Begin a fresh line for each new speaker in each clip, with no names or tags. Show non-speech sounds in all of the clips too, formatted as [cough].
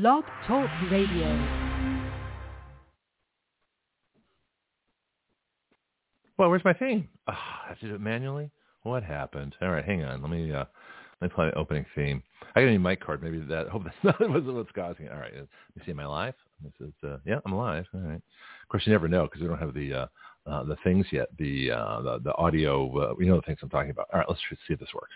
Blog Talk Radio.
Well, where's my theme? Oh, I have to do it manually. What happened? All right, hang on. Let me uh, let me play the opening theme. I got a new mic card. Maybe that. [laughs] Hope that's not what's causing it. All right. Let me see. Am I live? This is uh, yeah, I'm live. All right. Of course, you never know because we don't have the uh, uh, the things yet. The uh, the, the audio. Uh, we know the things I'm talking about. All right. Let's see if this works.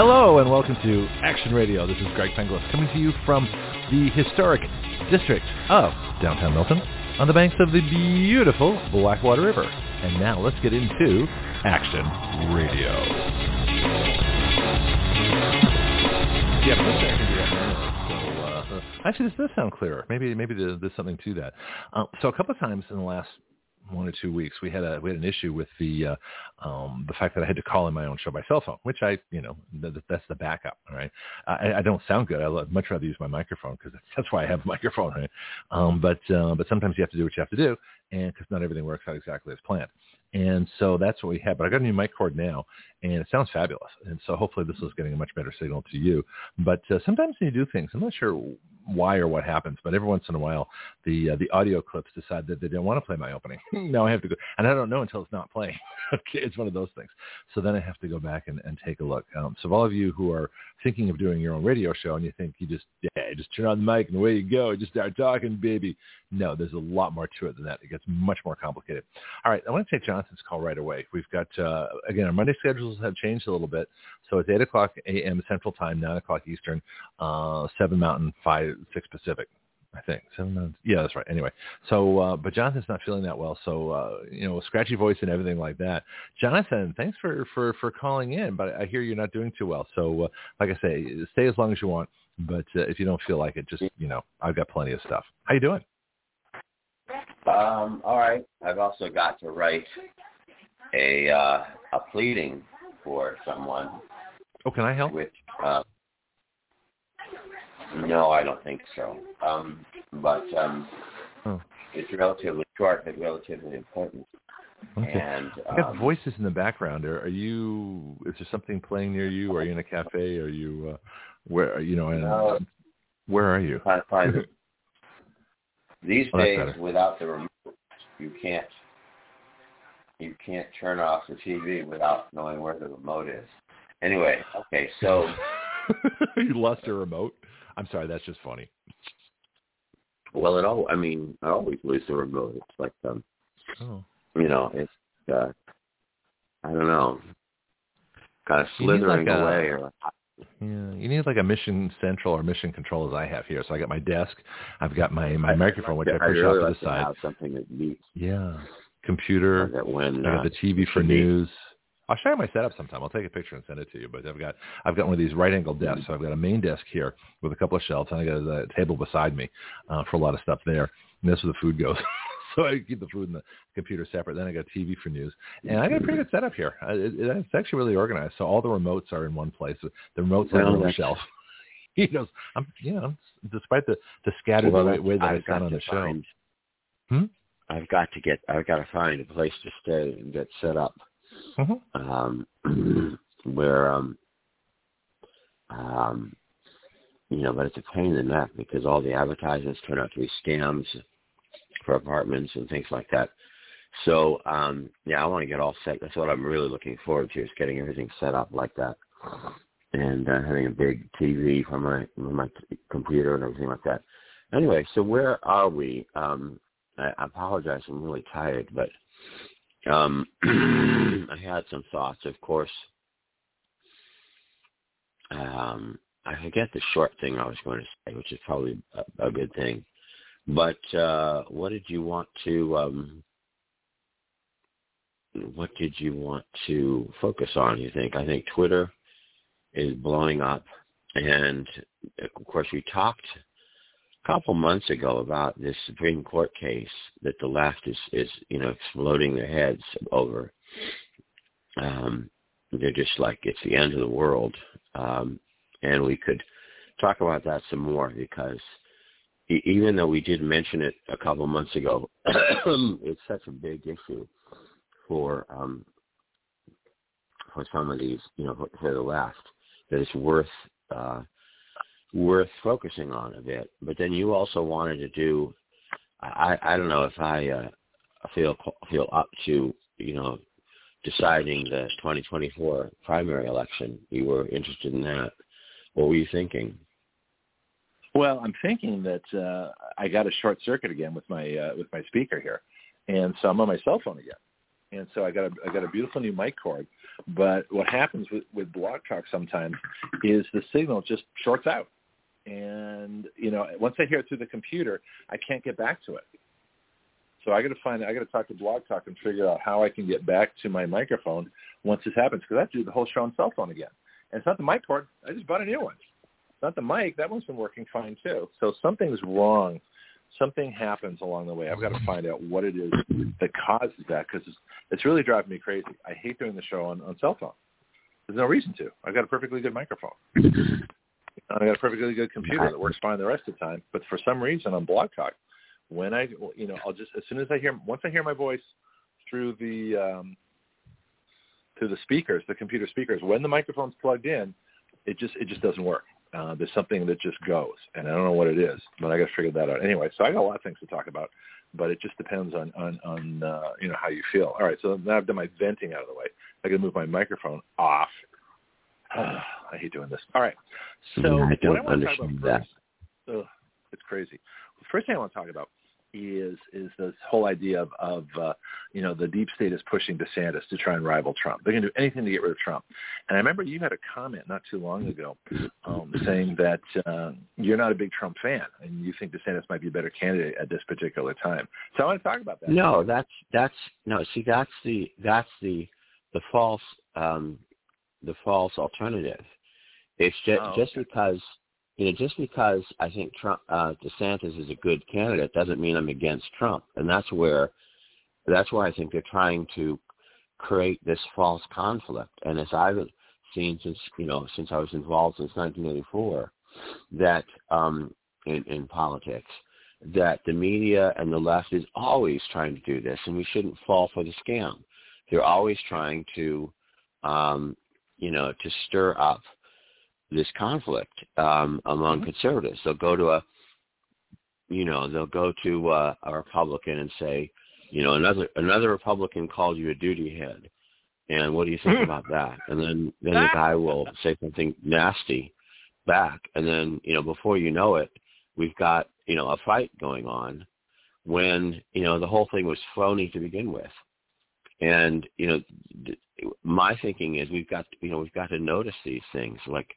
Hello and welcome to Action Radio. This is Greg Penglis coming to you from the historic district of downtown Milton on the banks of the beautiful Blackwater River. And now let's get into Action Radio. Yeah. So, uh, actually, this does sound clearer. Maybe maybe there's, something to that. Um, so a couple of times in the last one or two weeks, we had a we had an issue with the uh, um, the fact that I had to call in my own show by cell phone, which I you know th- that's the backup. All right, I, I don't sound good. I'd much rather use my microphone because that's, [laughs] that's why I have a microphone. Right, um, but uh, but sometimes you have to do what you have to do, and because not everything works out exactly as planned. And so that's what we have. But I got a new mic cord now, and it sounds fabulous. And so hopefully this is getting a much better signal to you. But uh, sometimes when you do things, I'm not sure why or what happens, but every once in a while, the uh, the audio clips decide that they don't want to play my opening. [laughs] now I have to go, and I don't know until it's not playing. [laughs] okay, it's one of those things. So then I have to go back and, and take a look. Um, so all of you who are thinking of doing your own radio show and you think you just yeah, just turn on the mic and away you go, and just start talking, baby. No, there's a lot more to it than that. It gets much more complicated. All right, I want to take Jonathon's call right away. We've got uh, again our Monday schedules have changed a little bit, so it's eight o'clock a.m. Central Time, nine o'clock Eastern, uh, seven Mountain, five six Pacific. I think seven months. Yeah, that's right. Anyway, so uh, but Jonathon's not feeling that well, so uh, you know, scratchy voice and everything like that. Jonathan, thanks for for for calling in, but I hear you're not doing too well. So, uh, like I say, stay as long as you want, but uh, if you don't feel like it, just you know, I've got plenty of stuff. How you doing?
Um, all right. I've also got to write a uh, a pleading for someone.
Oh, can I help?
Which uh, no, I don't think so. Um, but um,
oh.
it's relatively short, but relatively important.
Okay.
And
I got
um,
voices in the background. Are, are you? Is there something playing near you? Are you in a cafe? Are you? Uh, where? You know?
No.
where are you?
to find it. [laughs] These
Oh,
days, without the remote, you can't you can't turn off the TV without knowing where the remote is. Anyway, okay, so [laughs]
you lost a remote. I'm sorry. That's just funny.
well, it all I mean, I always lose the remote. It's like um,
Oh.
you know, it's uh, I don't know, kind of slithering
like a-
away or
Yeah, you need like a mission central or mission control as I have here. So I got my desk, I've got my my microphone which I push
really
off
like
to the side.
have something that beats
Yeah, computer.
that when
I
uh,
got the TV for
be-
news. I'll show you my setup sometime. I'll take a picture and send it to you. But I've got I've got one of these right angle desks. So I've got a main desk here with a couple of shelves, and I got a table beside me uh, for a lot of stuff there. And that's where the food goes. [laughs] so I keep the food and the computer separate. Then I got TV for news, and I got a pretty good setup here. It, it, it's actually really organized. So all the remotes are in one place. The remotes
Well,
on the shelf. [laughs] he knows. I'm you know despite the the scattered
well,
way, way that I
I've got
on the show. Hmm?
I've got to get I've got to find a place to stay and get set up.
Mhm.
um, [clears throat] where um, um, you know, but it's a pain in the neck because all the advertisements turn out to be scams for apartments and things like that. So um, yeah, I want to get all set. That's what I'm really looking forward to is getting everything set up like that, and uh, having a big TV for my for my t- computer and everything like that. Anyway, so where are we? Um, I, I apologize. I'm really tired, but um, [clears throat] I had some thoughts. Of course, um, I forget the short thing I was going to say, which is probably a, a good thing. But uh, what did you want to? Um, what did you want to focus on? You think? I think Twitter is blowing up, and of course, we talked couple months ago about this Supreme Court case that the left is, is you know, exploding their heads over. Um, they're just like it's the end of the world, um, and we could talk about that some more because even though we did mention it a couple months ago, [coughs] it's such a big issue for um, for some of these, you know, for the left, that it's worth uh, worth focusing on a bit. But then you also wanted to do. I I don't know if I uh, feel feel up to you know deciding the 2024 primary election. You were interested in that. What were you thinking?
Well, I'm thinking that uh, I got a short circuit again with my uh, with my speaker here, and so I'm on my cell phone again, and so I got a I got a beautiful new mic cord. But what happens with with Blog Talk sometimes is the signal just shorts out, and you know once I hear it through the computer, I can't get back to it. So I got to find I got to talk to Blog Talk and figure out how I can get back to my microphone once this happens because I have to do the whole show on cell phone again. And it's not the mic cord. I just bought a new one It's not the mic. That one's been working fine too. So something's wrong. Something happens along the way. I've got to find out what it is that causes that because it's, it's really driving me crazy. I hate doing the show on, on cell phone. There's no reason to. I've got a perfectly good microphone. I got a perfectly good computer that works fine the rest of the time. But for some reason on Blog Talk, when I, you know, I'll just as soon as I hear once I hear my voice through the um, through the speakers, the computer speakers, when the microphone's plugged in, it just it just doesn't work. Uh, there's something that just goes, and I don't know what it is, but I got to figure that out. Anyway, so I got a lot of things to talk about, but it just depends on on, on uh, you know how you feel. All right, so now I've done my venting out of the way. I to move my microphone off. I hate doing this. All right, so
I don't
what I want to talk about
understand
first,
that.
ugh, it's crazy. The first thing I want to talk about is is this whole idea of, of uh, you know the deep state is pushing DeSantis to try and rival Trump. They're going to do anything to get rid of Trump. And I remember you had a comment not too long ago um, saying that uh, you're not a big Trump fan and you think DeSantis might be a better candidate at this particular time. So I want to talk about that.
No, that's that's no. See, that's the that's the the false um, the false alternative. It's just
Oh,
just
okay.
because you know just because I think Trump uh, DeSantis is a good candidate doesn't mean I'm against Trump, and that's where that's where I think they're trying to create this false conflict. And as I've seen since you know since I was involved since 1984, that um, in, in politics, that the media and the left is always trying to do this, and we shouldn't fall for the scam. They're always trying to, um, you know, to stir up this conflict um, among
Mhm.
conservatives. They'll go to a, you know, they'll go to uh, a Republican and say, you know, another another Republican called you a duty head, and what do you think about that? And then then the guy will say something nasty back, and then you know before you know it, we've got you know a fight going on when you know the whole thing was phony to begin with. And you know, my thinking is we've got you know we've got to notice these things. Like,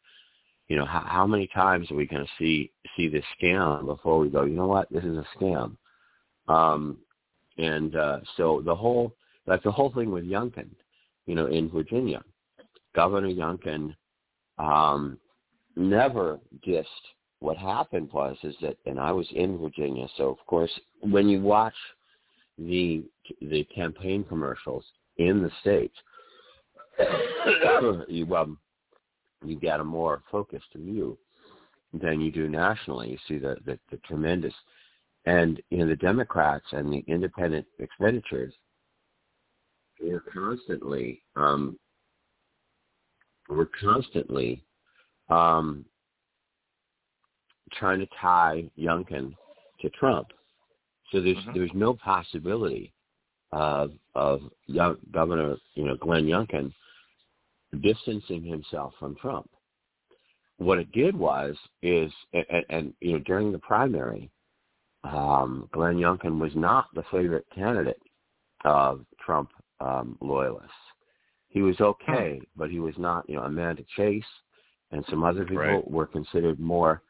you know, how, how many times are we going to see see this scam before we go? You know what? This is a scam. Um, and uh, so the whole like the whole thing with Youngkin, you know, in Virginia, Governor Youngkin um, never dissed. What happened was is that, and I was in Virginia, so of course when you watch the the campaign commercials in the states, [coughs] you um you get a more focused view than you do nationally. You see the the, the tremendous and you know the Democrats and the independent expenditures were constantly um, were constantly um, trying to tie Youngkin to Trump. So there's
Mhm.
there's no possibility of of Governor you know Glenn Youngkin distancing himself from Trump. What it did was is and, and you know during the primary, um, Glenn Youngkin was not the favorite candidate of Trump um, loyalists. He was okay, but he was not. You know, Amanda Chase and some other people
Right.
were considered more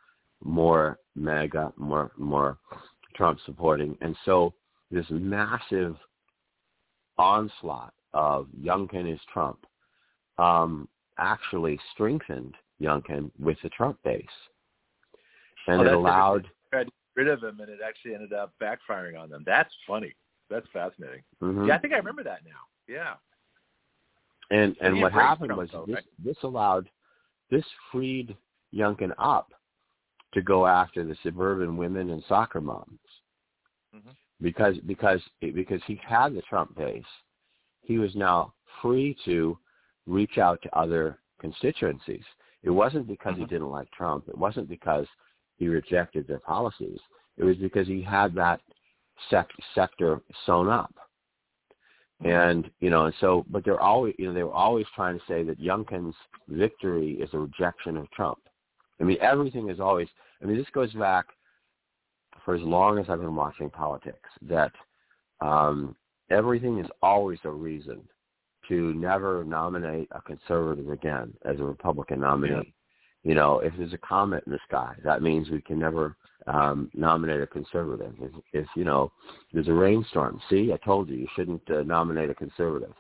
more MAGA, more more Trump supporting, and so this massive onslaught of Youngkin is Trump um, actually strengthened Youngkin with the Trump base, and
Oh,
it allowed.
Tried to rid of him, and it actually ended up backfiring on them. That's funny. That's fascinating.
Mhm.
Yeah, I think I remember that now. Yeah.
And
So
and what happened
Trump,
was
though,
this
right?
this allowed this freed Youngkin up to go after the suburban women and soccer moms
Mhm.
because because because he had the Trump base, he was now free to reach out to other constituencies. It wasn't because
mm-hmm.
he didn't like Trump. It wasn't because he rejected their policies. It was because he had that sec- sector sewn up. Mm-hmm. And you know, and so, but they're always, you know, they were always trying to say that Youngkin's victory is a rejection of Trump. I mean, everything is always. I mean, this goes back for as long as I've been watching politics. That um, everything is always a reason to never nominate a conservative again as a Republican nominee. Yeah. You know, if there's a comet in the sky, that means we can never um, nominate a conservative. If, if you know there's a rainstorm, see, I told you you shouldn't uh, nominate a conservative.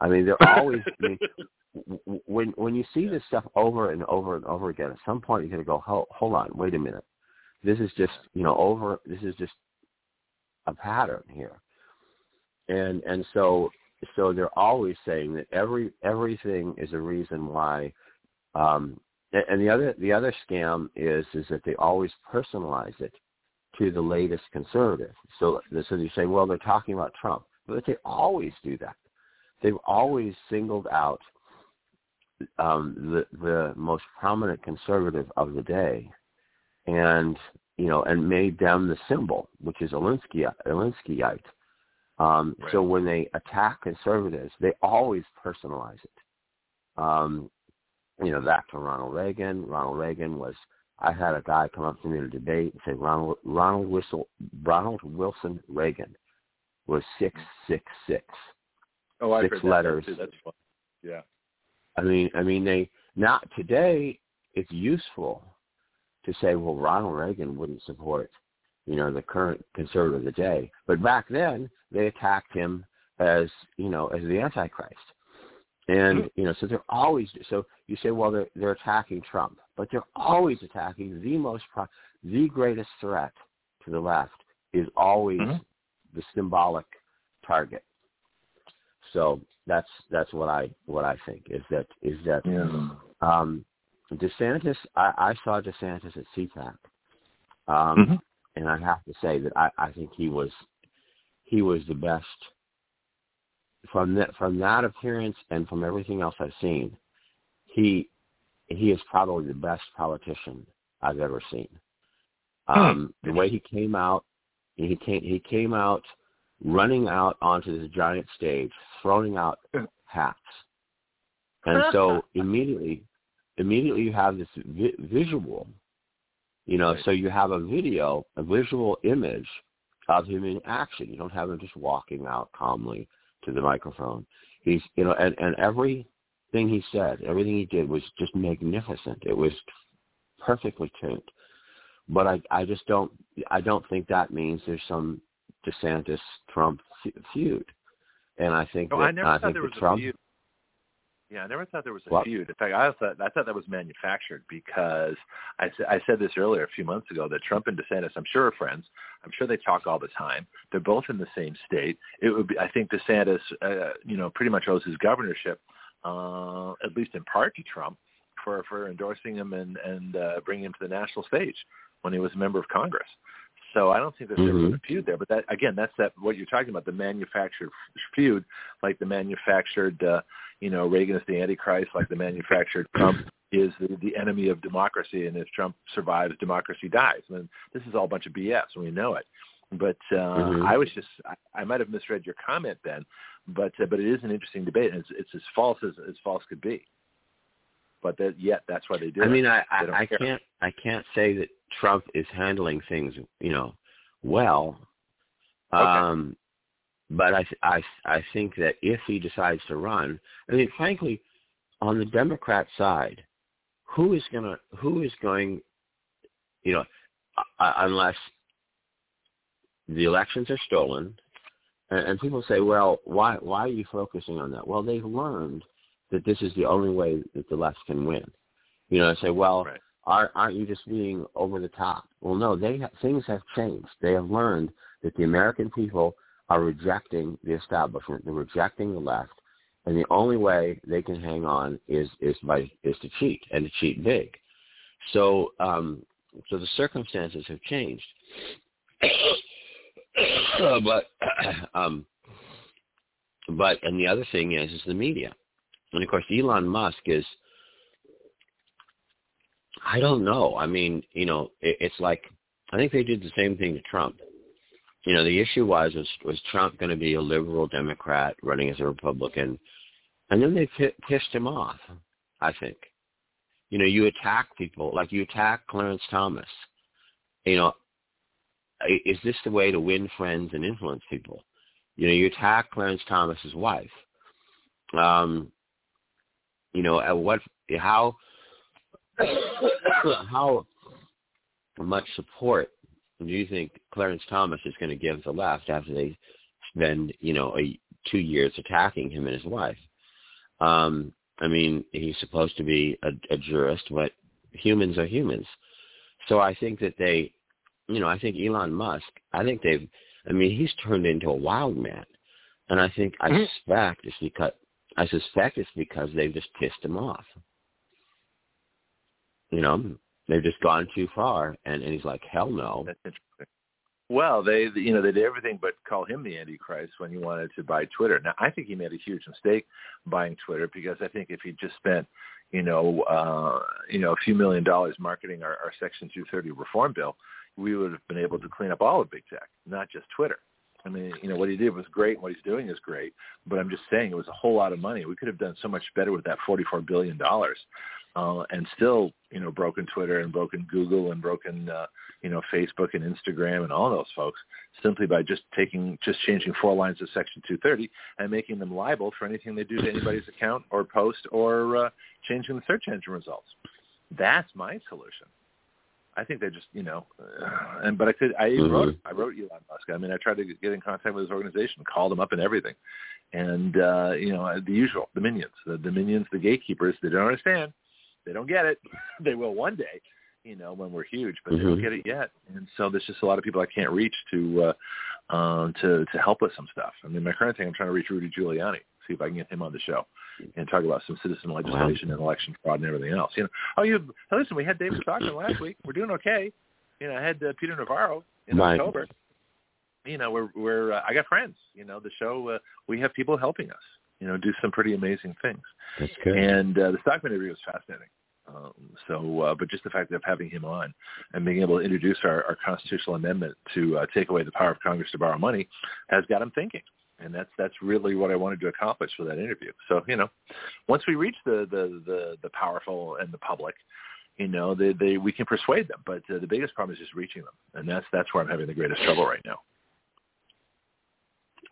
I mean, they're always. I mean, [laughs] when when you see this stuff over and over and over again, at some point you're going to go, hold, hold on, wait a minute. This is just you know over. This is just a pattern here, and and so so they're always saying that every everything is a reason why. Um, and the other the other scam is is that they always personalize it to the latest conservative. So so you say, well, they're talking about Trump, but they always do that. They've always singled out um, the the most prominent conservative of the day, and you know, and made them the symbol, which is Alinsky Alinskyite. Um, right. So when they attack conservatives, they always personalize it. Um, you know, back to Ronald Reagan. Ronald Reagan was. I had a guy come up to me in a debate and say Ronald Ronald Whistle Ronald Wilson Reagan was six six six.
Oh, I
six
heard
letters.
That too. That's fun. Yeah.
I mean, I mean, they not today. It's useful to say, well, Ronald Reagan wouldn't support, you know, the current conservative of the day, but back then they attacked him as, you know, as the Antichrist, and mm-hmm. you know, so they're always. So you say, well, they're they're attacking Trump, but they're always attacking the most, pro- the greatest threat to the left is always mm-hmm. the symbolic target. So that's that's what I what I think is that is that yeah. um, DeSantis. I, I saw DeSantis at CPAC, um, mm-hmm. And I have to say that I, I think he was he was the best from that from that appearance and from everything else I've seen. He he is probably the best politician I've ever seen. Hmm. Um, the way he came out, he came he came out running out onto this giant stage, throwing out hats. [laughs] And so immediately, immediately you have this vi- visual, you know, right. so you have a video, a visual image of him in action. You don't have him just walking out calmly to the microphone. He's, you know, and, and everything he said, everything he did was just magnificent. It was perfectly tuned. But I, I just don't, I don't think that means there's some DeSantis Trump feud. And I think
oh,
that,
I never
I
thought there was
Trump,
a feud. Yeah, I never thought there was a
what?
feud. In fact, I thought I thought that was manufactured because I, I said this earlier a few months ago that Trump and DeSantis, I'm sure, are friends. I'm sure they talk all the time. They're both in the same state. It would be, I think, DeSantis, uh, you know, pretty much owes his governorship, uh, at least in part, to Trump for for endorsing him and and uh, bringing him to the national stage when he was a member of Congress. So I don't think that there
mm-hmm.
a feud there. But that again, that's that what you're talking about, the manufactured feud, like the manufactured, uh, you know, Reagan is the Antichrist, like the manufactured Trump [laughs] is the, the enemy of democracy, and if Trump survives, democracy dies. I mean, this is all a bunch of BS, and we know it. But uh, mm-hmm. I was just, I, I might have misread your comment, Ben, but uh, but it is an interesting debate, and it's, it's as false as as false could be but that yet that's why they do.
I
it.
mean, I I, I can't I can't say that Trump is handling things you know well.
Okay.
Um, but I I I think that if he decides to run, I mean, frankly, on the Democrat side, who is gonna who is going, you know, uh, unless the elections are stolen, and, and people say, well, why why are you focusing on that? Well, they've learned that this is the only way that the left can win. You know, I say, well,
right.
Aren't, aren't you just being over the top? Well, no, they things have changed. They have learned that the American people are rejecting the establishment. They're rejecting the left, and the only way they can hang on is is by is to cheat and to cheat big. So, um, so the circumstances have changed. [coughs] but, [coughs] um, but and the other thing is is the media And of course, Elon Musk is. I don't know. I mean, you know, it, it's like I think they did the same thing to Trump. You know, the issue was was, was Trump going to be a liberal Democrat running as a Republican, and then they p- pissed him off. I think. You know, you attack people like you attack Clarence Thomas. You know, is this the way to win friends and influence people? You know, you attack Clarence Thomas's wife. Um, you know, at what, how, [coughs] how much support do you think Clarence Thomas is going to give the left after they spend, you know, a, two years attacking him and his wife? Um, I mean, he's supposed to be a, a jurist, but humans are humans. So I think that they, you know, I think Elon Musk, I think they've, I mean, he's turned into a wild man. And I think, I mm-hmm. suspect it's because, I suspect it's because they've just pissed him off. You know, they've just gone too far. And, and he's like, hell no. That's interesting.
Well, they you know they did everything but call him the Antichrist when he wanted to buy Twitter. Now I think he made a huge mistake buying Twitter because I think if he just spent you know uh, you know a few million dollars marketing our, our Section 230 reform bill, we would have been able to clean up all of big tech, not just Twitter. I mean, you know, what he did was great. What he's doing is great. But I'm just saying it was a whole lot of money. We could have done so much better with that $44 billion uh, and still, you know, broken Twitter and broken Google and broken, uh, you know, Facebook and Instagram and all those folks simply by just taking, just changing four lines of Section 230 and making them liable for anything they do to anybody's account or post or uh, changing the search engine results. That's my solution. I think they just, you know, uh, and but I could, I mm-hmm. wrote, I wrote Elon Musk. I mean, I tried to get in contact with his organization, called him up and everything, and uh, you know, the usual, the minions, the, the minions, the gatekeepers. They don't understand they don't get it. [laughs] they will one day, you know, when we're huge, but mm-hmm. they don't mm-hmm. get it yet. And so there's just a lot of people I can't reach to uh, um, to to help with some stuff. I mean, my current thing, I'm trying to reach Rudy Giuliani, see if I can get him on the show and talk about some citizen legislation wow. and election fraud and everything else. You know, oh, you listen, we had David Stockman [laughs] last week. We're doing okay. You know, I had uh, Peter Navarro in right. October. You know, we're we're uh, I got friends. You know, the show uh, we have people helping us you know, do some pretty amazing things.
That's good.
And uh, the Stockman interview was fascinating. Um, so, uh, but just the fact of having him on and being able to introduce our, our constitutional amendment to uh, take away the power of Congress to borrow money has got him thinking. And that's that's really what I wanted to accomplish with that interview. So, you know, once we reach the the the, the powerful and the public, you know, they, they we can persuade them. But uh, the biggest problem is just reaching them, and that's that's where I'm having the greatest trouble right now.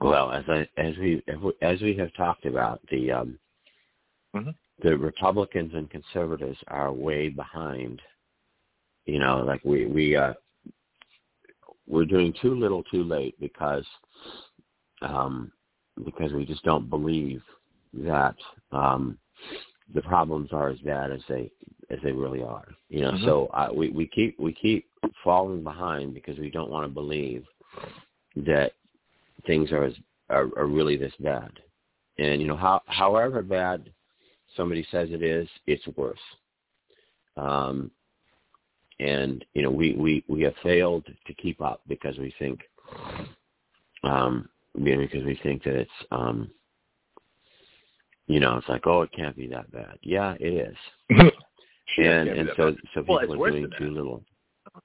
Well, as I as we as we have talked about the um, mm-hmm. The Republicans and conservatives are way behind. You know, like we we uh, we're doing too little, too late because um, because we just don't believe that um, the problems are as bad as they as they really are. You know, mm-hmm. so uh, we we keep we keep falling behind because we don't want to believe that things are as are, are really this bad. And you know, how, however bad somebody says it is, it's worse. Um, and you know, we, we, we have failed to keep up because we think, um, you know, because we think that it's, um, you know, it's like, oh, it can't be that bad. Yeah, it is. [laughs] and and so bad. so people well, are doing too little.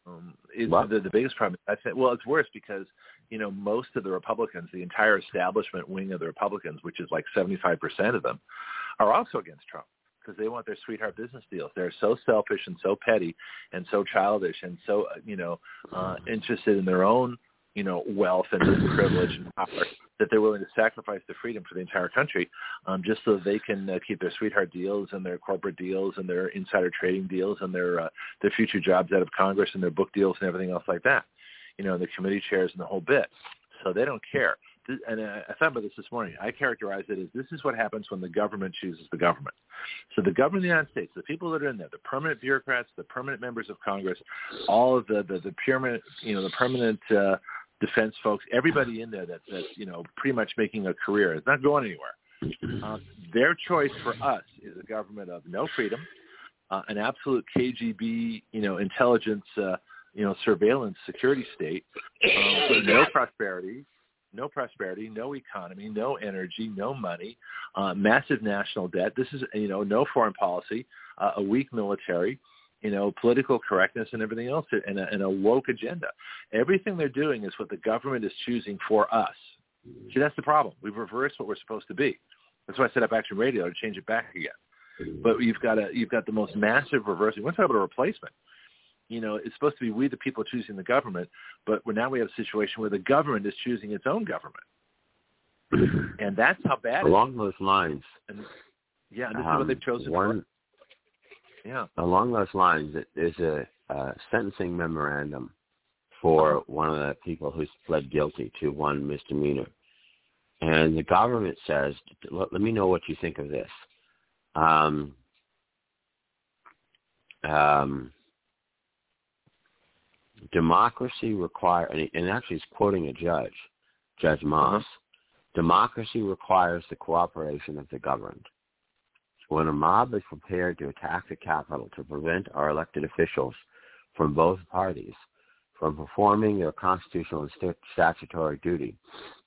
Um, the, the biggest problem, I think, well, it's worse because you know, most of the Republicans, the entire establishment wing of the Republicans, which is like 75% of them, are also against Trump because they want their sweetheart business deals. They're so selfish and so petty and so childish and so, uh, you know, uh, interested in their own, you know, wealth and privilege and power that they're willing to sacrifice their freedom for the entire country um, just so they can uh, keep their sweetheart deals and their corporate deals and their insider trading deals and their uh, their future jobs out of Congress and their book deals and everything else like that you know, the committee chairs and the whole bit. So they don't care. And I thought about this this morning. I characterize it as this is what happens when the government chooses the government. So the government of the United States, the people that are in there, the permanent bureaucrats, the permanent members of Congress, all of the the, the permanent, you know, the permanent uh, defense folks, everybody in there that that's you know pretty much making a career. It's not going anywhere. Uh, their choice for us is a government of no freedom, uh, an absolute KGB, you know, intelligence uh, you know, surveillance security state, um, no prosperity, no prosperity, no economy, no energy, no money, uh, massive national debt. This is, you know, no foreign policy, uh, a weak military, you know, political correctness and everything else, and a, and a woke agenda. Everything they're doing is what the government is choosing for us. See, that's the problem. We've reversed what we're supposed to be. That's why I set up Action Radio to change it back again. But you've got a you've got the most massive reversing. We're talking about a replacement you know, it's supposed to be we the people choosing the government, but now we have a situation where the government is choosing its own government, [laughs] and that's how bad.
Along those lines,
and, yeah, and this um, is what they've chosen. One,
for. Yeah. Along those lines, there's a, a sentencing memorandum for uh-huh. one of the people who's pled guilty to one misdemeanor, and the government says, "Let, let me know what you think of this." Um, um, democracy requires, and, and actually he's quoting a judge, Judge Moss, uh-huh. democracy requires the cooperation of the governed. When a mob is prepared to attack the Capitol to prevent our elected officials from both parties from performing their constitutional and statutory duty,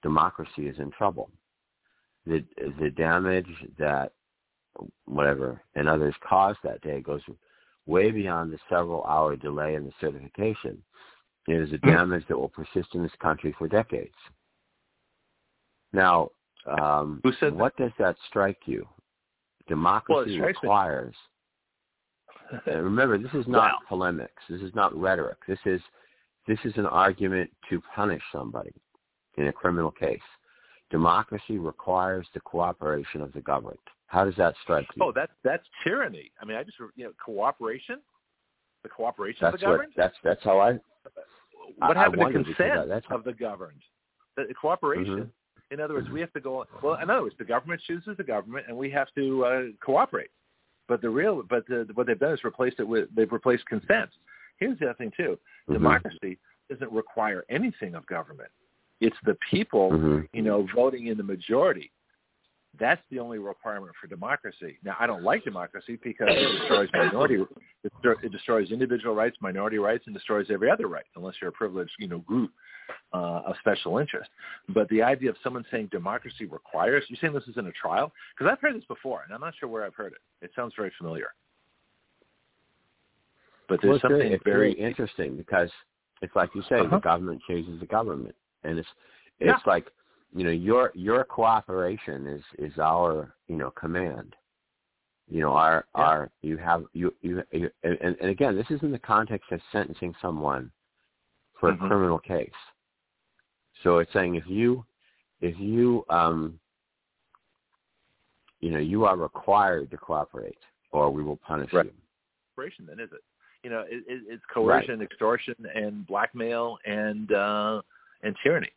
democracy is in trouble. The, the damage that whatever and others caused that day goes way beyond the several hour delay in the certification. It is a hmm. damage that will persist in this country for decades. Now, um,
Who said
what does that strike you? Democracy well, requires. [laughs] remember, this is not polemics. This is not rhetoric. This is this is an argument to punish somebody in a criminal case. Democracy requires the cooperation of the government. How does that strike you?
Oh, that's that's tyranny. I mean, I just you know cooperation, the cooperation
that's
of the governed.
That's that's how I.
What
I,
happened
I
to consent
that.
of the governed? The, the cooperation.
Mm-hmm.
In other words, we have to go. Well, in other words, the government chooses the government, and we have to uh, cooperate. But the real, but the, what they've done is replaced it with they've replaced consent. Here's the other thing too:
mm-hmm.
democracy doesn't require anything of government. It's the people,
mm-hmm.
you know, voting in the majority that's the only requirement for democracy. Now, I don't like democracy because it destroys minority, it destroys individual rights, minority rights, and destroys every other right, unless you're a privileged, you know, group uh, of special interest. But the idea of someone saying democracy requires, you're saying this is in a trial? Because I've heard this before, and I'm not sure where I've heard it. It sounds very familiar. But there's
well,
something
very,
very
interesting because it's like you say,
uh-huh.
the government chooses the government, and it's it's
yeah.
like you know your your cooperation is is our you know command you know our
yeah.
our you have you you, you and, and again this is in the context of sentencing someone for
mm-hmm.
a criminal case so it's saying if you if you um you know you are required to cooperate or we will punish
right.
you
cooperation then is it you know it, it, it's coercion
right.
extortion and blackmail and uh and tyranny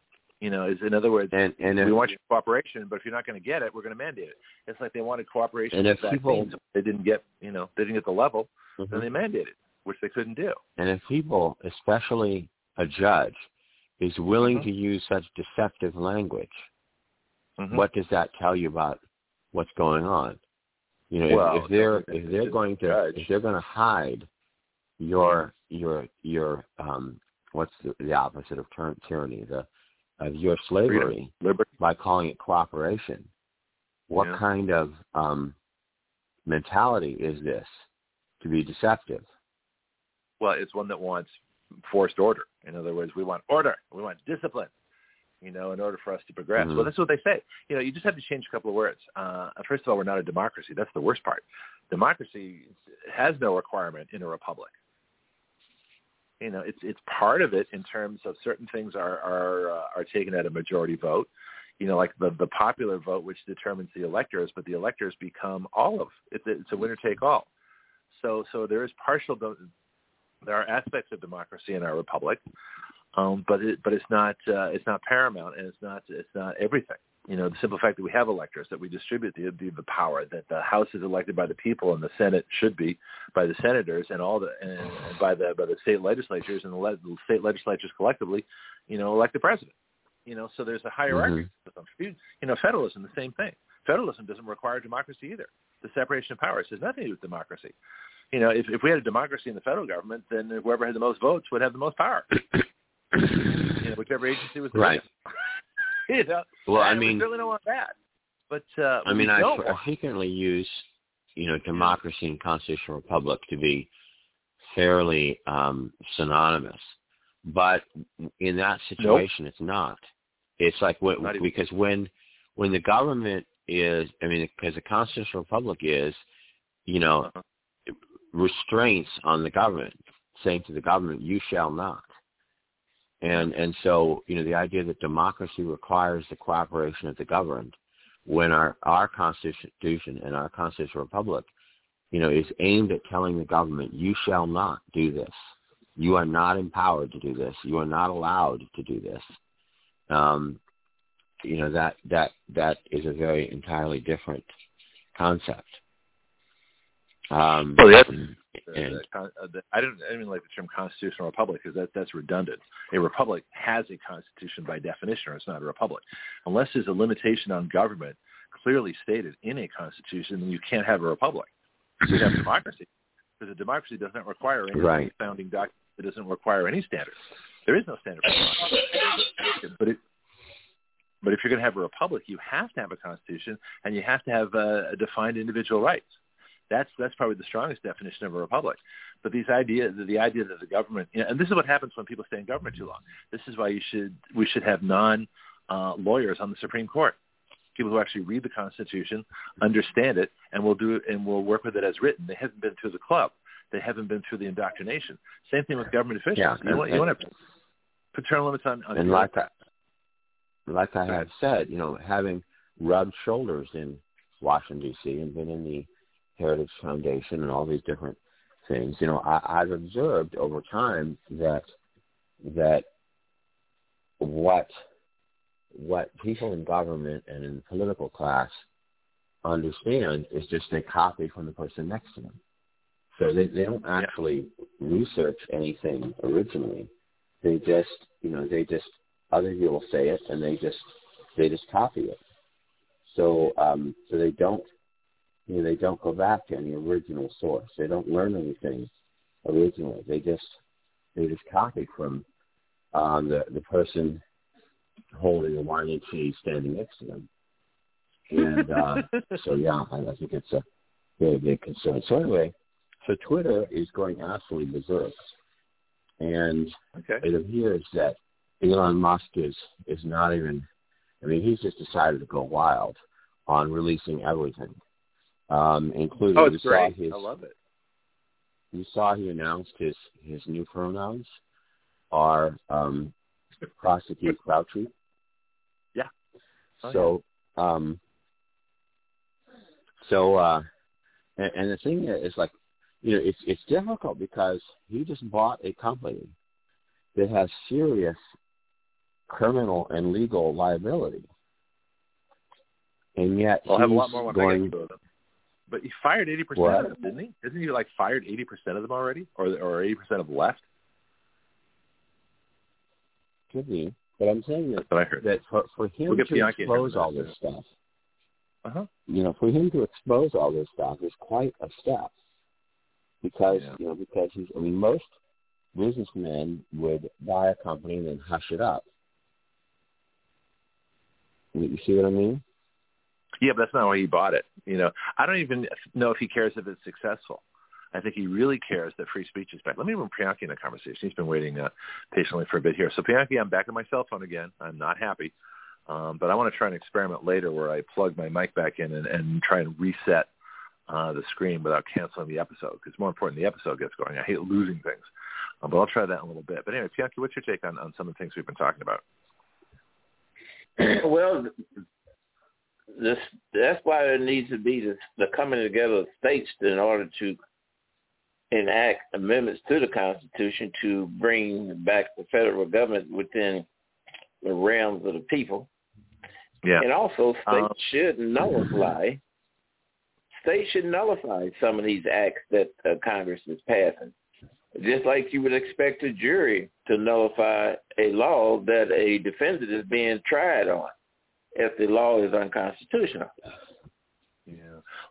you know, is in other words,
and, and if,
we want your cooperation, but if you're not going to get it, we're going to mandate it. It's like they wanted cooperation
and if
with
people,
vaccines. They didn't get, you know, they didn't get the level,
mm-hmm.
then they mandated, which they couldn't do.
And if people, especially a judge, is willing
mm-hmm.
to use such deceptive language,
mm-hmm.
what does that tell you about what's going on? You know,
well,
if, if they're if they're going to
judge.
if they're going to hide your your your um what's the, the opposite of tyranny the of your slavery by calling it cooperation. What
yeah.
kind of um, mentality is this to be deceptive?
Well, it's one that wants forced order. In other words, we want order. We want discipline. You know, in order for us to progress.
Mm-hmm.
Well, that's what they say. You know, you just have to change a couple of words. Uh, first of all, we're not a democracy. That's the worst part. Democracy has no requirement in a republic you know, it's it's part of it in terms of certain things are are uh, are taken at a majority vote. You know, like the the popular vote, which determines the electors, but the electors become all of it's it's a winner take all. So so there is partial. There are aspects of democracy in our republic, um, but it, but it's not uh, it's not paramount and it's not it's not everything you know, the simple fact that we have electors, that we distribute the, the, the power, that the House is elected by the people and the Senate should be by the senators and all the and by the by the state legislatures and the, le- the state legislatures collectively, you know, elect the president. You know, so there's a hierarchy
mm-hmm.
You know, federalism, the same thing. Federalism doesn't require democracy either. The separation of powers has nothing to do with democracy. You know, if if we had a democracy in the federal government, then whoever had the most votes would have the most power. [coughs] you know, whichever agency was the
right. [laughs]
you know,
well, I mean,
certainly don't want that. But uh,
I mean, I, I frequently use, you know, democracy and constitutional republic to be fairly um, synonymous, but in that situation, it's not. It's like when,
Not
because when when the government is, I mean, because the constitutional republic is, you know,
Uh-huh.
restraints on the government, saying to the government, "You shall not." And and so you know the idea that democracy requires the cooperation of the governed, when our our constitution and our constitutional republic, you know, is aimed at telling the government, "You shall not do this. You are not empowered to do this. You are not allowed to do this." Um, you know that that that is a very entirely different concept. Um,
Well, that's-
and-
the,
and-
the, con- uh, the, I don't I even like the term constitutional republic because that that's redundant. A republic has a constitution by definition, or it's not a republic. Unless there's a limitation on government clearly stated in a constitution, then you can't have a republic. You have a democracy [laughs] because a democracy does not require any
Right.
founding document. It doesn't require any standards. There is no standard for democracy. But it, but if you're going to have a republic, you have to have a constitution and you have to have uh, defined individual rights. That's that's probably the strongest definition of a republic. But these ideas, the idea that the government, you know, and this is what happens when people stay in government too long. This is why you should we should have non uh, lawyers on the Supreme Court, people who actually read the Constitution, understand it, and will do and will work with it as written. They haven't been through the club. They haven't been through the indoctrination. Same thing with government officials.
Yeah,
you want, you
and-
want to put term limits on. on
and like I, like I have said, you know, having rubbed shoulders in Washington D.C. and been in the Heritage Foundation and all these different things, you know, I, I've observed over time that that what what people in government and in the political class understand is just they copy from the person next to them. So they, they don't actually research anything originally. They just, you know, they just other people say it and they just they just copy it. So um, so they don't you know they don't go back to any original source. They don't learn anything originally. They just they just copy from um, the the person holding a wine and cheese standing next to them. And uh, [laughs] so yeah, I, I think it's a very big concern. So anyway, so Twitter is going absolutely berserk, and
okay.
it appears that Elon Musk is is not even. I mean, he's just decided to go wild on releasing everything, um, including
Oh,
you
it's
saw
great.
his
I love it.
you saw he announced his his new pronouns are um, prostitute Fauci. [laughs]
Yeah. Oh,
so um, so uh, and, and the thing is like you know it's it's difficult because he just bought a company that has serious criminal and legal liability, and yet
I'll have a
he's
lot more when I
going.
get to them. But he fired eighty percent of them, didn't he? Isn't he like fired eighty percent of them already, or or eighty percent of left?
Could be, but I'm saying that
That's what I heard.
that for for him
We'll
to expose all
this,
stuff,
Uh huh.
you know, for him to expose all this stuff is quite a step. Because
Yeah.
you know, because he's I mean most businessmen would buy a company and then hush it up. You see what I mean?
Yeah, but that's not why he bought it. You know, I don't even know if he cares if it's successful. I think he really cares that free speech is back. Let me bring Priyanki in the conversation. He's been waiting uh, patiently for a bit here. So Priyanki, I'm back on my cell phone again. I'm not happy, um, but I want to try an experiment later where I plug my mic back in and, and try and reset uh, the screen without canceling the episode. Because more important, the episode gets going. I hate losing things, um, but I'll try that in a little bit. But anyway, Priyanki, what's your take on, on some of the things we've been talking about? [clears throat]
well, this that's why there needs to be the, the coming together of states in order to enact amendments to the Constitution to bring back the federal government within the realms of the people.
Yeah.
And also, states
Um,
should nullify. States should nullify some of these acts that uh, Congress is passing, just like you would expect a jury to nullify a law that a defendant is being tried on, if the law is unconstitutional.
Yeah.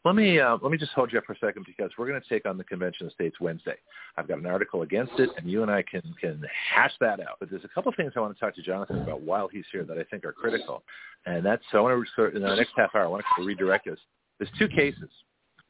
Let me uh, let me just hold you up for a second because we're going to take on the Convention of States Wednesday. I've got an article against it, and you and I can can hash that out. But there's a couple of things I want to talk to Jonathon about while he's here that I think are critical, and that's so I want to in the next half hour I want to redirect us. There's two cases.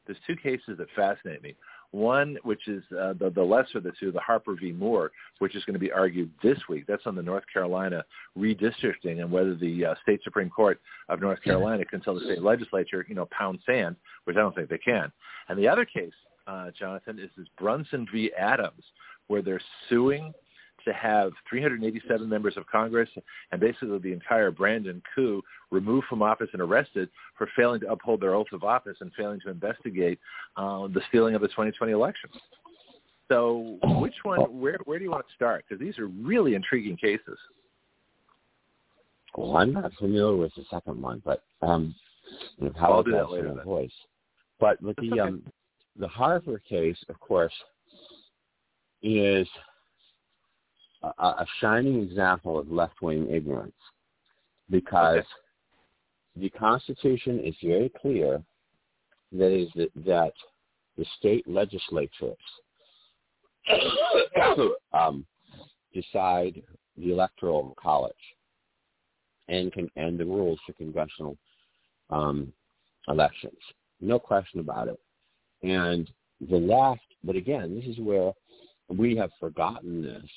There's two cases that fascinate me. One, which is uh, the, the lesser of the two, the Harper v. Moore, which is going to be argued this week. That's on the North Carolina redistricting and whether the uh, state Supreme Court of North Carolina can tell the state legislature, you know, pound sand, which I don't think they can. And the other case, uh, Jonathon, is this Brunson v. Adams, where they're suing to have 387 members of Congress and basically the entire Brandon coup removed from office and arrested for failing to uphold their oath of office and failing to investigate uh, the stealing of the 2020 election. So which one, where, where do you want to start? Because these are really intriguing cases.
Well, I'm not familiar with the second one, but um,
how I'll do that later.
Voice. But with the okay. um, the Harper case, of course, is a, a shining example of left-wing ignorance because okay. the Constitution is very clear that is that, that the state legislatures [coughs] um, decide the electoral college and can, and the rules for congressional um, elections. No question about it. And the left, but again, this is where we have forgotten this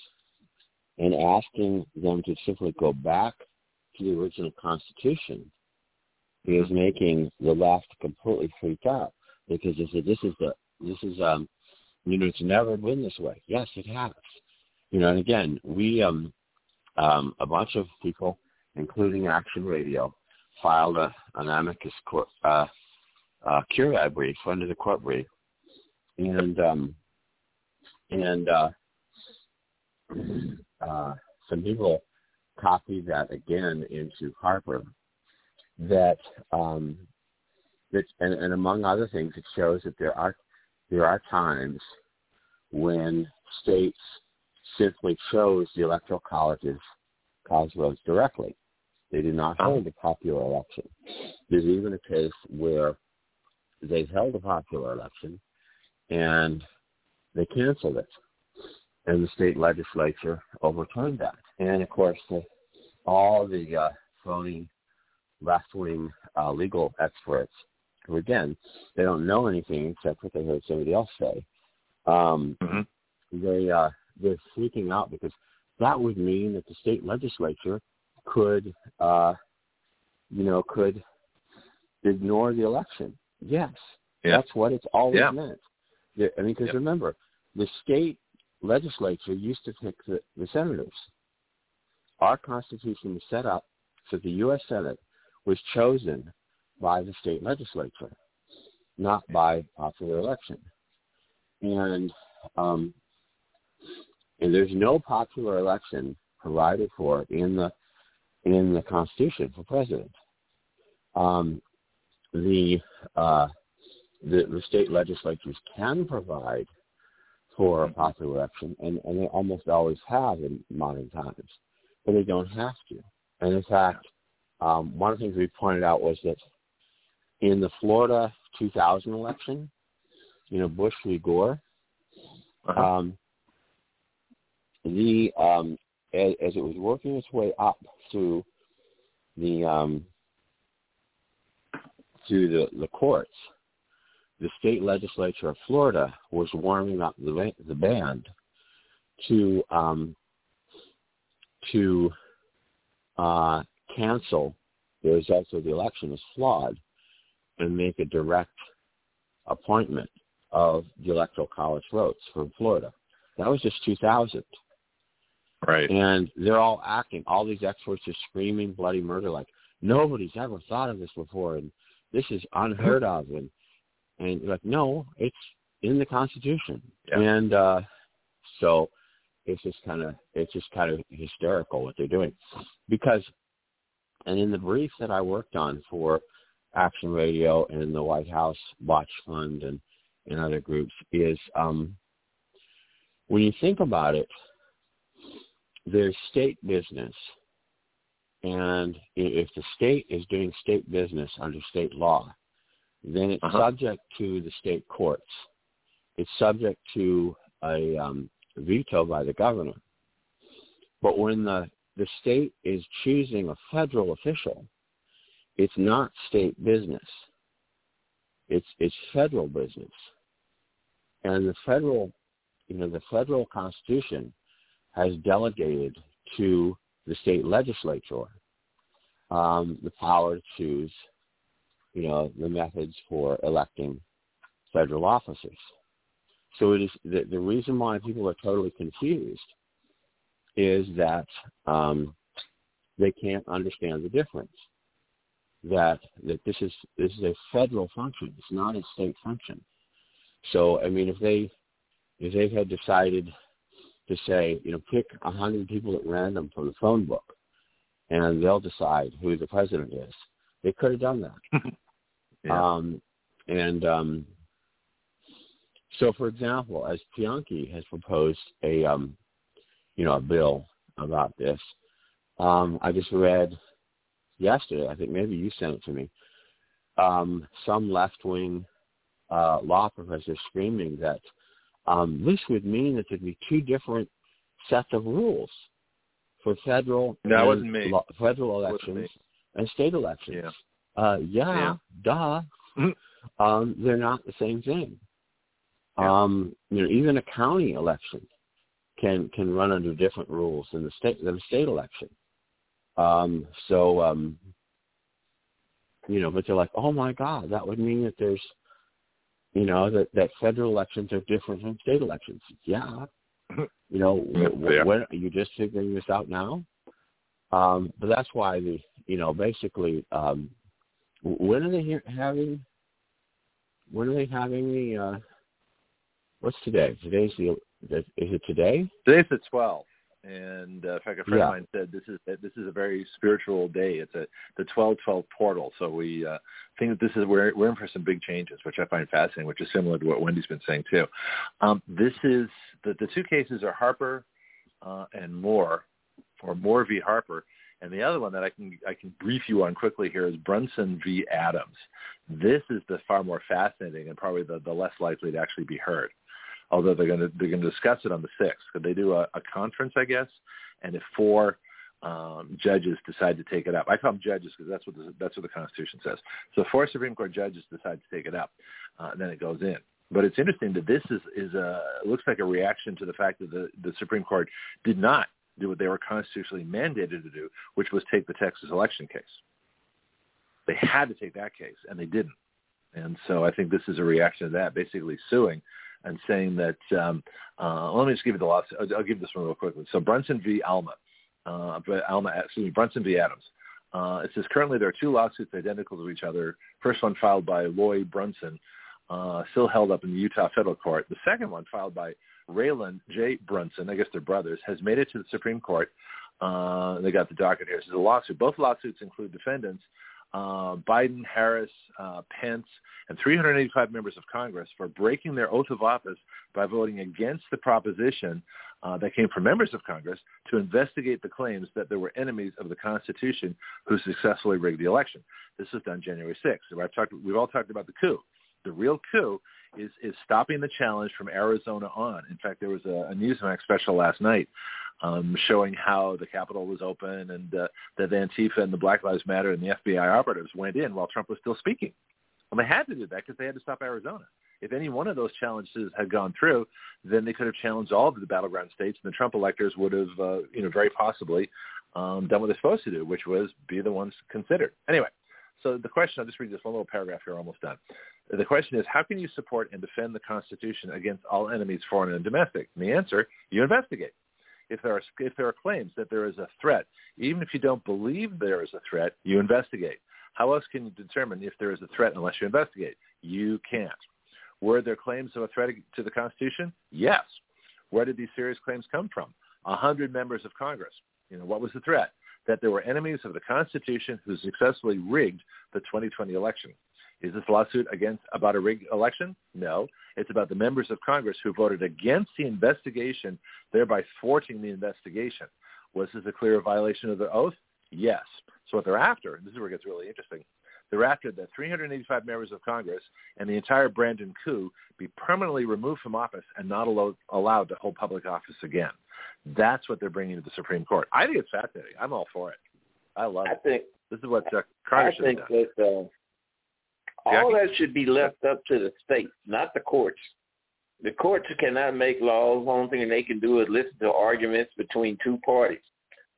and asking them to simply go back to the original Constitution is making the left completely freaked out because they said this is the this is um you know it's never been this way. Yes, it has. You know, and again, we um um a bunch of people, including Action Radio, filed a, an amicus court, uh, uh, curiae brief under the court brief, and um and uh uh, some people copied that again into Harper. That um, that and, and among other things, it shows that there are there are times when states simply chose the electoral colleges college directly. They did not hold a popular election. There's even a case where they held a popular election and they canceled it and the state legislature overturned that. And of course, the, all the uh, phony left-wing uh, legal experts, who again, they don't know anything except what they heard somebody else say. Um, mm-hmm. They uh, they're freaking out because that would mean that the state legislature could, uh, you know, could ignore the election. Yes, yeah. that's what it's always yeah. meant. I mean, because yep. remember, the state legislature used to pick the, the senators. Our Constitution was set up so the U.S. Senate was chosen by the state legislature, not by popular election. And um, and there's no popular election provided for in the in the Constitution for president. Um, the, uh, the the state legislatures can provide for a popular election, and, and they almost always have in modern times, but they don't have to. And in fact, um, one of the things we pointed out was that in the Florida 2000 election, you know, Bush v. Gore, uh-huh. um, the um, as, as, it was working its way up through the um, through the, the courts, the state legislature of Florida was warming up the, the band to um, to uh, cancel the results of the election as flawed and make a direct appointment of the electoral college votes from Florida. That was just 2000.
Right.
And they're all acting. All these experts are screaming bloody murder like nobody's ever thought of this before and this is unheard of and and you're like, no, it's in the Constitution. Yeah. And uh, so it's just kind of it's just kind of hysterical what they're doing, because and in the brief that I worked on for Action Radio and the White House Watch Fund and and other groups is um, when you think about it, there's state business, and if the state is doing state business under state law, then it's
Uh-huh.
subject to the state courts. It's subject to a um, veto by the governor. But when the, the state is choosing a federal official, it's not state business. It's it's federal business. And the federal you know, the federal constitution has delegated to the state legislature um, the power to choose, you know, the methods for electing federal officers. So it is the, the reason why people are totally confused is that um, they can't understand the difference. That that this is this is a federal function. It's not a state function. So I mean, if they if they had decided to say, you know, pick a hundred people at random from the phone book, and they'll decide who the president is, they could have done that. [laughs]
Yeah.
Um, and um, so, for example, as Bianchi has proposed a, um, you know, a bill about this, um, I just read yesterday. I think maybe you sent it to me. Um, some left-wing uh, law professor screaming that um, this would mean that there'd be two different sets of rules for federal
No,
and
wasn't me.
lo- federal elections. And state elections.
Yeah.
Uh, yeah,
Yeah.
duh.
Mhm.
um, they're not the same thing.
Yeah.
Um, you know, even a county election can can run under different rules than the state than a state election. Um, so, um, you know, but they're like, oh my God, that would mean that there's, you know, that that federal elections are different from state elections. Yeah, you know,
yeah.
when are you just figuring this out now? Um, but that's why the, you know, basically, um, when are they he- having? When are they having the? Uh, what's today? Today's the. Is it today?
Today's the 12th, and uh, in fact, a friend
Yeah.
of mine said this is this is a very spiritual day. It's a the 12-12 portal. So we uh, think that this is we're we're in for some big changes, which I find fascinating, which is similar to what Wendy's been saying too. Um, this is the the two cases are Harper uh, and Moore, or Moore v. Harper. And the other one that I can I can brief you on quickly here is Brunson v. Adams. This is the far more fascinating and probably the, the less likely to actually be heard although they're going to they're going to discuss it on the sixth. Could they do a, a conference, I guess? And if four um, judges decide to take it up, I call them judges because that's what the, that's what the Constitution says. So four Supreme Court judges decide to take it up, uh, and then it goes in. But it's interesting that this is is a looks like a reaction to the fact that the the Supreme Court did not do what they were constitutionally mandated to do, which was take the Texas election case. They had to take that case, and they didn't. And so I think this is a reaction to that, basically suing and saying that, um, uh, let me just give you the last, I'll, I'll give this one real quickly. So Brunson v. Alma, uh, Alma, excuse me, Brunson v. Adams. Uh, it says currently there are two lawsuits identical to each other. First one filed by Lloyd Brunson, uh, still held up in the Utah federal court. The second one filed by Raland J. Brunson, I guess they're brothers, has made it to the Supreme Court. Uh, they got the docket here. Is a lawsuit. Both lawsuits include defendants uh, Biden, Harris, uh, Pence, and 385 members of Congress for breaking their oath of office by voting against the proposition uh, that came from members of Congress to investigate the claims that there were enemies of the Constitution who successfully rigged the election. This was done January 6th. So I've talked, we've all talked about the coup. The real coup is, is stopping the challenge from Arizona on. In fact, there was a, a Newsmax special last night um, showing how the Capitol was open and uh, that the Antifa and the Black Lives Matter and the FBI operatives went in while Trump was still speaking. And they had to do that because they had to stop Arizona. If any one of those challenges had gone through, then they could have challenged all of the battleground states, and the Trump electors would have, uh, you know, very possibly um, done what they're supposed to do, which was be the ones considered. Anyway, so the question, I'll just read this one little paragraph here, almost done. The question is, how can you support and defend the Constitution against all enemies, foreign and domestic? And the answer, you investigate if there are if there are claims that there is a threat, even if you don't believe there is a threat, you investigate. How else can you determine if there is a threat unless you investigate? You can't. Were there claims of a threat to the Constitution? Yes. Where did these serious claims come from? A hundred members of Congress. You know, what was the threat? That there were enemies of the Constitution who successfully rigged the 2020 election. Is this lawsuit against about a rigged election? No. It's about the members of Congress who voted against the investigation, thereby thwarting the investigation. Was this a clear violation of their oath? Yes. So what they're after, and this is where it gets really interesting, They're after that 385 members of Congress and the entire Brandon coup be permanently removed from office and not allo- allowed to hold public office again. That's what they're bringing to the Supreme Court. I think it's fascinating. I'm all for it. I love
I
it.
think
This is what Chuck Carter
I think
done.
that uh, all that should be left up to the states, not the courts. The courts cannot make laws. The only thing they can do is listen to arguments between two parties.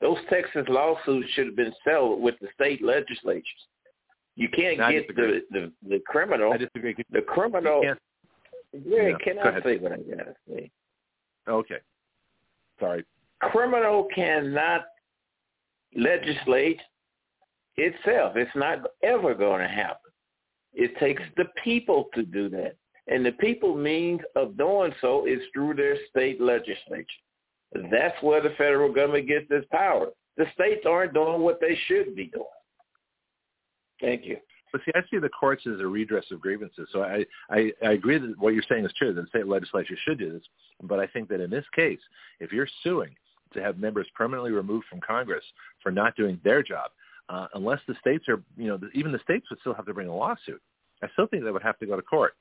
Those Texas lawsuits should have been settled with the state legislatures. You can't
No,
get the, the the criminal.
I disagree.
The criminal.
You
Yeah, can I say what I gotta say?
Okay. Sorry.
criminal cannot legislate itself. It's not ever going to happen. It takes the people to do that. And the people means of doing so is through their state legislature. That's where the federal government gets its power. The states aren't doing what they should be doing. Thank you.
But see, I see the courts as a redress of grievances. So I, I, I agree that what you're saying is true, that the state legislature should do this. But I think that in this case, if you're suing to have members permanently removed from Congress for not doing their job, uh, unless the states are, you know, even the states would still have to bring a lawsuit. I still think they would have to go to court.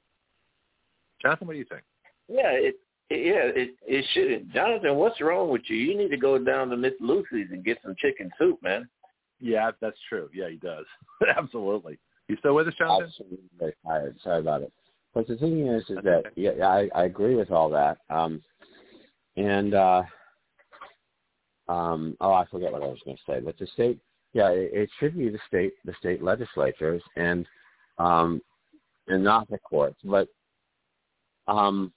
Jonathon, what do you think?
Yeah, it, it yeah, it it shouldn't. Jonathon, what's wrong with you? You need to go down to Miss Lucy's and get some chicken soup, man.
Yeah, that's true. Yeah, he does. [laughs] Absolutely. You still with us, Jonathon?
Absolutely very. Sorry about it. But the thing is, is
That's
that
okay.
yeah, I, I agree with all that. Um, and uh, um, oh, I forget what I was going to say. But the state, yeah, it, it should be the state, the state legislatures, and um, and not the courts. But um,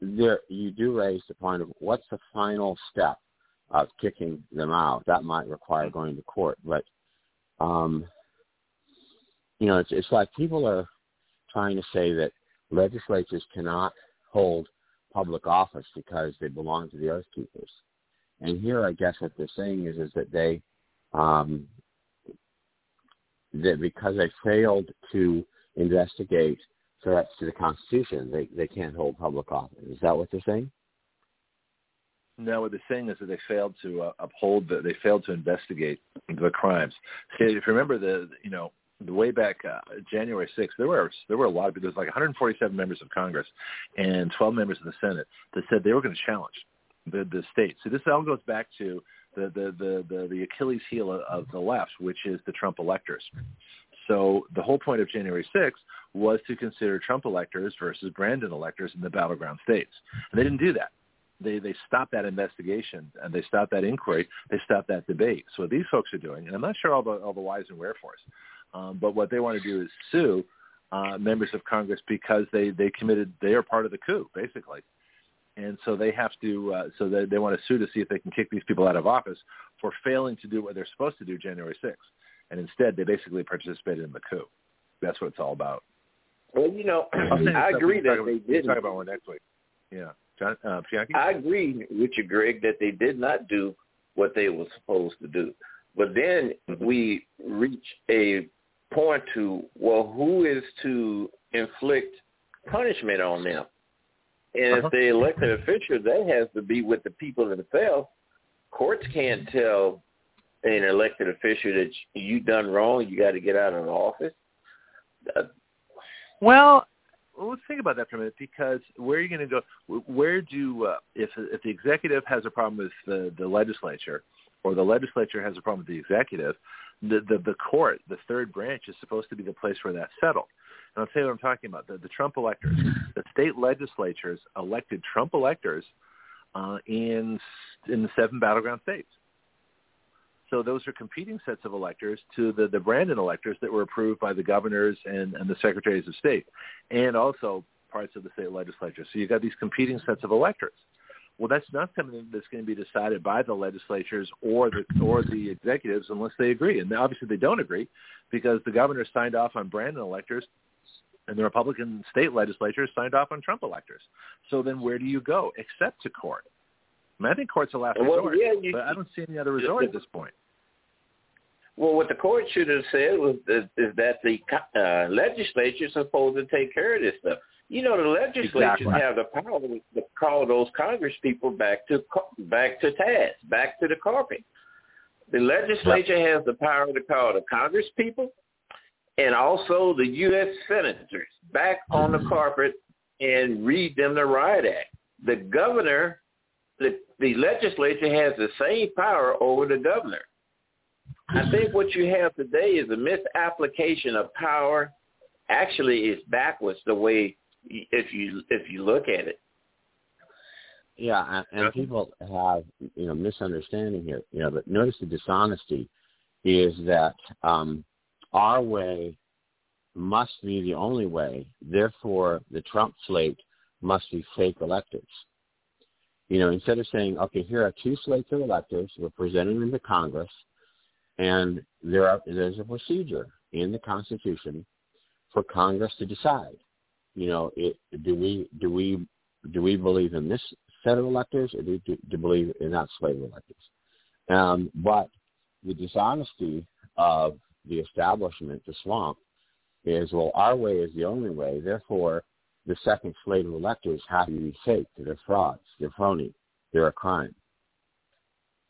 there, you do raise the point of what's the final step of kicking them out. That might require going to court, but um, you know, it's it's like people are trying to say that legislatures cannot hold public office because they belong to the Oath Keepers. And here, I guess what they're saying is is that they um, that because they failed to investigate threats to the Constitution, they they can't hold public office. Is that what they're saying?
No, what they're saying is that they failed to uh, uphold the, they failed to investigate the crimes. If you remember the, you know, the way back uh, January 6th, there were there were a lot of. There was like 147 members of Congress and 12 members of the Senate that said they were going to challenge the the state. So this all goes back to the the the the, Achilles heel of, of the left, which is the Trump electors. So the whole point of January 6th was to consider Trump electors versus Brandon electors in the battleground states, and they didn't do that they they stopped that investigation and they stopped that inquiry. They stopped that debate. So what these folks are doing, and I'm not sure all the all the whys and wherefores, um, but what they want to do is sue uh, members of Congress because they they committed they are part of the coup basically, and so they have to uh, so they they want to sue to see if they can kick these people out of office for failing to do what they're supposed to do January 6th, and instead they basically participated in the coup. That's what it's all about.
Well, you know,
I'll [clears throat] send you
I agree that they
about, can
didn't.
talk about one next week. Yeah, John uh?
I agree with you, Greg, that they did not do what they were supposed to do. But then
Mhm.
we reach a point to, well, who is to inflict punishment on them? And
Uh-huh.
if the elected official, that has to be with the people themselves. Courts can't tell an elected official that you done wrong, you got to get out of office. Uh,
Well, well, let's think about that for a minute because where are you going to go? Where do uh, if if the executive has a problem with the the legislature, or the legislature has a problem with the executive, the the, the court, the third branch, is supposed to be the place where that's settled. And I'll tell you what I'm talking about. The, the Trump electors, the state legislatures elected Trump electors uh, in in the seven battleground states. So those are competing sets of electors to the, the Brandon electors that were approved by the governors and, and the secretaries of state, and also parts of the state legislature. So you've got these competing sets of electors. Well, that's not something that's going to be decided by the legislatures or the or the executives unless they agree. And obviously they don't agree because the governor signed off on Brandon electors and the Republican state legislatures signed off on Trump electors. So then where do you go except to court? I, mean, I think court's a last
Well,
resort,
yeah, you-
but I don't see any other resort at this point.
Well, what the court should have said was is, is that the uh, legislature is supposed to take care of this stuff. You know, the legislatures
Exactly.
have the power to to call those Congress people back to back to task, back to the carpet. The legislature has the power to call the Congress people, and also the U.S. senators back on the carpet and read them the Riot Act. The governor, the, the legislature has the same power over the governor. I think what you have today is a misapplication of power. Actually, it's backwards the way if you if you look at it.
Yeah, and people have you know misunderstanding here. You know, but notice the dishonesty is that um, our way must be the only way. Therefore, the Trump slate must be fake electors. You know, instead of saying, okay, here are two slates of electors, we're presenting them to Congress, and there are, there's a procedure in the Constitution for Congress to decide. You know, it, do we do we do we believe in this set of electors, or do we believe in that slate of electors? Um, but the dishonesty of the establishment, the swamp, is, well, our way is the only way. Therefore, the second slate of electors have to be fake. They're frauds. They're phony. They're a crime.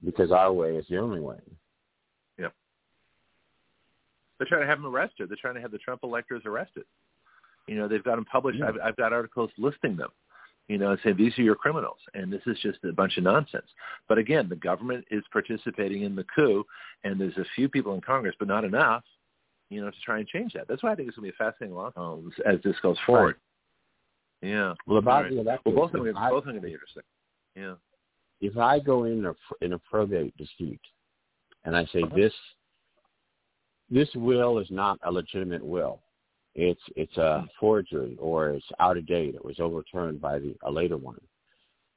Because our way is the only way.
Yep. They're trying to have them arrested. They're trying to have the Trump electors arrested. You know, they've got them published. Yeah. I've, I've got articles listing them you know, and say these are your criminals, and this is just a bunch of nonsense. But again, the government is participating in the coup, and there's a few people in Congress, but not enough, you know, to try and change that. That's why I think it's going to be a fascinating long haul as this goes forward. Right. Yeah.
Well, about right. the election,
well, both of them, I, both of them going to be interesting. Yeah.
If I go in a in a probate dispute, and I say uh-huh. this this will is not a legitimate will, it's it's a forgery or it's out of date. It was overturned by the a later one,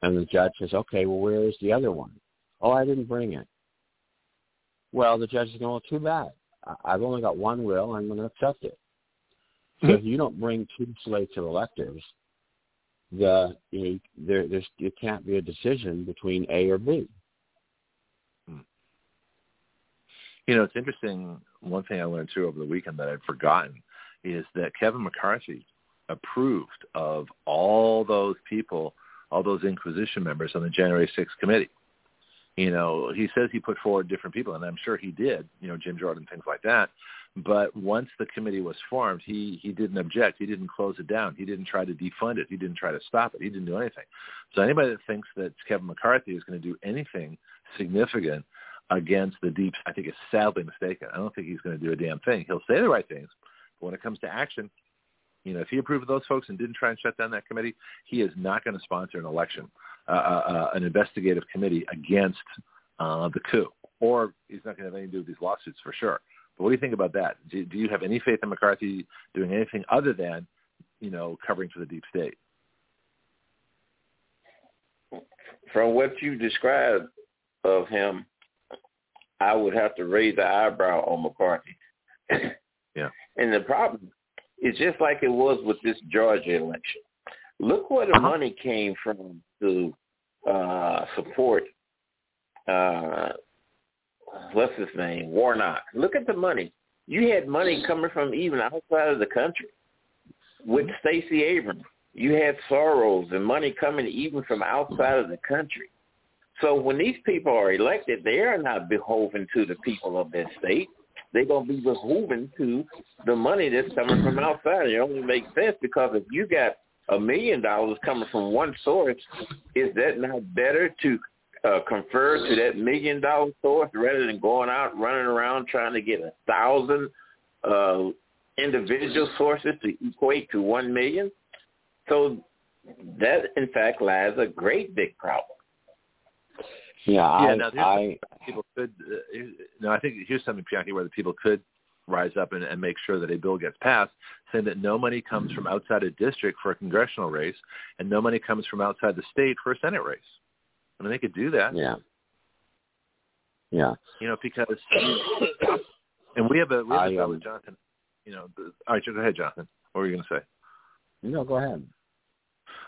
and the judge says, okay, well, where is the other one? Oh, I didn't bring it. Well, the judge is going, well, too bad. I've only got one will. I'm going to accept it. So if you don't bring two slates of electives, the you know, there there's it can't be a decision between A or B.
Hmm. You know, it's interesting. One thing I learned too over the weekend that I'd forgotten is that Kevin McCarthy approved of all those people, all those Inquisition members on the January 6th committee. You know, he says he put forward different people, and I'm sure he did, you know, Jim Jordan, things like that. But once the committee was formed, he, he didn't object. He didn't close it down. He didn't try to defund it. He didn't try to stop it. He didn't do anything. So anybody that thinks that Kevin McCarthy is going to do anything significant against the deep, I think is sadly mistaken. I don't think he's going to do a damn thing. He'll say the right things, but when it comes to action, you know, if he approved of those folks and didn't try and shut down that committee, he is not going to sponsor an election, uh, uh, uh, an investigative committee against uh, the coup, or he's not going to have anything to do with these lawsuits for sure. But what do you think about that? Do, do you have any faith in McCarthy doing anything other than, you know, covering for the deep state?
From what you described of him, I would have to raise the eyebrow on McCarthy.
yeah.
And the problem is just like it was with this Georgia election. Look where the uh-huh. money came from to uh, support uh, what's his name, Warnock. Look at the money. You had money coming from even outside of the country. With mm-hmm. Stacey Abrams, you had Soros and money coming even from outside of the country. So when these people are elected, they are not beholden to the people of their state they're going to be beholden to the money that's coming from outside. It only makes sense because if you got a million dollars coming from one source, is that not better to uh, confer to that million dollar source rather than going out running around trying to get a thousand uh, individual sources to equate to one million? So that, in fact, lies a great big problem.
Yeah,
yeah.
I,
now,
I
people could. Uh, no, I think here's something, Bianchi, where the people could rise up and, and make sure that a bill gets passed, saying that no money comes from outside a district for a congressional race, and no money comes from outside the state for a Senate race. I mean, they could do that.
Yeah. Yeah.
You know, because and we have a we have I, a bill um, Jonathon. You know, the, all right, go ahead, Jonathon. What were you going to say?
No, go ahead.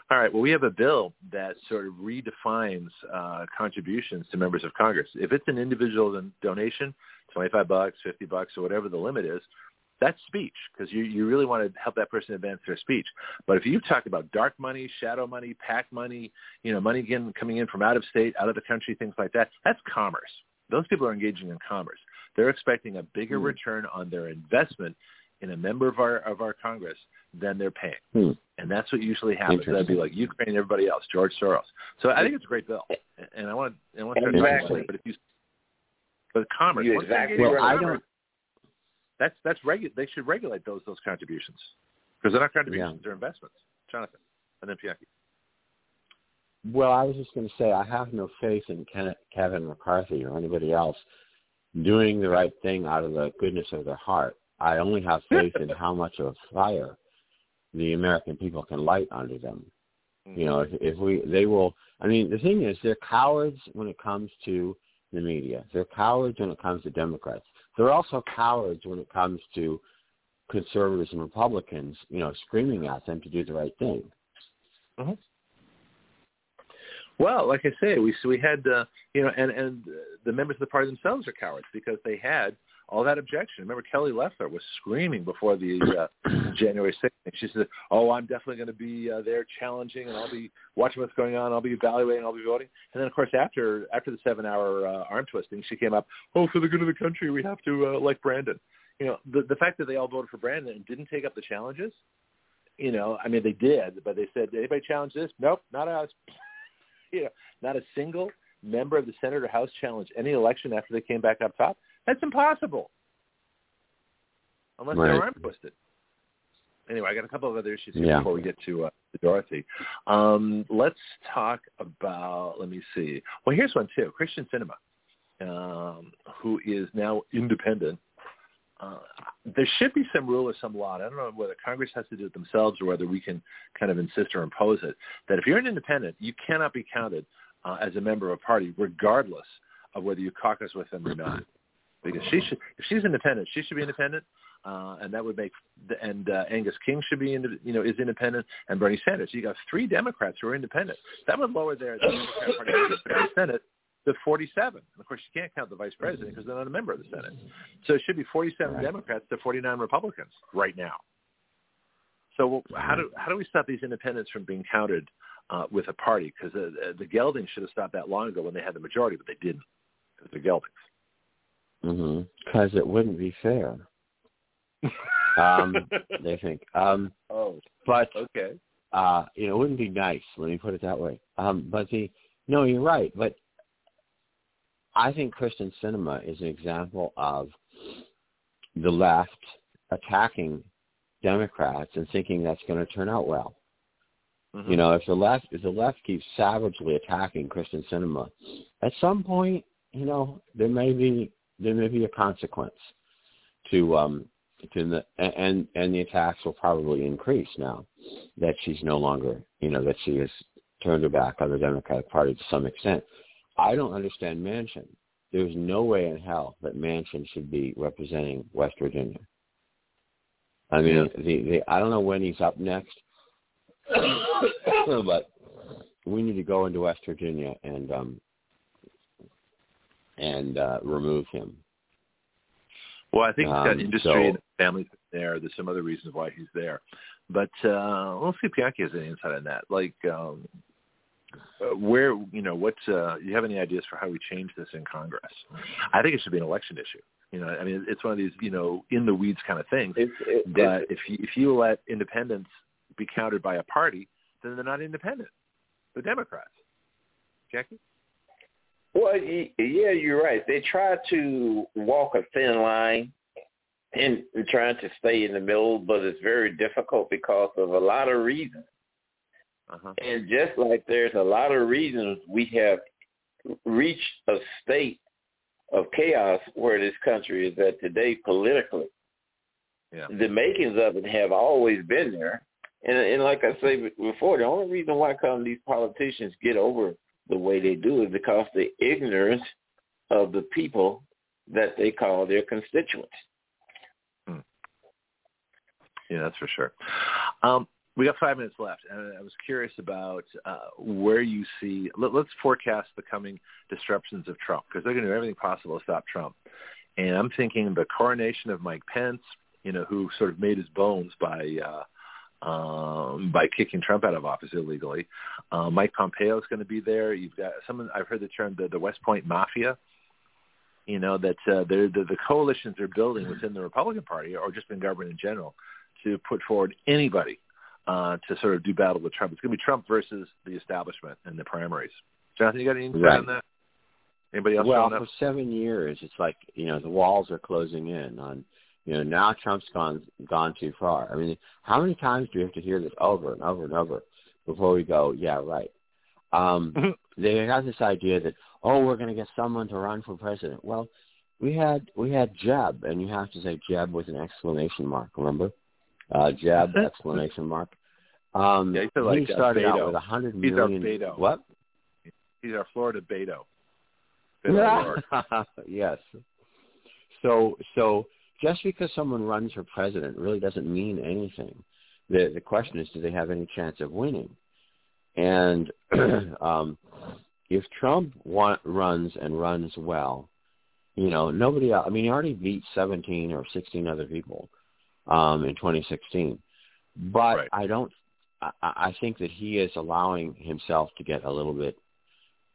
All right. Well, we have a bill that sort of redefines uh, contributions to members of Congress. If it's an individual donation, twenty-five bucks, fifty bucks, or whatever the limit is, that's speech because you you really want to help that person advance their speech. But if you talk about dark money, shadow money, PAC money, you know, money again coming in from out of state, out of the country, things like that, that's commerce. Those people are engaging in commerce. They're expecting a bigger mm. return on their investment in a member of our of our Congress than they're paying,
hmm.
and that's what usually happens. That'd be like Ukraine and everybody else, George Soros. So I think it's a great bill, and I want to I want to
exactly.
but if you but commerce,
you exactly
well. I don't.
That's that's regu- They should regulate those those contributions because they're not contributions;
Yeah.
they're investments. Jonathon, and then Bianchi.
Well, I was just going to say I have no faith in Kevin McCarthy or anybody else doing the right thing out of the goodness of their heart. I only have faith in how much of a fire the American people can light under them. You know, if, if we, they will. I mean, the thing is, they're cowards when it comes to the media. They're cowards when it comes to Democrats. They're also cowards when it comes to conservatives and Republicans. You know, screaming at them to do the right thing.
Well, like I say, we so we had uh, you know, and and the members of the party themselves are cowards because they had all that objection. Remember, Kelly Loeffler was screaming before the uh, [clears throat] January 6th. She said, "Oh, I'm definitely going to be uh, there challenging, and I'll be watching what's going on. I'll be evaluating. I'll be voting." And then, of course, after after the seven-hour uh, arm twisting, she came up, "Oh, for the good of the country, we have to uh, like Brandon." You know, the the fact that they all voted for Brandon and didn't take up the challenges. You know, I mean, they did, but they said, "Did anybody challenge this?" Nope, not us. [laughs] you know, not a single member of the Senate or House challenged any election after they came back up top. That's impossible. Unless
Right.
they're arm twisted. Anyway, I got a couple of other issues here
Yeah.
before we get to, uh, to Dorothy. Um, let's talk about, let me see. Well, here's one too. Kyrsten Sinema, um, who is now independent. Uh, there should be some rule or some law. I don't know whether Congress has to do it themselves or whether we can kind of insist or impose it. That if you're an independent, you cannot be counted uh, as a member of a party, regardless of whether you caucus with them or not. Because she should, if she's independent, she should be independent, uh, and that would make and uh, Angus King should be, inde- you know, is independent, and Bernie Sanders. You got three Democrats who are independent. That would lower their the Democrat Party in the Senate to 47. And of course, you can't count the vice president because they're not a member of the Senate. So it should be 47
Right.
Democrats to 49 Republicans right now. So how do how do we stop these independents from being counted uh, with a party? Because uh, the geldings should have stopped that long ago when they had the majority, but they didn't because they're geldings.
Because it wouldn't be fair. Um, [laughs] they think. Um,
oh,
but
okay.
uh, you know, it wouldn't be nice. Let me put it that way. Um, but the no, you're right. But I think Kyrsten Sinema is an example of the left attacking Democrats and thinking that's going to turn out well.
Mhm.
You know, if the left if the left keeps savagely attacking Kyrsten Sinema, at some point, you know, there may be there may be a consequence to um to the and and the attacks will probably increase now that she's no longer you know that she has turned her back on the Democratic Party to some extent. I don't understand Manchin. There's no way in hell that Manchin should be representing West Virginia. I mean, the, the I don't know when he's up next, [coughs] but we need to go into West Virginia and um and uh remove him.
Well, I think
Um,
industry
so-
and family there. There's some other reasons why he's there, but uh, we'll see if Bianchi has any insight on that. Like, um, where you know what? Uh, you have any ideas for how we change this in Congress? I think it should be an election issue. You know, I mean, it's one of these you know in the weeds kind of things.
It's, it,
But if you, if you let independents be counted by a party, then they're not independent. They're Democrats. Jackie?
Well, y- yeah, you're right. They try to walk a thin line in, in trying to stay in the middle, but it's very difficult because of a lot of reasons.
Uh-huh.
And just like there's a lot of reasons we have reached a state of chaos where this country is at today politically.
Yeah.
The makings of it have always been there. And, and like I say before, the only reason why come these politicians get over the way they do is because the ignorance of the people that they call their constituents.
Yeah, that's for sure. Um, we got five minutes left, and I was curious about uh, where you see. Let, let's forecast the coming disruptions of Trump because they're going to do everything possible to stop Trump. And I'm thinking the coronation of Mike Pence, you know, who sort of made his bones by uh, um, by kicking Trump out of office illegally. Uh, Mike Pompeo is going to be there. You've got someone I've heard the term the, the West Point Mafia you know, that uh, the, the coalitions they're building within the Republican Party or just in government in general to put forward anybody uh, to sort of do battle with Trump. It's going to be Trump versus the establishment in the primaries. Jonathon, you got any insight
right.
on that? Anybody else?
Well, for seven years, it's like you know the walls are closing in on. You know now Trump's gone gone too far. I mean, how many times do we have to hear this over and over and over before we go, yeah, right? Um, mm-hmm. they got this idea that oh, we're going to get someone to run for president. Well, we had we had Jeb, and you have to say Jeb with an exclamation mark. Remember, uh, Jeb exclamation mark. Um,
yeah, he, like,
he started
uh,
out with a hundred
He's
million.
He's our Beto.
What?
He's our Florida Beto. [laughs]
yes. So so just because someone runs for president really doesn't mean anything. The the question is, do they have any chance of winning? And [clears throat] um, if Trump want, runs and runs well, you know, nobody else. I mean, he already beat 17 or 16 other people um, in 2016, but
right.
I don't. I, I think that he is allowing himself to get a little bit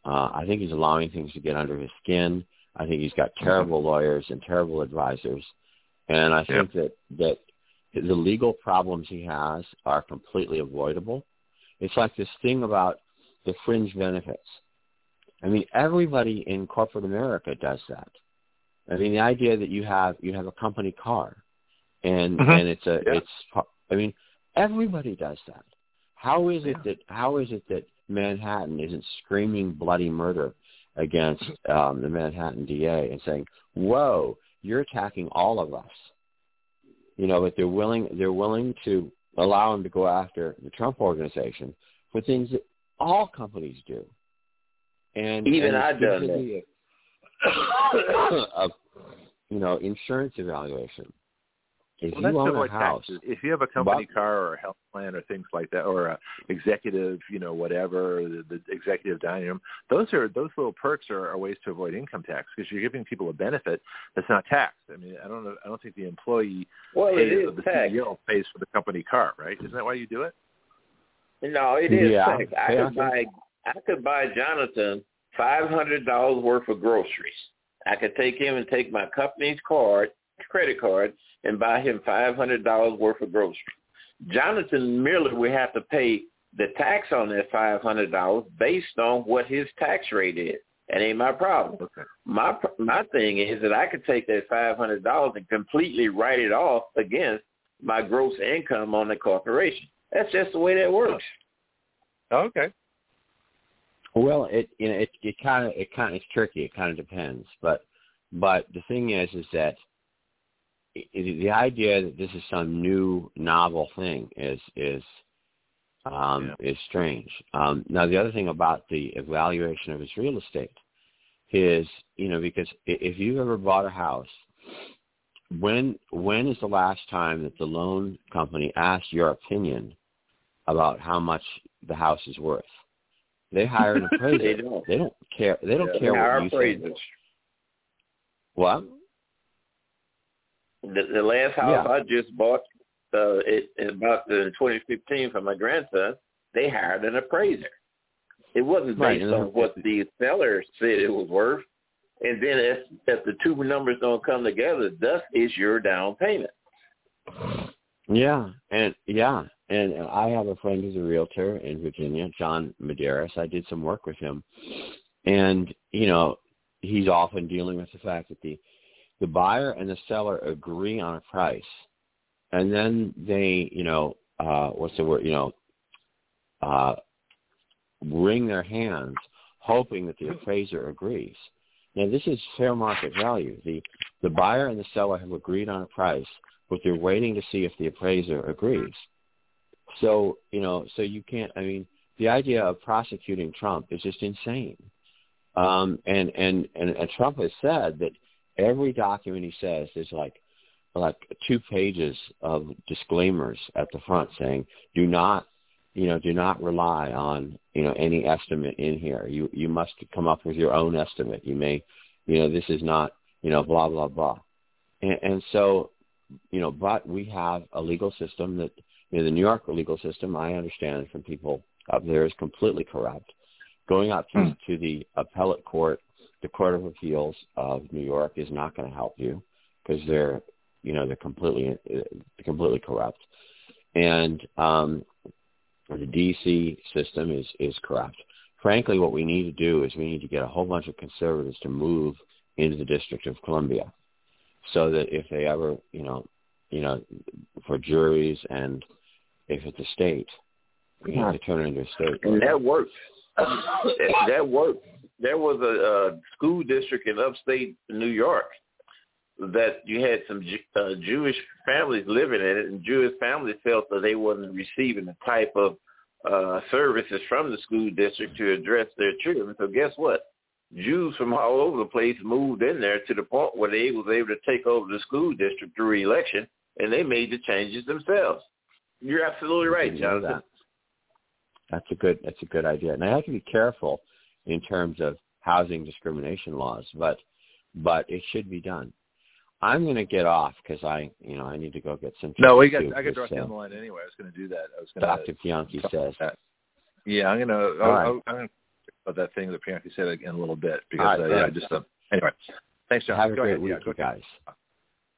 uh, I think he's allowing things to get under his skin. I think he's got terrible lawyers and terrible advisors, and I think yep. that that the legal problems he has are completely avoidable. It's like this thing about the fringe benefits. I mean, everybody in corporate America does that. I mean, the idea that you have you have a company car, and
mm-hmm.
and it's a
yeah.
it's. I mean, everybody does that. How is it that how is it that Manhattan isn't screaming bloody murder against um, the Manhattan DA and saying, "Whoa, you're attacking all of us." You know, but they're willing they're willing to allow him to go after the Trump organization for things that all companies do. And
even
and
I done that.
Of, [coughs] you know, insurance evaluation. If
well,
you own a
house, taxes. if you have a company but, car or a health plan or things like that, or a executive, you know, whatever, the, the executive dining room, those are those little perks are, are ways to avoid income tax because you're giving people a benefit that's not taxed. I mean, I don't know, I don't think the employee
well,
pays,
it is
the
tax.
CEO pays for the company car, right? Isn't that why you do it?
No, it is
yeah.
tax. I could buy I could buy Jonathon five hundred dollars worth of groceries. I could take him and take my company's card, credit card, and buy him $500 worth of groceries. Jonathon merely would have to pay the tax on that $500 based on what his tax rate is. That ain't my problem.
Okay.
My my thing is that I could take that $500 and completely write it off against my gross income on the corporation. That's just the way that works.
Okay.
Well, it you know it it kind of it kind of it's tricky. It kind of depends, but but the thing is is that the idea that this is some new novel thing is is um, yeah. is strange. Um, now, the other thing about the evaluation of his real estate is, you know, because if you've ever bought a house, when when is the last time that the loan company asked your opinion about how much the house is worth? They hire an [laughs] appraiser.
they don't.
They don't care. They don't
yeah,
care what you
appraisers.
think. What?
The, the last house
Yeah.
I just bought, uh, it, about the 2015 for my grandson, they hired an appraiser. It wasn't based
and
on what the seller said it was worth. And then if, if the two numbers don't come together, thus is your down payment.
Yeah, and yeah, and I have a friend who's a realtor in Virginia, John Medeiros. I did some work with him, and you know, he's often dealing with the fact that the the buyer and the seller agree on a price, and then they, you know, uh, what's the word, you know, uh, wring their hands, hoping that the appraiser agrees. Now, this is fair market value. The the buyer and the seller have agreed on a price, but they're waiting to see if the appraiser agrees. So, you know, so you can't. I mean, the idea of prosecuting Trump is just insane. Um, and, and and and Trump has said that every document he says is like like two pages of disclaimers at the front saying do not you know do not rely on you know any estimate in here. You you must come up with your own estimate. You may you know this is not you know blah blah blah. And, and so you know but we have a legal system that you know the new york legal system i understand from people up there is completely corrupt. Going up to, hmm. to the appellate court the Court of Appeals of New York is not going to help you because they're, you know, they're completely, uh, completely corrupt. And um, the D.C. system is, is corrupt. Frankly, what we need to do is we need to get a whole bunch of conservatives to move into the District of Columbia so that if they ever, you know, you know, for juries and if it's a state, you know, they turn it into a state.
And that works. that worked. There was a, a school district in upstate New York that you had some uh, Jewish families living in it, and Jewish families felt that they wasn't receiving the type of uh, services from the school district to address their children. So guess what? Jews from all over the place moved in there to the point where they was able to take over the school district through election, and they made the changes themselves. You're absolutely right, Jonathon.
That. That's a good. That's a good idea. And I have to be careful in terms of housing discrimination laws, but but it should be done. I'm going to get off because I, you know, I need to go get some.
No, we got. I got drop down the line anyway. I was going to do that. I was going
to. Dr. Says.
That. Yeah, I'm going to. Right. I'm going to about that thing that Bianchi said in a little bit because right, uh, yeah, just uh, anyway. Thanks, John.
Have
go
a great
ahead.
week,
yeah,
guys.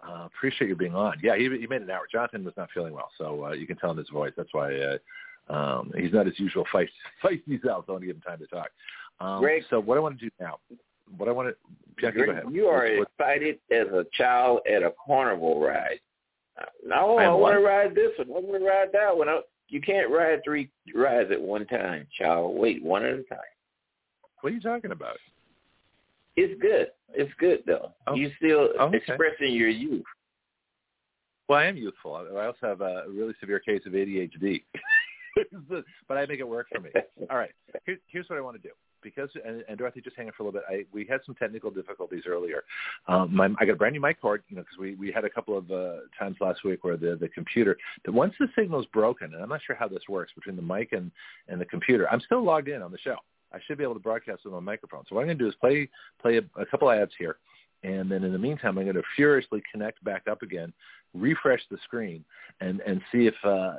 Uh, appreciate you being on. Yeah, he, he made an hour. Jonathon was not feeling well, so uh, you can tell in his voice. That's why uh, um, he's not his usual feisty, [laughs] feisty self. Don't give him time to talk. Um,
Greg,
so what I want to do now, what I want to, Bianchi,
Greg,
go ahead.
You are
what,
excited as a child at a carnival ride. No, I, I want to ride this one. I want to ride that one. You can't ride three rides at one time, child. Wait one at a time.
What are you talking about?
It's good. It's good though.
Oh.
You still
oh, okay.
expressing your youth.
Well, I am youthful. I also have a really severe case of ADHD. [laughs] but I make it work for me. All right. Here, here's what I want to do. Because and, and Dorothy, just hang on for a little bit. I, we had some technical difficulties earlier. Um, my, I got a brand new mic cord, you know, because we, we had a couple of uh, times last week where the the computer, that once the signal's broken, and I'm not sure how this works between the mic and and the computer. I'm still logged in on the show. I should be able to broadcast with my microphone. So what I'm going to do is play play a, a couple ads here, and then in the meantime, I'm going to furiously connect back up again, refresh the screen, and and see if uh, uh,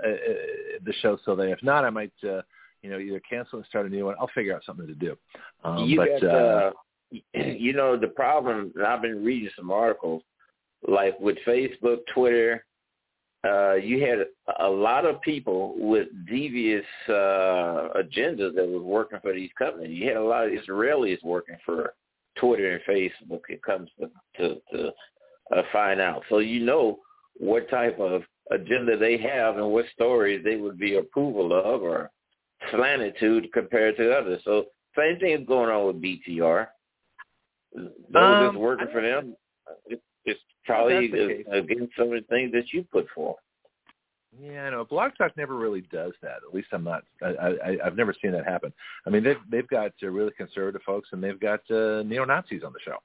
the show's still there. If not, I might uh, you know either cancel and start a new one. I'll figure out something to do. Um,
you
but
got,
uh, [clears throat]
you know the problem. I've been reading some articles, like with Facebook, Twitter, uh, you had a lot of people with devious uh, agendas that was working for these companies. You had a lot of Israelis working for Twitter and Facebook. It comes to to, to uh, find out, so you know what type of agenda they have and what stories they would be approval of or slanted compared to others. So same thing is going on with BTR. Those
um,
that's working for them, it's probably against some of the things that you put forth.
Yeah, I know. Blog Talk never really does that. At least I'm not. I, I, I've never seen that happen. I mean, they've they've got uh, really conservative folks, and they've got uh, neo Nazis on the show.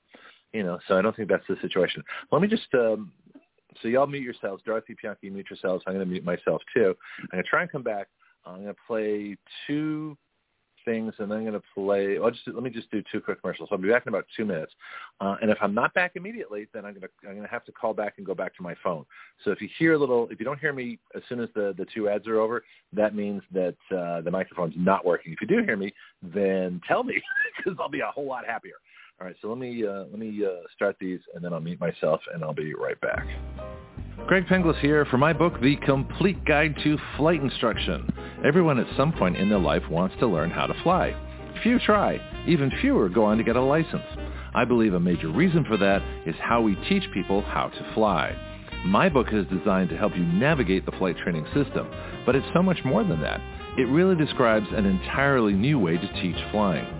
You know, so I don't think that's the situation. Let me just. Um, so y'all mute yourselves. Dorothy Bianchi, mute yourselves. I'm going to mute myself too. I'm going to try and come back. I'm going to play two things, and then I'm going to play. I'll just let me just do two quick commercials. I'll be back in about two minutes, uh, and if I'm not back immediately, then I'm going to I'm going to have to call back and go back to my phone. So if you hear a little, if you don't hear me as soon as the the two ads are over, that means that uh, the microphone's not working. If you do hear me, then tell me [laughs] because I'll be a whole lot happier. All right, so let me uh, let me uh, start these, and then I'll mute myself, and I'll be right back. Greg Penglis here for my book, The Complete Guide to Flight Instruction. Everyone at some point in their life wants to learn how to fly. Few try. Even fewer go on to get a license. I believe a major reason for that is how we teach people how to fly. My book is designed to help you navigate the flight training system, but it's so much more than that. It really describes an entirely new way to teach flying.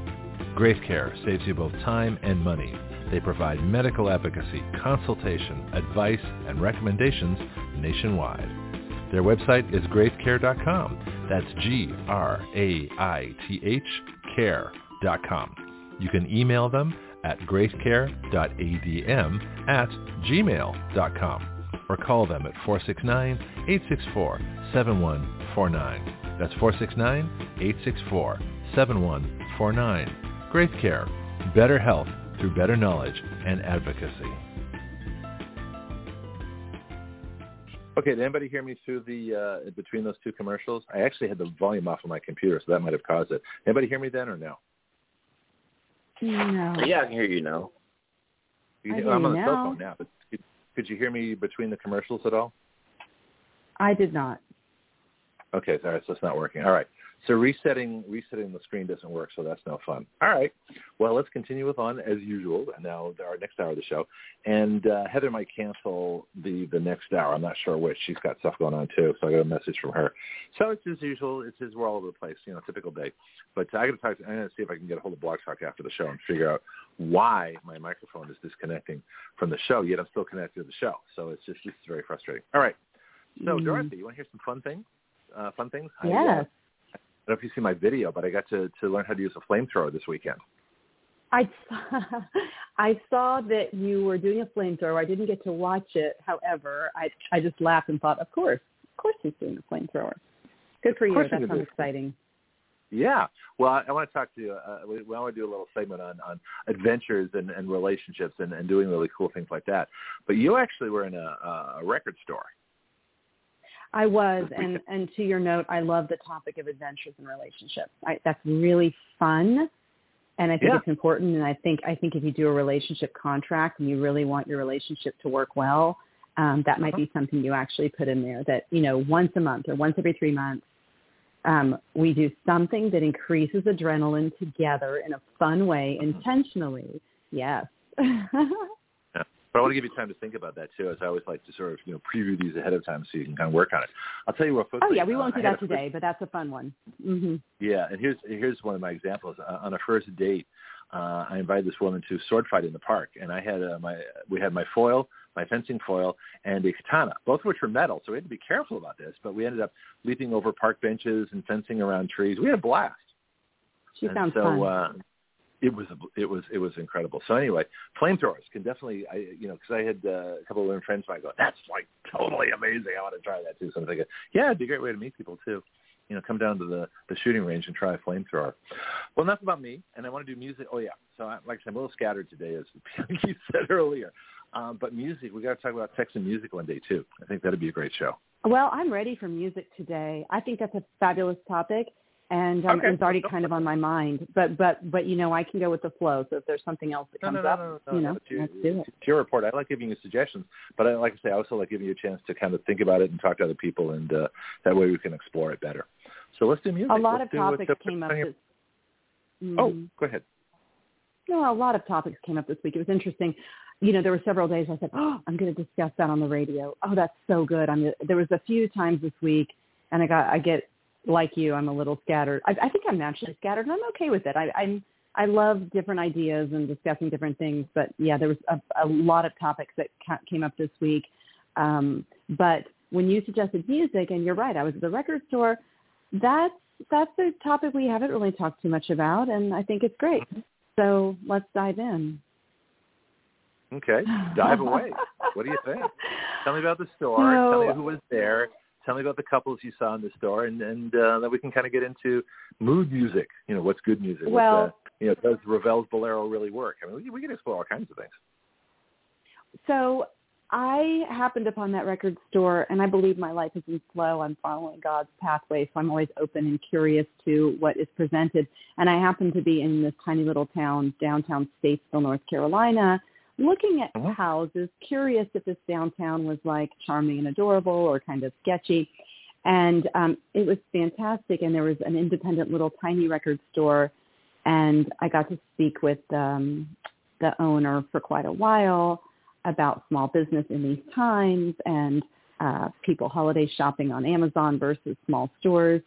Graith Care saves you both time and money. They provide medical advocacy, consultation, advice, and recommendations nationwide. Their website is graithcare.com. That's G-R-A-I-T-H care.com. You can email them at graithcare.adm at gmail.com or call them at 469-864-7149. That's 469-864-7149. Graith Care, better health through better knowledge and advocacy. Okay, did anybody hear me through the uh, between those two commercials? I actually had the volume off of my computer, so that might have caused it. Anybody hear me then or no?
No.
Yeah, I can hear you now.
You,
I hear
I'm
you
on the cell
now.
phone now, but could, could you hear me between the commercials at all?
I did not.
Okay, all right, so it's not working. All right. So resetting resetting the screen doesn't work, so that's no fun. All right. Well, let's continue with on as usual. And now our next hour of the show. And uh, Heather might cancel the the next hour. I'm not sure which. She's got stuff going on too, so I got a message from her. So it's as usual. It's as we're all over the place. You know, typical day. But I got to talk. I'm going to see if I can get a hold of Blog Talk after the show and figure out why my microphone is disconnecting from the show. Yet I'm still connected to the show. So it's just this is very frustrating. All right. So
Mm.
Dorothy, you want to hear some fun things? Uh, fun things? I, uh,
Yes.
I don't know if you see my video, but I got to, to learn how to use a flamethrower this weekend.
I saw, [laughs] I saw that you were doing a flamethrower. I didn't get to watch it. However, I I just laughed and thought, of course, of course he's doing a flamethrower. Good for you. That sounds exciting.
Yeah. Well, I, I want to talk to you. Uh, we, we want to do a little segment on, on adventures and, and relationships and, and doing really cool things like that. But you actually were in a, a record store.
I was, and and to your note, I love the topic of adventures and relationships. I, that's really fun, and I think
Yeah.
it's important. And I think I think if you do a relationship contract and you really want your relationship to work well, um, that might
Uh-huh.
be something you actually put in there. That you know, once a month or once every three months, um, we do something that increases adrenaline together in a fun way,
Uh-huh.
intentionally. Yes. [laughs]
But I want to give you time to think about that too, as I always like to sort of you know preview these ahead of time so you can kind of work on it. I'll tell you real quickly.
oh yeah, we
uh,
won't do that today, but that's a fun one. hmm
Yeah, and here's here's one of my examples. Uh, on a first date, uh, I invited this woman to sword fight in the park, and I had uh, my we had my foil, my fencing foil, and a katana, both of which were metal. So we had to be careful about this. But we ended up leaping over park benches and fencing around trees. We had a blast.
She
and
sounds
so,
fun.
Uh, it was it was it was incredible. So anyway, flamethrowers can definitely I you know because I had uh, a couple of women friends mine go that's like totally amazing. I want to try that too. So I'm thinking yeah, it'd be a great way to meet people too. You know, come down to the the shooting range and try a flamethrower. Well, enough about me, and I want to do music. Oh yeah, so I, like I said, I'm a little scattered today, as [laughs] Keith said earlier. Um, but music, we got to talk about text and music one day too. I think that'd be a great show.
Well, I'm ready for music today. I think that's a fabulous topic, and um,
Okay.
it's already kind of on my mind. But but but you know, I can go with the flow. So if there's something else that comes
no, no,
up,
no, no,
you
no,
know, let's do it.
It's your report. I like giving you suggestions, but I, like I say, I also like giving you a chance to kind of think about it and talk to other people, and uh, that way we can explore it better. So let's do music.
A lot
Let's
of topics
up-
came up. This,
Oh,
Mhm.
go ahead.
No, a lot of topics came up this week. It was interesting. You know, there were several days I said, "Oh, I'm going to discuss that on the radio." Oh, that's so good. I'm. There was a few times this week, and I got. I get like you. I'm a little scattered. I, I think I'm naturally scattered, and I'm okay with it. I, I'm. I love different ideas and discussing different things. But yeah, there was a, a lot of topics that ca- came up this week. Um, but when you suggested music, and you're right, I was at the record store. That's that's a topic we haven't really talked too much about, and I think it's great. So let's dive in.
Okay, dive away. What do you think? [laughs] Tell me about the store. Tell me who was there. Tell me about the couples you saw in the store, and and uh, then we can kind of get into mood music. You know, what's good music? What's,
Well-
uh, you know, does Ravel's Bolero really work? I mean, we, we can explore all kinds of things.
So I happened upon that record store, and I believe my life is in flow. I'm following God's pathway, so I'm always open and curious to what is presented. And I happen to be in this tiny little town, downtown Statesville, North Carolina, looking at
Mhm.
houses, curious if this downtown was like charming and adorable or kind of sketchy. And um, it was fantastic. And there was an independent little tiny record store. And I got to speak with um, the owner for quite a while about small business in these times and uh, people holiday shopping on Amazon versus small stores.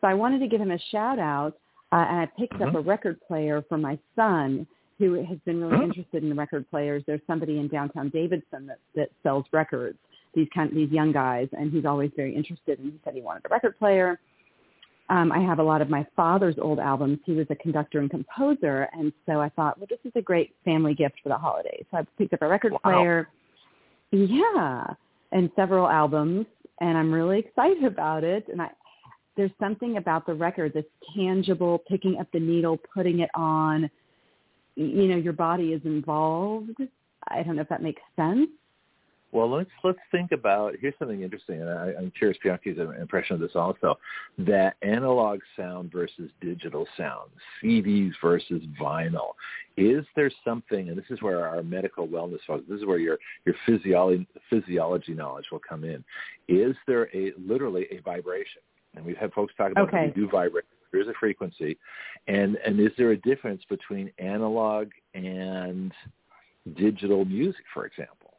So I wanted to give him a shout out. Uh, and I picked up
Mhm.
a record player for my son who has been really interested in record players. There's somebody in downtown Davidson that, that sells records, these kind these young guys, and he's always very interested. And he said he wanted a record player. Um, I have a lot of my father's old albums. He was a conductor and composer, and so I thought, well, this is a great family gift for the holidays. So I picked up a record
Wow.
player. Yeah, and several albums, and I'm really excited [laughs] about it. And I, there's something about the record that's tangible, picking up the needle, putting it on. You know, your body is involved. I don't know if that makes sense.
Well, let's let's think about. Here's something interesting, and I, I'm curious Bianchi's impression of this also. That analog sound versus digital sound, CDs versus vinyl. Is there something? And this is where our medical wellness focus. This is where your your physiology physiology knowledge will come in. Is there a literally a vibration? And we've had folks talk about
Okay.
that we do vibrate. There's a frequency, and and is there a difference between analog and digital music, for example?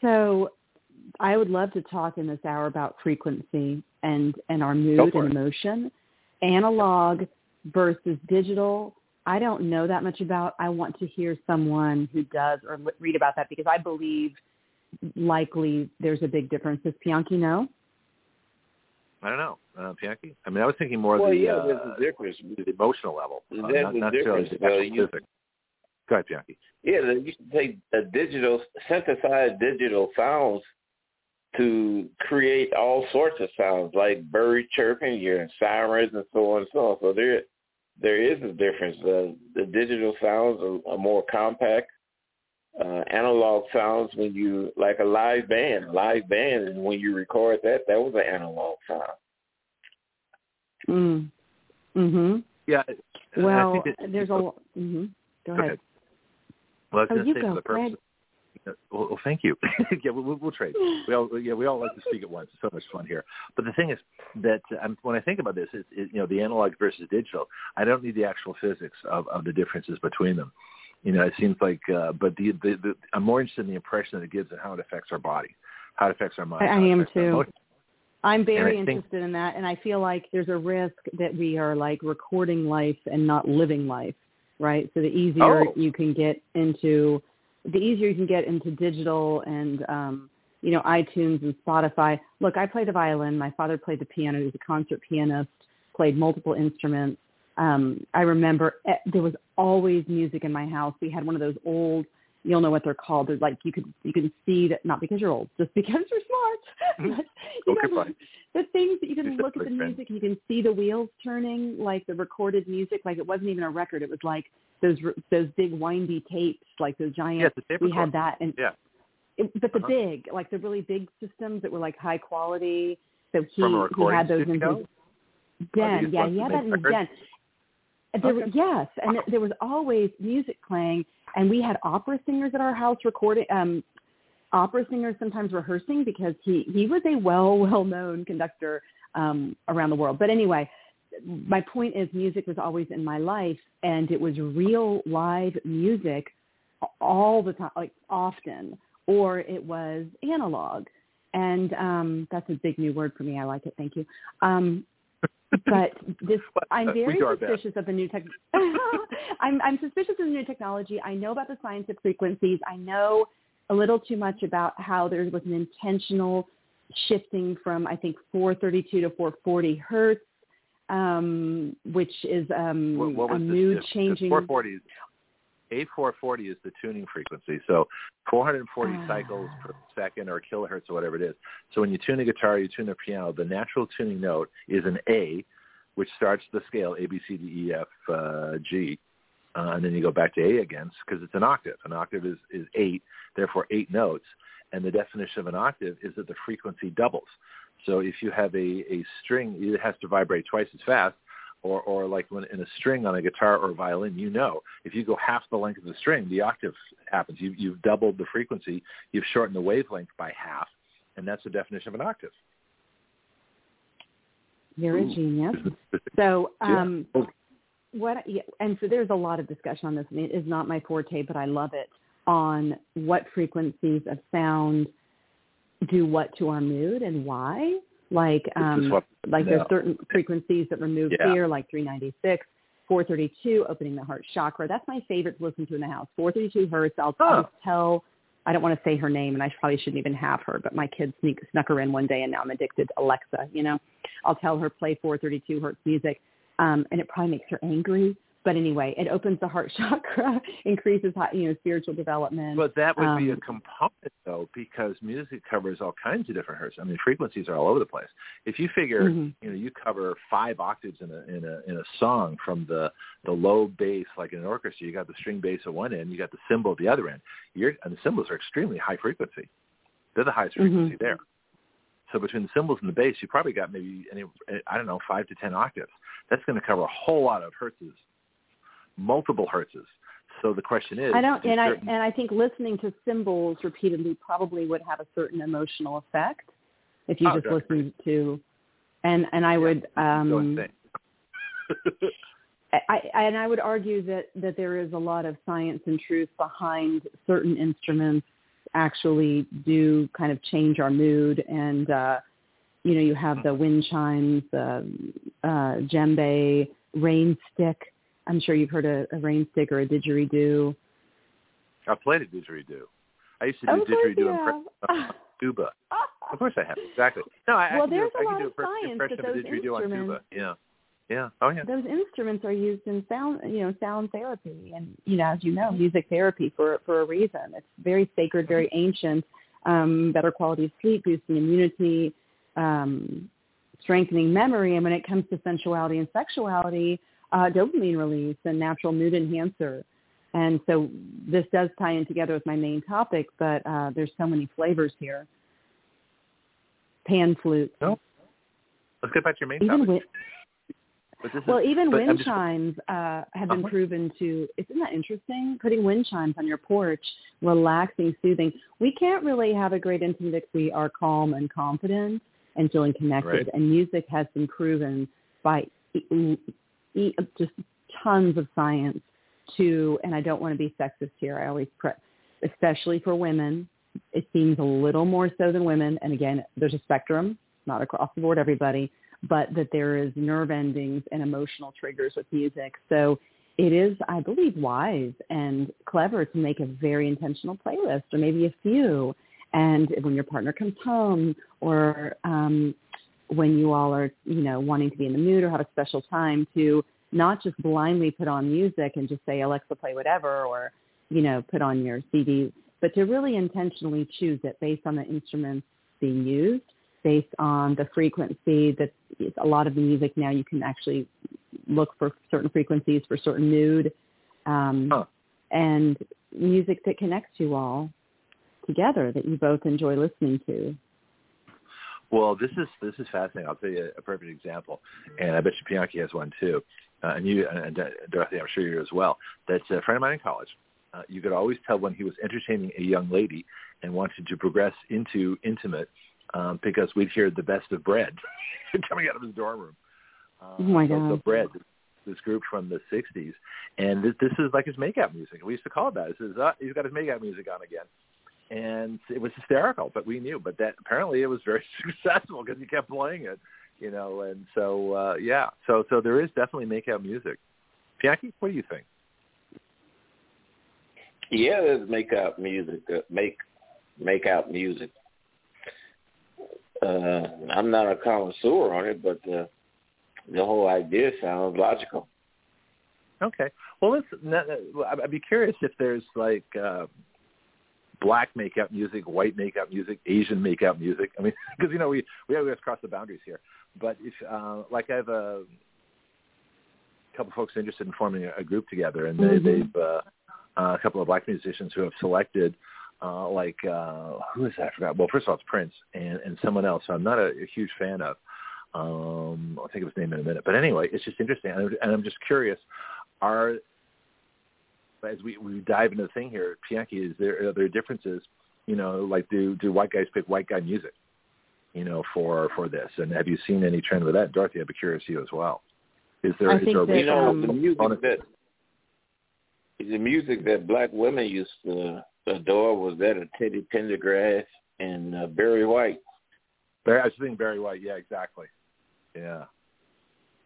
So I would love to talk in this hour about frequency and, and our mood and emotion. Analog versus digital, I don't know that much about. I want to hear someone who does or read about that because I believe likely there's a big difference. Does Bianchi know?
I don't know, uh, Bianchi. I mean, I was thinking more
Well,
the,
yeah,
uh,
a difference.
the emotional level, uh,
There's
not,
a
not
difference,
the
though. You-
Go ahead, Bianchi.
Yeah, they used to take a digital, synthesized digital sounds to create all sorts of sounds, like bird chirping, your sirens, and so on and so on. So there, there is a difference. The the digital sounds are, are more compact. Uh, analog sounds when you like a live band, a live band, and when you record that, that was an analog sound.
Mm. Mhm.
Yeah.
Well,
it-
there's a. Mhm. Go
Go
ahead.
ahead. Well, I was
Oh,
going
you
to say
go,
for the purpose. Well, well, thank you. [laughs] yeah, we'll, we'll trade. We all, yeah, we all like to speak at once. It's so much fun here. But the thing is that um, when I think about this, is, is you know the analog versus digital. I don't need the actual physics of, of the differences between them. You know, it seems like, uh, but the, the, the I'm more interested in the impression that it gives and how it affects our body, how it affects our mind.
I- I
how it
am too. I'm very
think-
interested in that, and I feel like there's a risk that we are like recording life and not living life, right? So the easier
Oh.
you can get into, the easier you can get into digital and um, you know iTunes and Spotify. Look, I play the violin. My father played the piano. He was a concert pianist. Played multiple instruments. Um, I remember eh, there was always music in my house. We had one of those old. You'll know what they're called. They're like you could you can see that not because you're old, just [laughs] because you're smart. but, you
Okay,
know,
fine.
the things that you can look at the
such a big fan.
music and you can see the wheels turning, like the recorded music, like it wasn't even a record. It was like those those big windy tapes, like those giant.
Yeah, a tape
we had that, and
Yeah.
it, but the
Uh-huh.
big, like the really big systems that were like high quality. So he he had those in his
Oh,
den.
used
Yeah, he had that in his den. There,
Okay.
Yes, and
Wow.
there was always music playing, and we had opera singers at our house recording. Um, opera singers sometimes rehearsing because he he was a well [laughs] well known conductor um, around the world. But anyway, my point is music was always in my life, and it was real live music all the time, like often, or it was analog. And um, that's a big new word for me. I like it. Thank you. Um, but this, [laughs] I'm
Uh,
very
do our best.
suspicious of the new tech. [laughs] I'm, I'm suspicious of the new technology. I know about the science of frequencies. I know a little too much about how there was an intentional shifting from I think 432 to 440 hertz, um, which is um,
What, what was
a mood?
'Cause
changing.
440 is A440 is the tuning frequency. So 440
Ah.
cycles per second or kilohertz or whatever it is. So when you tune a guitar, you tune a piano, the natural tuning note is an A, which starts the scale A, B, C, D, E, F, uh, G. Uh, and then you go back to A again because it's an octave. An octave is, is eight, therefore eight notes. And the definition of an octave is that the frequency doubles. So if you have a, a string, it has to vibrate twice as fast or or like when in a string on a guitar or a violin, you know if you go half the length of the string, the octave happens. You, you've doubled the frequency, you've shortened the wavelength by half, and that's the definition of an octave.
You're
Ooh.
a genius. [laughs] So, um, what? Yeah, and so there's a lot of discussion on this. I mean, it is not my forte, but I love it. On what frequencies of sound do what to our mood and why? Like, um, like there's certain frequencies that remove
Yeah.
fear, like 396, 432, opening the heart chakra. That's my favorite to listen to in the house. 432 hertz. I'll, I'll
Oh.
tell. I don't want to say her name, and I probably shouldn't even have her. But my kids sneak, snuck her in one day, and now I'm addicted. To Alexa, you know, I'll tell her play 432 hertz music, um, and it probably makes her angry. But anyway, it opens the heart [laughs] chakra, increases you know spiritual development.
But that would be a
Um,
component, though, because music covers all kinds of different hertz. I mean, frequencies are all over the place. If you figure,
Mhm.
you know, you cover five octaves in a in a in a song from the the low bass, like in an orchestra, you got the string bass at one end, you got the cymbal at the other end. You're and the cymbals are extremely high frequency. They're the highest frequency
Mhm.
there. So between the cymbals and the bass, you probably got maybe any I don't know five to ten octaves. That's going to cover a whole lot of hertzes, multiple hertzes. So the question is,
I don't,
do
and I and I think listening to cymbals repeatedly probably would have a certain emotional effect if you
Oh,
just listened to, and and I would um. I, I, and I would argue that, that there is a lot of science and truth behind certain instruments actually do kind of change our mood. And, uh, you know, you have the wind chimes, the uh, djembe, rain stick. I'm sure you've heard a, a rain stick or a didgeridoo.
I played a didgeridoo. I used to do
you
didgeridoo
have.
impression tuba. [laughs] Of course I have. Exactly. No, I, I
Well,
can do,
there's a
I
lot
can do
of science
impression
that those
didgeridoo on tuba.
instruments-
Yeah. Yeah. Oh yeah.
those instruments are used in sound, you know, sound therapy, and you know, as you know, music therapy for for a reason. It's very sacred, very ancient. Um, better quality of sleep, boosting immunity, um, strengthening memory, and when it comes to sensuality and sexuality, uh, dopamine release and natural mood enhancer. And so this does tie in together with my main topic, but uh, there's so many flavors here. Pan flute,
No. Let's get back to your main
even
topic.
wi- [laughs] Well,
is,
even wind
just-
chimes uh, have been
Uh-huh.
proven to. Isn't that interesting? Putting wind chimes on your porch, relaxing, soothing. We can't really have a great intimate if we are calm and confident and feeling connected.
Right.
And music has been proven by just tons of science to. And I don't want to be sexist here. I always pre- especially for women. It seems a little more so than women. And again, there's a spectrum, not across the board, everybody but that there is nerve endings and emotional triggers with music. So it is, I believe, wise and clever to make a very intentional playlist or maybe a few. And when your partner comes home or um, when you all are, you know, wanting to be in the mood or have a special time to not just blindly put on music and just say, Alexa, play whatever or, you know, put on your CD, but to really intentionally choose it based on the instruments being used based on the frequency that a lot of the music now you can actually look for certain frequencies for certain mood um, and music that connects you all together that you both enjoy listening to.
Well, this is this is fascinating. I'll tell you a perfect example, and I bet you Bianchi has one too, uh, and you and Dorothy, I'm sure you as well. That's a friend of mine in college. Uh, you could always tell when he was entertaining a young lady and wanted to progress into intimate um, because we'd hear the best of bread [laughs] coming out of his dorm room. Uh,
Oh, my God.
So bread, this group from the '60s, and this, this is like his makeout music. We used to call it that. This is uh, he's got his makeout music on again and it was hysterical, but we knew. But that apparently it was very [laughs] successful because he kept playing it, you know. And so uh, yeah, so so there is definitely make out music. Jackie, what do you think?
Yeah, there's make out music. Uh, make make out music. Uh, I'm not a connoisseur on it, but uh, the whole idea sounds logical.
Okay, well, let's. I'd be curious if there's like uh, black make out music, white make out music, Asian make out music. I mean, [laughs] because you know we we always cross the boundaries here. But if uh, like I have a couple of folks interested in forming a, a group together, and they,
Mhm.
they've uh, uh, a couple of black musicians who have selected uh, like uh, who is that? I forgot. Well, first of all, it's Prince and, and someone else. who I'm not a, a huge fan of. Um, I'll think of his name in a minute. But anyway, it's just interesting, and I'm just curious: are as we, we dive into the thing here, Bianchi, is there are there differences? You know, like do do white guys pick white guy music? You know, for for this, and have you seen any trend with that, Dorothy? I'd be curious you as well. Is there?
I
is there
that,
You know,
um,
the music that the music that black women used to adore was that of Teddy Pendergrass and uh, Barry White.
Barry, I was thinking Barry White. Yeah, exactly. Yeah.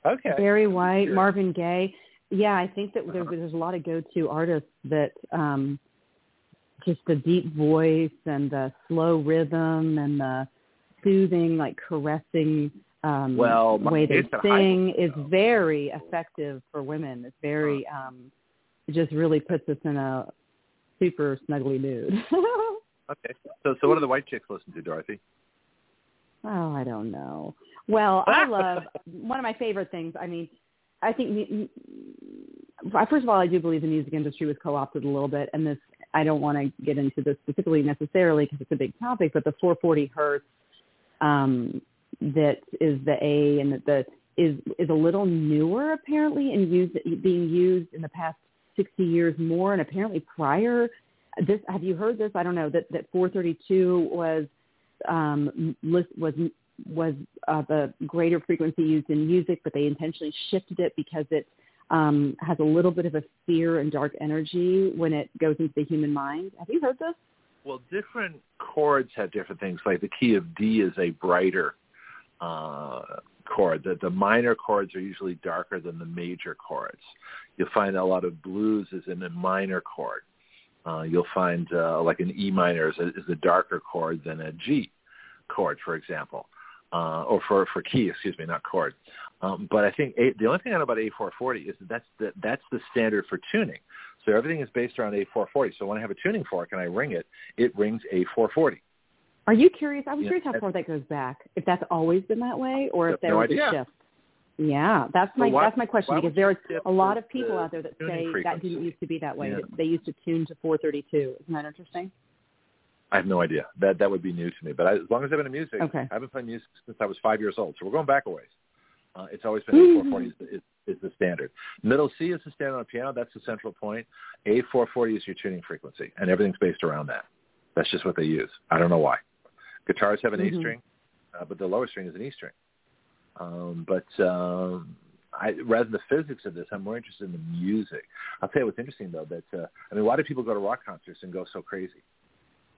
Okay.
Barry White,
Sure.
Marvin Gaye. Yeah, I think that there, there's a lot of go-to artists that um, just the deep voice and the slow rhythm and the soothing, like caressing um,
Well,
way they sing is very effective for women. It's very, um, it just really puts us in a super snuggly mood. [laughs]
Okay. So so what do the white chicks listen to, Dorothy?
Oh, I don't know. Well, I [laughs] love one of my favorite things. I mean, I think first of all, I do believe the music industry was co-opted a little bit, and this I don't want to get into this specifically necessarily because it's a big topic, but the 440 hertz um, that is the A and that the is is a little newer apparently and used being used in the past 60 years more, and apparently prior. This have you heard this? I don't know that that 432 was um, list, was was uh, the greater frequency used in music, but they intentionally shifted it because it um, has a little bit of a fear and dark energy when it goes into the human mind. Have you heard this?
Well, different chords have different things. Like the key of D is a brighter uh, chord. The, the minor chords are usually darker than the major chords. You'll find a lot of blues is in a minor chord. Uh, you'll find uh, like an E minor is a, is a darker chord than a G chord, for example, uh, or for for key, excuse me, not chord. Um, but I think a, the only thing I know about A440 is that that's the, that's the standard for tuning. So everything is based around A440. So when I have a tuning fork and I ring it, it rings A440.
Are you curious? I was
Yeah,
curious how far that goes back. If that's always been that way, or if there
no
was
idea.
a shift. Yeah, that's my
So why-
that's my question because there are a lot of people out there that say that didn't used to be that way.
Yeah.
They used to tune to 432. Isn't that interesting?
I have no idea. That that would be new to me. But I, as long as I've been in music,
Okay.
I've been playing music since I was five years old. So we're going back a ways. Uh, it's always been
Mhm.
A440 is, is, is the standard. Middle C is the standard on a piano. That's the central point. A440 is your tuning frequency, and everything's based around that. That's just what they use. I don't know why. Guitars have an
Mhm.
A string, uh, but the lower string is an E string. Um, but um, I, rather than the physics of this, I'm more interested in the music. I'll tell you what's interesting though. That uh, I mean, why do people go to rock concerts and go so crazy?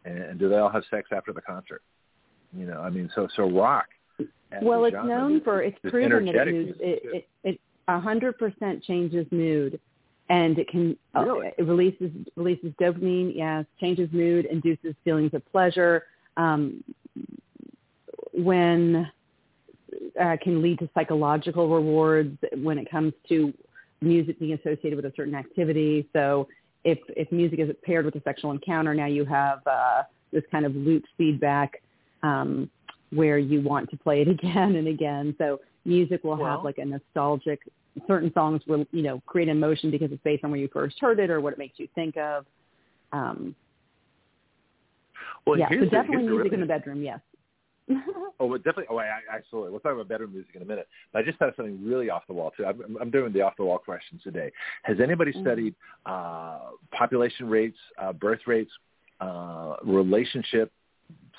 And, and do they all have sex after the concert? You know, I mean, so so rock.
Well, it's
genre
known for it's
is
proven that it moves, it it a hundred percent changes mood, and it can uh, it releases releases dopamine. Yes, changes mood, induces feelings of pleasure. Um, when uh, can lead to psychological rewards when it comes to music being associated with a certain activity. So if if music is paired with a sexual encounter, now you have uh, this kind of loop feedback um, where you want to play it [laughs] again and again. So music will
Well-
have like a nostalgic. Certain songs will you know create emotion because it's based on where you first heard it or what it makes you think of. Um,
Well,
yeah, so
the-
definitely music in the bedroom. Yes. [laughs]
Oh, well, definitely. Oh, I, I, absolutely. We'll talk about better music in a minute. But I just thought of something really off the wall too. I'm, I'm doing the off the wall questions today. Has anybody
Mhm.
studied uh, population rates, uh, birth rates, uh, relationship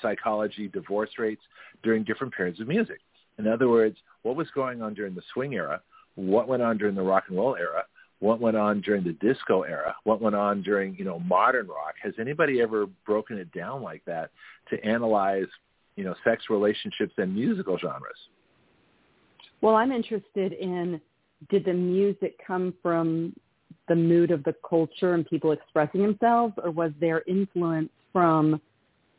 psychology, divorce rates during different periods of music? In other words, what was going on during the swing era? What went on during the rock and roll era? What went on during the disco era? What went on during you know modern rock? Has anybody ever broken it down like that to analyze you know, sex relationships and musical genres.
Well, I'm interested in did the music come from the mood of the culture and people expressing themselves, or was there influence from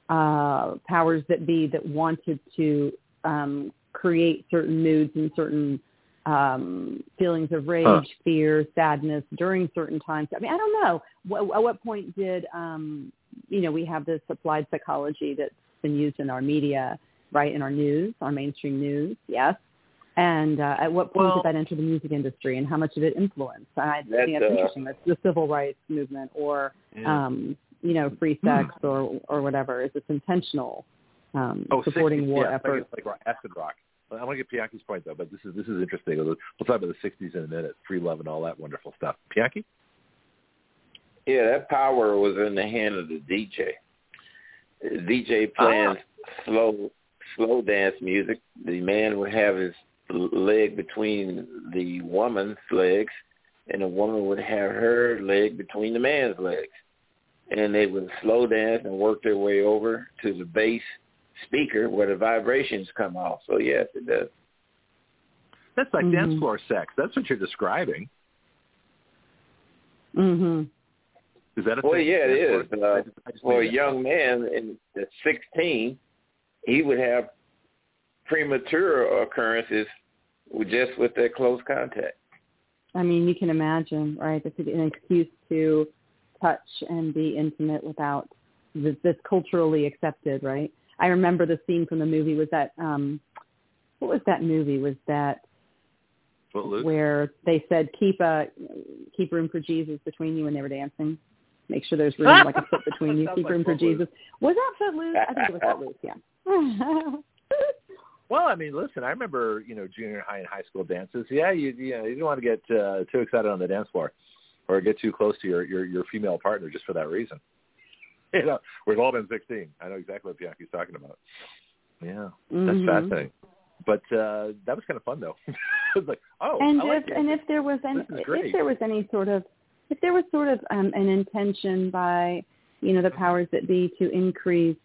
uh, powers that be that wanted to um, create certain moods and certain um, feelings of rage,
Huh.
fear, sadness during certain times? I mean, I don't know. What, at what point did um, you know we have this applied psychology that's been used in our media, right, in our news, our mainstream news, yes. And uh, at what point
Well-
did that enter the music industry, and how much did it influence? I think that's
uh,
interesting. That's the civil rights movement, or um, you know, free
Hmm.
sex, or or whatever. Is this intentional? Um,
oh,
supporting
60s,
war
yeah,
efforts.
Like, like acid rock. I want to get Bianchi's point though, but this is this is interesting. We'll talk about the '60s in a minute, free love and all that wonderful stuff. Bianchi?
Yeah, that power was in the hand of the DJ. The DJ playing ah. slow slow dance music. The man would have his leg between the woman's legs, and the woman would have her leg between the man's legs. And they would slow dance and work their way over to the bass speaker where the vibrations come off. So yes, it does.
That's like mm-hmm. dance floor sex. That's what you're describing.
Mhm.
Is that a
well?
Thing?
Yeah, it is. Uh, I just, I just for a young man in at 16, he would have premature occurrences with just with that close contact.
I mean, you can imagine, right? That's an excuse to touch and be intimate without this, this culturally accepted, right? I remember the scene from the movie was that um what was that movie? Was that
Footloose?
where they said keep a keep room for Jesus between you when they were dancing. Make sure there's room like a foot [laughs] between you. Keep
like
room
Footloose.
for Jesus. Was that Footloose? I think it was Footloose. Yeah. [laughs]
Well, I mean, listen, I remember, you know, junior high and high school dances. Yeah, you you know, you didn't want to get uh, too excited on the dance floor or get too close to your your your female partner just for that reason. You know, we've all been 16. I know exactly what Bianchi's talking about. Yeah, that's
Mhm.
fascinating. But uh that was kind of fun though. [laughs] it was like, oh,
and
I like
if and if there was any
This is great.
if there was any sort of if there was sort of um, an intention by you know the powers that be to increase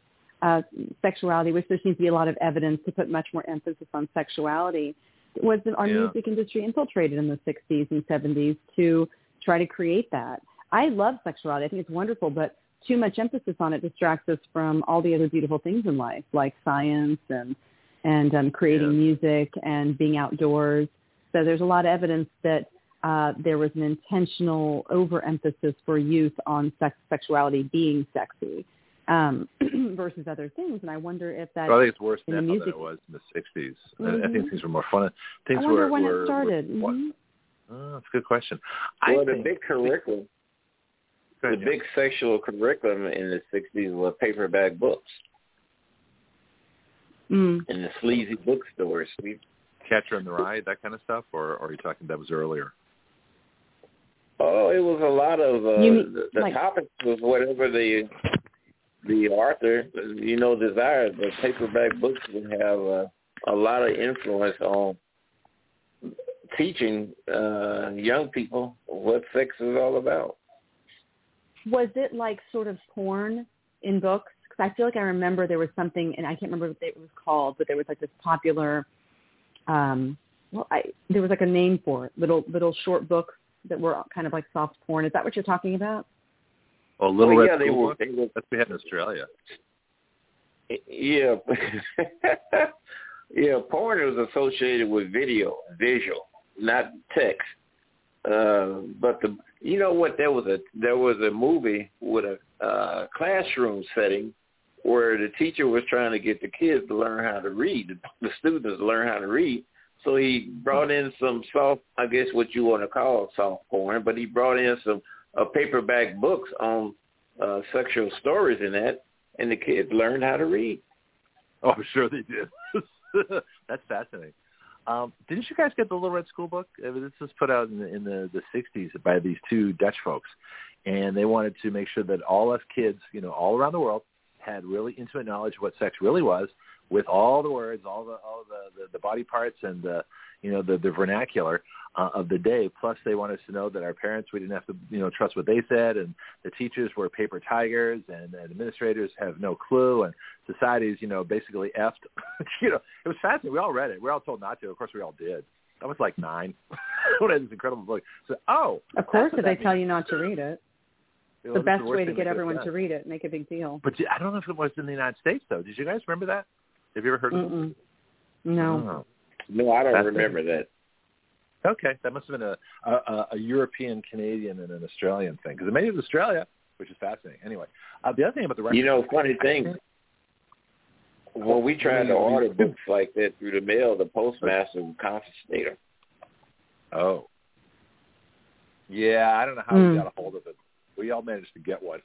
uh, sexuality, which there seems to be a lot of evidence to put much more emphasis on sexuality, was our
Yeah.
music industry infiltrated in the 60s and 70s to try to create that. I love sexuality. I think it's wonderful, but too much emphasis on it distracts us from all the other beautiful things in life, like science and and um, creating
Yeah.
music and being outdoors. So there's a lot of evidence that uh, there was an intentional overemphasis for youth on sex, sexuality being sexy um, [clears throat] versus other things. And I wonder if that
Well, I think it's worse
in the
now
music-
than it was in the 60s. I, I think
Mhm.
things were more fun. Things
I wonder
were,
when
were,
it started.
Were,
Mhm.
Oh, that's a good question.
Well,
I
the
think,
big curriculum,
Go
the
ahead,
big sexual curriculum in the '60s were paperback books
Mm.
in the sleazy bookstores. We
Catcher in the Rye, that kind of stuff, or, or are you talking that was earlier?
It was a lot of uh,
mean,
the, the
like-
topic was whatever the the author you know desired. The paperback books would have uh, a lot of influence on teaching uh, young people what sex is all about.
Was it like sort of porn in books? Because I feel like I remember there was something, and I can't remember what it was called, but there was like this popular, um, well, I, there was like a name for it, little little short books that were kind of like soft porn. Is that what you're talking about?
Oh, Little
Well,
Red
yeah, they were. They were
That's what we had in Australia.
yeah, [laughs] yeah. Porn was associated with video, visual, not text. Uh, but the you know what? There was a there was a movie with a uh, classroom setting where the teacher was trying to get the kids to learn how to read, the students to learn how to read. So he brought in some soft, I guess what you want to call soft porn, but he brought in some uh, paperback books on uh, sexual stories in that, and the kids learned how to read.
Oh, I'm sure they did. [laughs] That's fascinating. Um, didn't you guys get the Little Red School Book? Uh, This was put out in the, in the, the 60s by these two Dutch folks, and they wanted to make sure that all us kids, you know, all around the world, had really intimate knowledge of what sex really was, with all the words, all the all the the, the body parts, and the you know the the vernacular uh, of the day. Plus, they wanted us to know that our parents we didn't have to you know trust what they said, and the teachers were paper tigers, and, and administrators have no clue, and society's you know basically effed. [laughs] you know, it was fascinating. We all read it. We were all told not to. Of course, we all did. I was like nine [laughs] I had this incredible book. So, oh,
Of course,
what
if they
that
tell you not to read it,
Well,
the best
worst
way to get everyone to read it, make a big deal.
But I don't know if it was in the United States though. Did you guys remember that? Have you ever heard of it?
Mm-mm. No.
Oh.
No, I don't
That's
remember that.
Okay, that must have been a a, a European, Canadian, and an Australian thing because it made it to Australia, which is fascinating. Anyway, uh, the other thing about the record,
You know, funny thing, when we tried to order books like that through the mail, the postmaster would confiscate them.
Oh, yeah, I don't know how
Hmm.
we got a hold of it. We all managed to get one.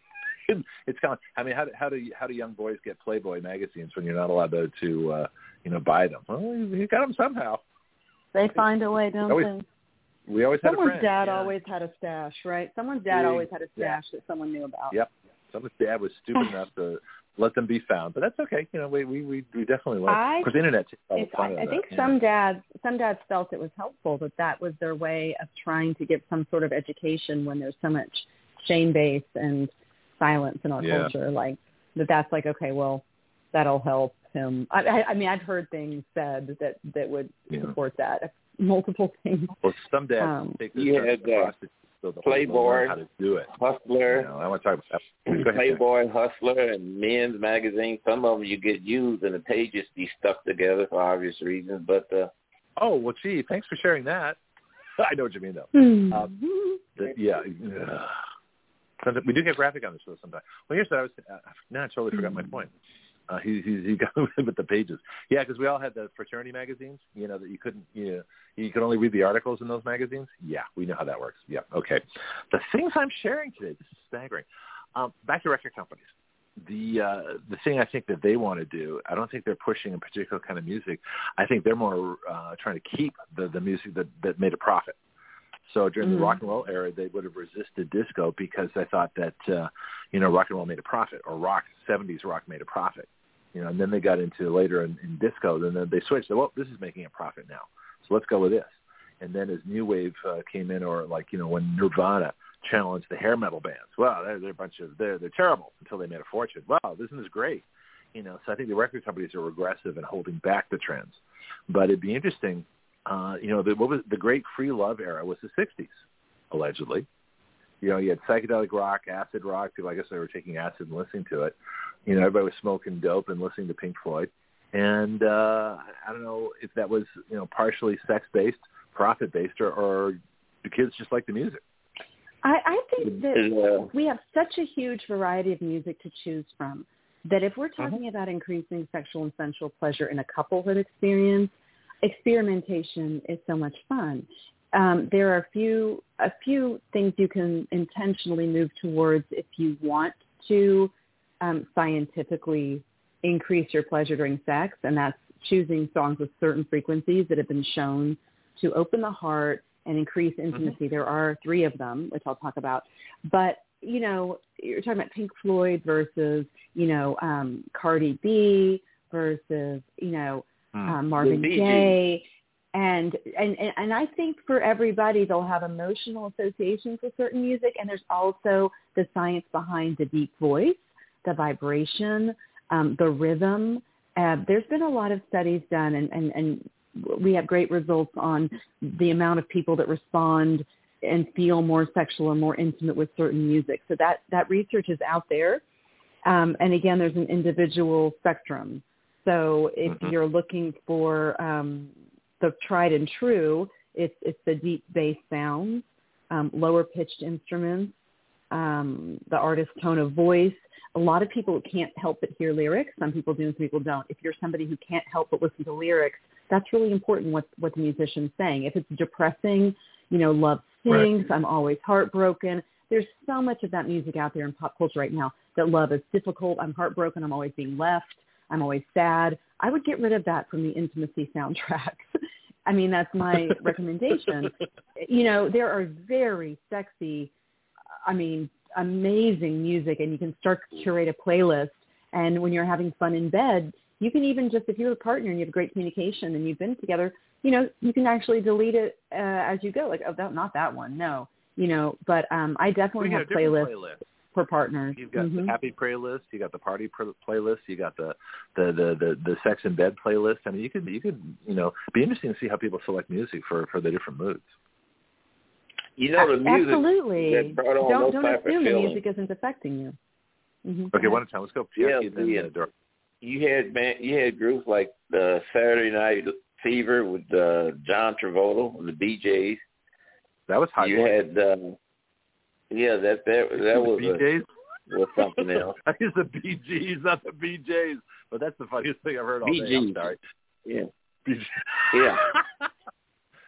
It's kind of. I mean, how do how do how do young boys get Playboy magazines when you're not allowed to to uh, you know buy them? Well, you got them somehow.
They find a way, don't
always,
they?
We always
Someone's
had a friend.
dad
yeah.
always had a stash, right? Someone's dad
Yeah.
always had a stash that someone knew about.
Yep. Someone's dad was stupid [sighs] enough to let them be found, but that's okay. You know, we we we, we definitely learn.
I-
Of course, the internet takes all the
It's,
fun
I,
out
I
of
think
that, yeah.
some dads some dads felt it was helpful that that was their way of trying to give some sort of education when there's so much shame based and silence in our
Yeah.
culture. Like that that's like okay, well, that'll help him. I, I, I mean, I've heard things said that that would
Yeah.
support that. [laughs] Multiple things.
Well, some dads
Um,
take this
You
stuff to
uh,
prostitutes so they'll
Playboy.
how to do it. You
Hustler,
know, I want to talk about that. Go ahead, Jack.
Playboy, Hustler, and Men's Magazine. Some of them you get used and the pages be stuck together for obvious reasons. But uh,
Oh well, gee, thanks for sharing that. [laughs] I know what you mean though.
Hmm.
Um, The- yeah. We do get graphic on the show sometimes. Well, here's what I was. Uh, now I totally forgot my point. Uh, he, he, he [laughs] got with the pages. Yeah, because we all had the fraternity magazines. You know that you couldn't. You know, you could only read the articles in those magazines. Yeah, we know how that works. Yeah. Okay. The things I'm sharing today. This is staggering. Um, back to record companies. The uh, the thing I think that they want to do. I don't think they're pushing a particular kind of music. I think they're more uh, trying to keep the the music that that made a profit. So during
Mhm.
the rock and roll era, they would have resisted disco because they thought that uh, you know rock and roll made a profit, or rock '70s rock made a profit. You know, and then they got into later in, in disco. Then they switched. Well, this is making a profit now, so let's go with this. And then as new wave uh, came in, or like you know when Nirvana challenged the hair metal bands, well, they're, they're a bunch of they're they're terrible until they made a fortune. Wow, this is great. You know, so I think the record companies are regressive and holding back the trends. But it'd be interesting uh, you know, the, what was the great free love era was the '60s, allegedly. You know, you had psychedelic rock, acid rock. People, I guess, they were taking acid and listening to it. You know, everybody was smoking dope and listening to Pink Floyd. And uh, I don't know if that was, you know, partially sex-based, profit-based, or, or the kids just like the music.
I, I think that
and, uh,
we have such a huge variety of music to choose from that if we're
Mm-hmm.
talking about increasing sexual and sensual pleasure in a couplehood experience, experimentation is so much fun. Um, there are a few a few things you can intentionally move towards if you want to um, scientifically increase your pleasure during sex, and that's choosing songs with certain frequencies that have been shown to open the heart and increase intimacy. There are three of them, which I'll talk about. But you know, you're talking about Pink Floyd versus you know um, Cardi B versus you know
Hmm.
um, Marvin Gaye. And, and and and I think for everybody they'll have emotional associations with certain music, and there's also the science behind the deep voice, the vibration, um, the rhythm. Uh, there's been a lot of studies done, and, and and we have great results on the amount of people that respond and feel more sexual or more intimate with certain music. So that that research is out there, um, and again, there's an individual spectrum. So if
Mhm.
you're looking for um, the tried and true, it's it's the deep bass sounds, um, lower pitched instruments, um, the artist's tone of voice. A lot of people can't help but hear lyrics. Some people do, some people don't. If you're somebody who can't help but listen to lyrics, that's really important what what the musician's saying. If it's depressing, you know, love
Right.
I'm always heartbroken. There's so much of that music out there in pop culture right now that love is difficult. I'm heartbroken. I'm always being left. I'm always sad. I would get rid of that from the intimacy soundtracks. [laughs] I mean, that's my [laughs] recommendation. You know, there are very sexy, I mean, amazing music, and you can start to curate a playlist. And when you're having fun in bed, you can even just, if you're a partner and you have great communication and you've been together, you know, you can actually delete it uh, as you go. Like, oh, that, not that one. No, you know, but um, I definitely have playlists
playlist.
For partners.
You've got
Mhm.
the happy playlist, you got the party pr- playlist, you got the, the the the the sex in bed playlist. I mean, you could you could you know be interesting to see how people select music for for the different moods.
you know the music
Absolutely.
that brought on
don't
those
don't
type of
assume the music isn't affecting you. Mhm.
Okay, one at a time. Let's go.
Yeah,
Jackie,
yeah.
uh,
you had man, you had groups like the Saturday Night Fever with uh, John Travolta and the BJ's.
that was hot.
You had uh, yeah, that that that was a,
BJ's.
was something else. [laughs]
I use the Bee Gees, not the BJ's. But that's the funniest thing I've heard all day. I'm
Bee Gees.
sorry.
Yeah,
BJ.
yeah. [laughs]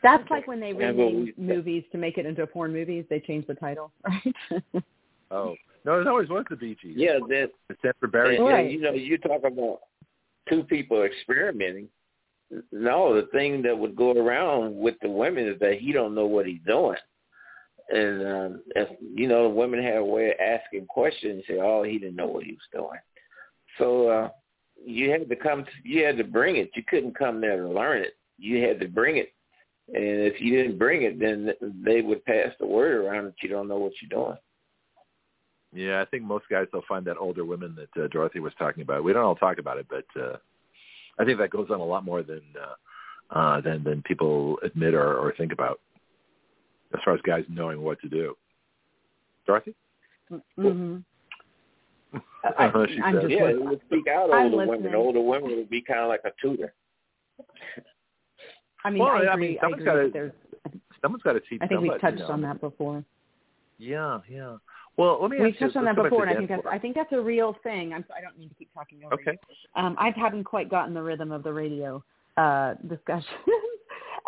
That's like when they
Yeah,
rename
we-
movies to make it into porn movies. They change the title, [laughs] right?
oh, No, it always was the Bee Gees.
Yeah, that.
The Stanford Barry.
and,
Right.
You know, you talk about two people experimenting. No, the thing that would go around with the women is that he don't know what he's doing. And um if you know, the women have a way of asking questions, say, Oh, he didn't know what he was doing. So uh you had to come to, you had to bring it. You couldn't come there to learn it. You had to bring it. And if you didn't bring it then they would pass the word around that you don't know what you're doing.
Yeah, I think most guys they'll find that older women that uh, Dorothy was talking about. We don't all talk about it, but uh, I think that goes on a lot more than uh, uh, than than people admit or, or think about, as far as guys knowing what to do. Dorothy,
Mm-hmm.
I don't know if she
I'm just
yeah,
listening.
it would speak out
I'm
older women. Older women would be kind of like a tutor.
I mean,
Well,
I
I mean,
I
someone's
agree.
gotta- Someone's got to teach.
I think we've touched
you know.
on that before.
Yeah, yeah. Well, let me.
We've
ask you,
touched on that before, and I think that's. I think that's a real thing. I'm, I don't mean to keep talking over you.
Okay.
Um, I haven't quite gotten the rhythm of the radio uh, discussion, [laughs]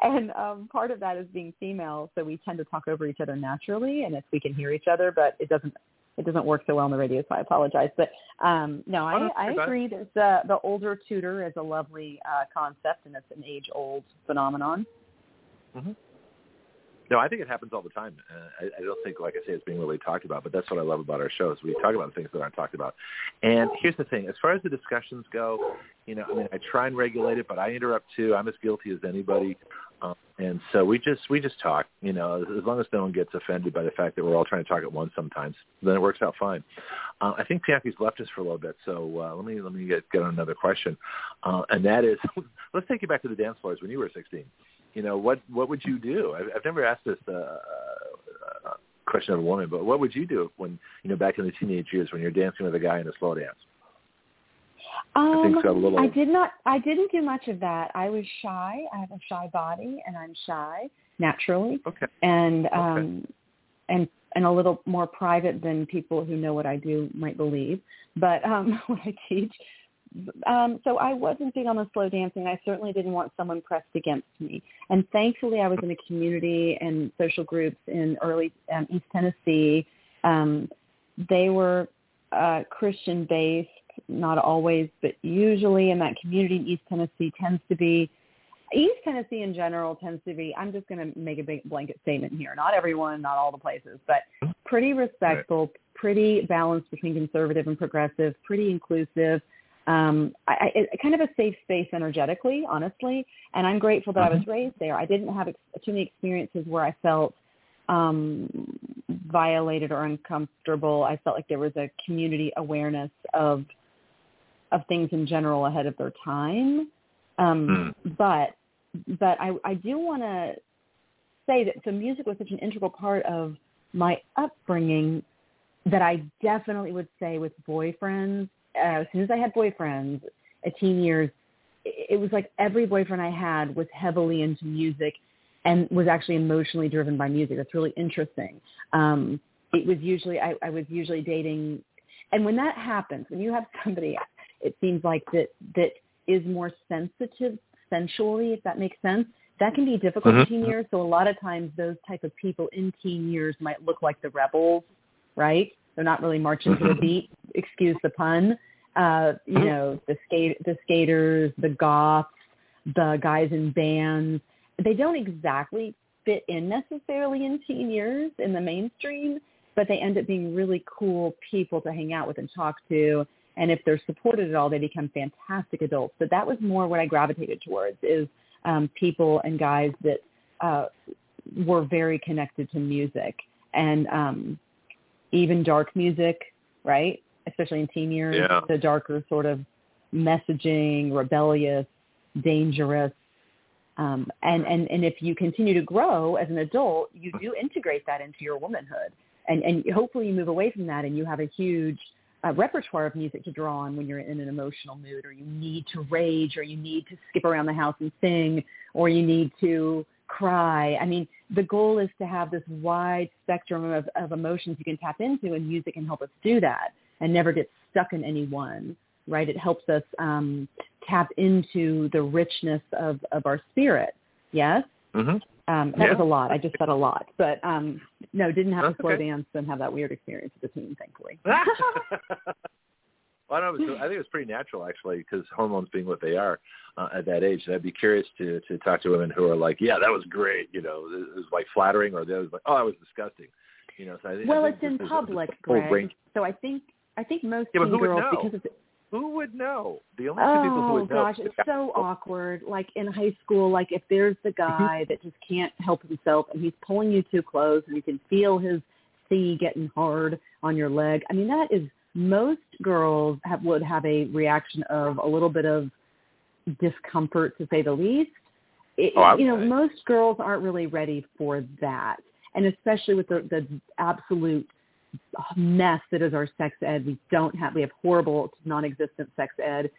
and um, part of that is being female, so we tend to talk over each other naturally, and if we can hear each other, but it doesn't it doesn't work so well on the radio, so I apologize. But um, no,
Oh,
I, I agree. There's uh, the older tutor is a lovely uh, concept, and it's an age old phenomenon.
hmm No, I think it happens all the time. Uh, I, I don't think, like I say, it's being really talked about. But that's what I love about our shows. We talk about things that aren't talked about. And here's the thing: as far as the discussions go, you know, I mean, I try and regulate it, but I interrupt too. I'm as guilty as anybody. Um, and so we just we just talk. You know, as long as no one gets offended by the fact that we're all trying to talk at once, sometimes then it works out fine. Uh, I think Bianchi's left us for a little bit, so uh, let me let me get get on another question, uh, and that is, [laughs] let's take you back to the dance floors when you were 16 you know what what would you do i've, I've never asked this uh, uh, question of a woman but what would you do when you know back in the teenage years when you're dancing with a guy in a slow dance I think
Um,
so, a little-
I did not. I didn't do much of that. I was shy. I have a shy body, and I'm shy naturally,
okay
and um, and and a little more private than people who know what I do might believe. But um, [laughs] what I teach. Um, so I wasn't big on the slow dancing. I certainly didn't want someone pressed against me. And thankfully, I was in a community and social groups in early um, East Tennessee. Um, they were uh, Christian based, not always, but usually in that community in East Tennessee tends to be East Tennessee in general tends to be I'm just going to make a big blanket statement here. Not everyone, not all the places, but pretty respectful, pretty balanced between conservative and progressive, pretty inclusive. Um, I, I, it- kind of a safe space energetically, honestly, and I'm grateful that I was raised there. I didn't have ex- too many experiences where I felt um, violated or uncomfortable. I felt like there was a community awareness of of things in general ahead of their time. Um, But but I, I do want to say that so music was such an integral part of my upbringing that I definitely would say with boyfriends. Uh, as soon as I had boyfriends, at teen years, it was like every boyfriend I had was heavily into music and was actually emotionally driven by music. That's really interesting. Um, it was usually I, I was usually dating, and when that happens, when you have somebody, it seems like that that is more sensitive sensually, if that makes sense. That can be difficult in
Mhm.
teen years. So a lot of times, those type of people in teen years might look like the rebels, right? They're not really marching to the [laughs] beat. Excuse the pun. Uh, you know, the skate, the skaters, the goths, the guys in bands. They don't exactly fit in necessarily in teen years in the mainstream, but they end up being really cool people to hang out with and talk to. And if they're supported at all, they become fantastic adults. But that was more what I gravitated towards is um, people and guys that uh, were very connected to music and um, even dark music, right? Especially in teen years,
Yeah.
the darker sort of messaging, rebellious, dangerous. Um, and, and, and if you continue to grow as an adult, you do integrate that into your womanhood. And, and hopefully you move away from that and you have a huge uh, repertoire of music to draw on when you're in an emotional mood or you need to rage or you need to skip around the house and sing or you need to cry. I mean, the goal is to have this wide spectrum of, of emotions you can tap into and music can help us do that and never get stuck in any one, right? It helps us um, tap into the richness of, of our spirit. Yes?
hmm
Um, that
Yeah.
was a lot. I just said a lot, but um, no, didn't have
That's
to slow
okay.
dance and have that weird experience with the team, thankfully. [laughs] [laughs]
well, I, don't know, I think it's pretty natural actually, because hormones being what they are uh, at that age. And I'd be curious to to talk to women who are like, "Yeah, that was great," you know, it was like flattering, or the others like, "Oh, that was disgusting," you know. So I, think- I
well,
think
it's in
this is a-
public,
is
Greg.
range.
So I think I think most
Yeah,
teen girls
know?
because it's
Who would know? The only two people who
Oh
would know.
Oh gosh, it's so awkward. Like in high school, like if there's the guy that just can't help himself and he's pulling you too close and you can feel his C getting hard on your leg. I mean, that is most girls have would have a reaction of a little bit of discomfort to say the least. It,
Oh,
you know,
say.
most girls aren't really ready for that. And especially with the, the absolute mess that is our sex ed. We don't have, we have horrible, non-existent sex ed.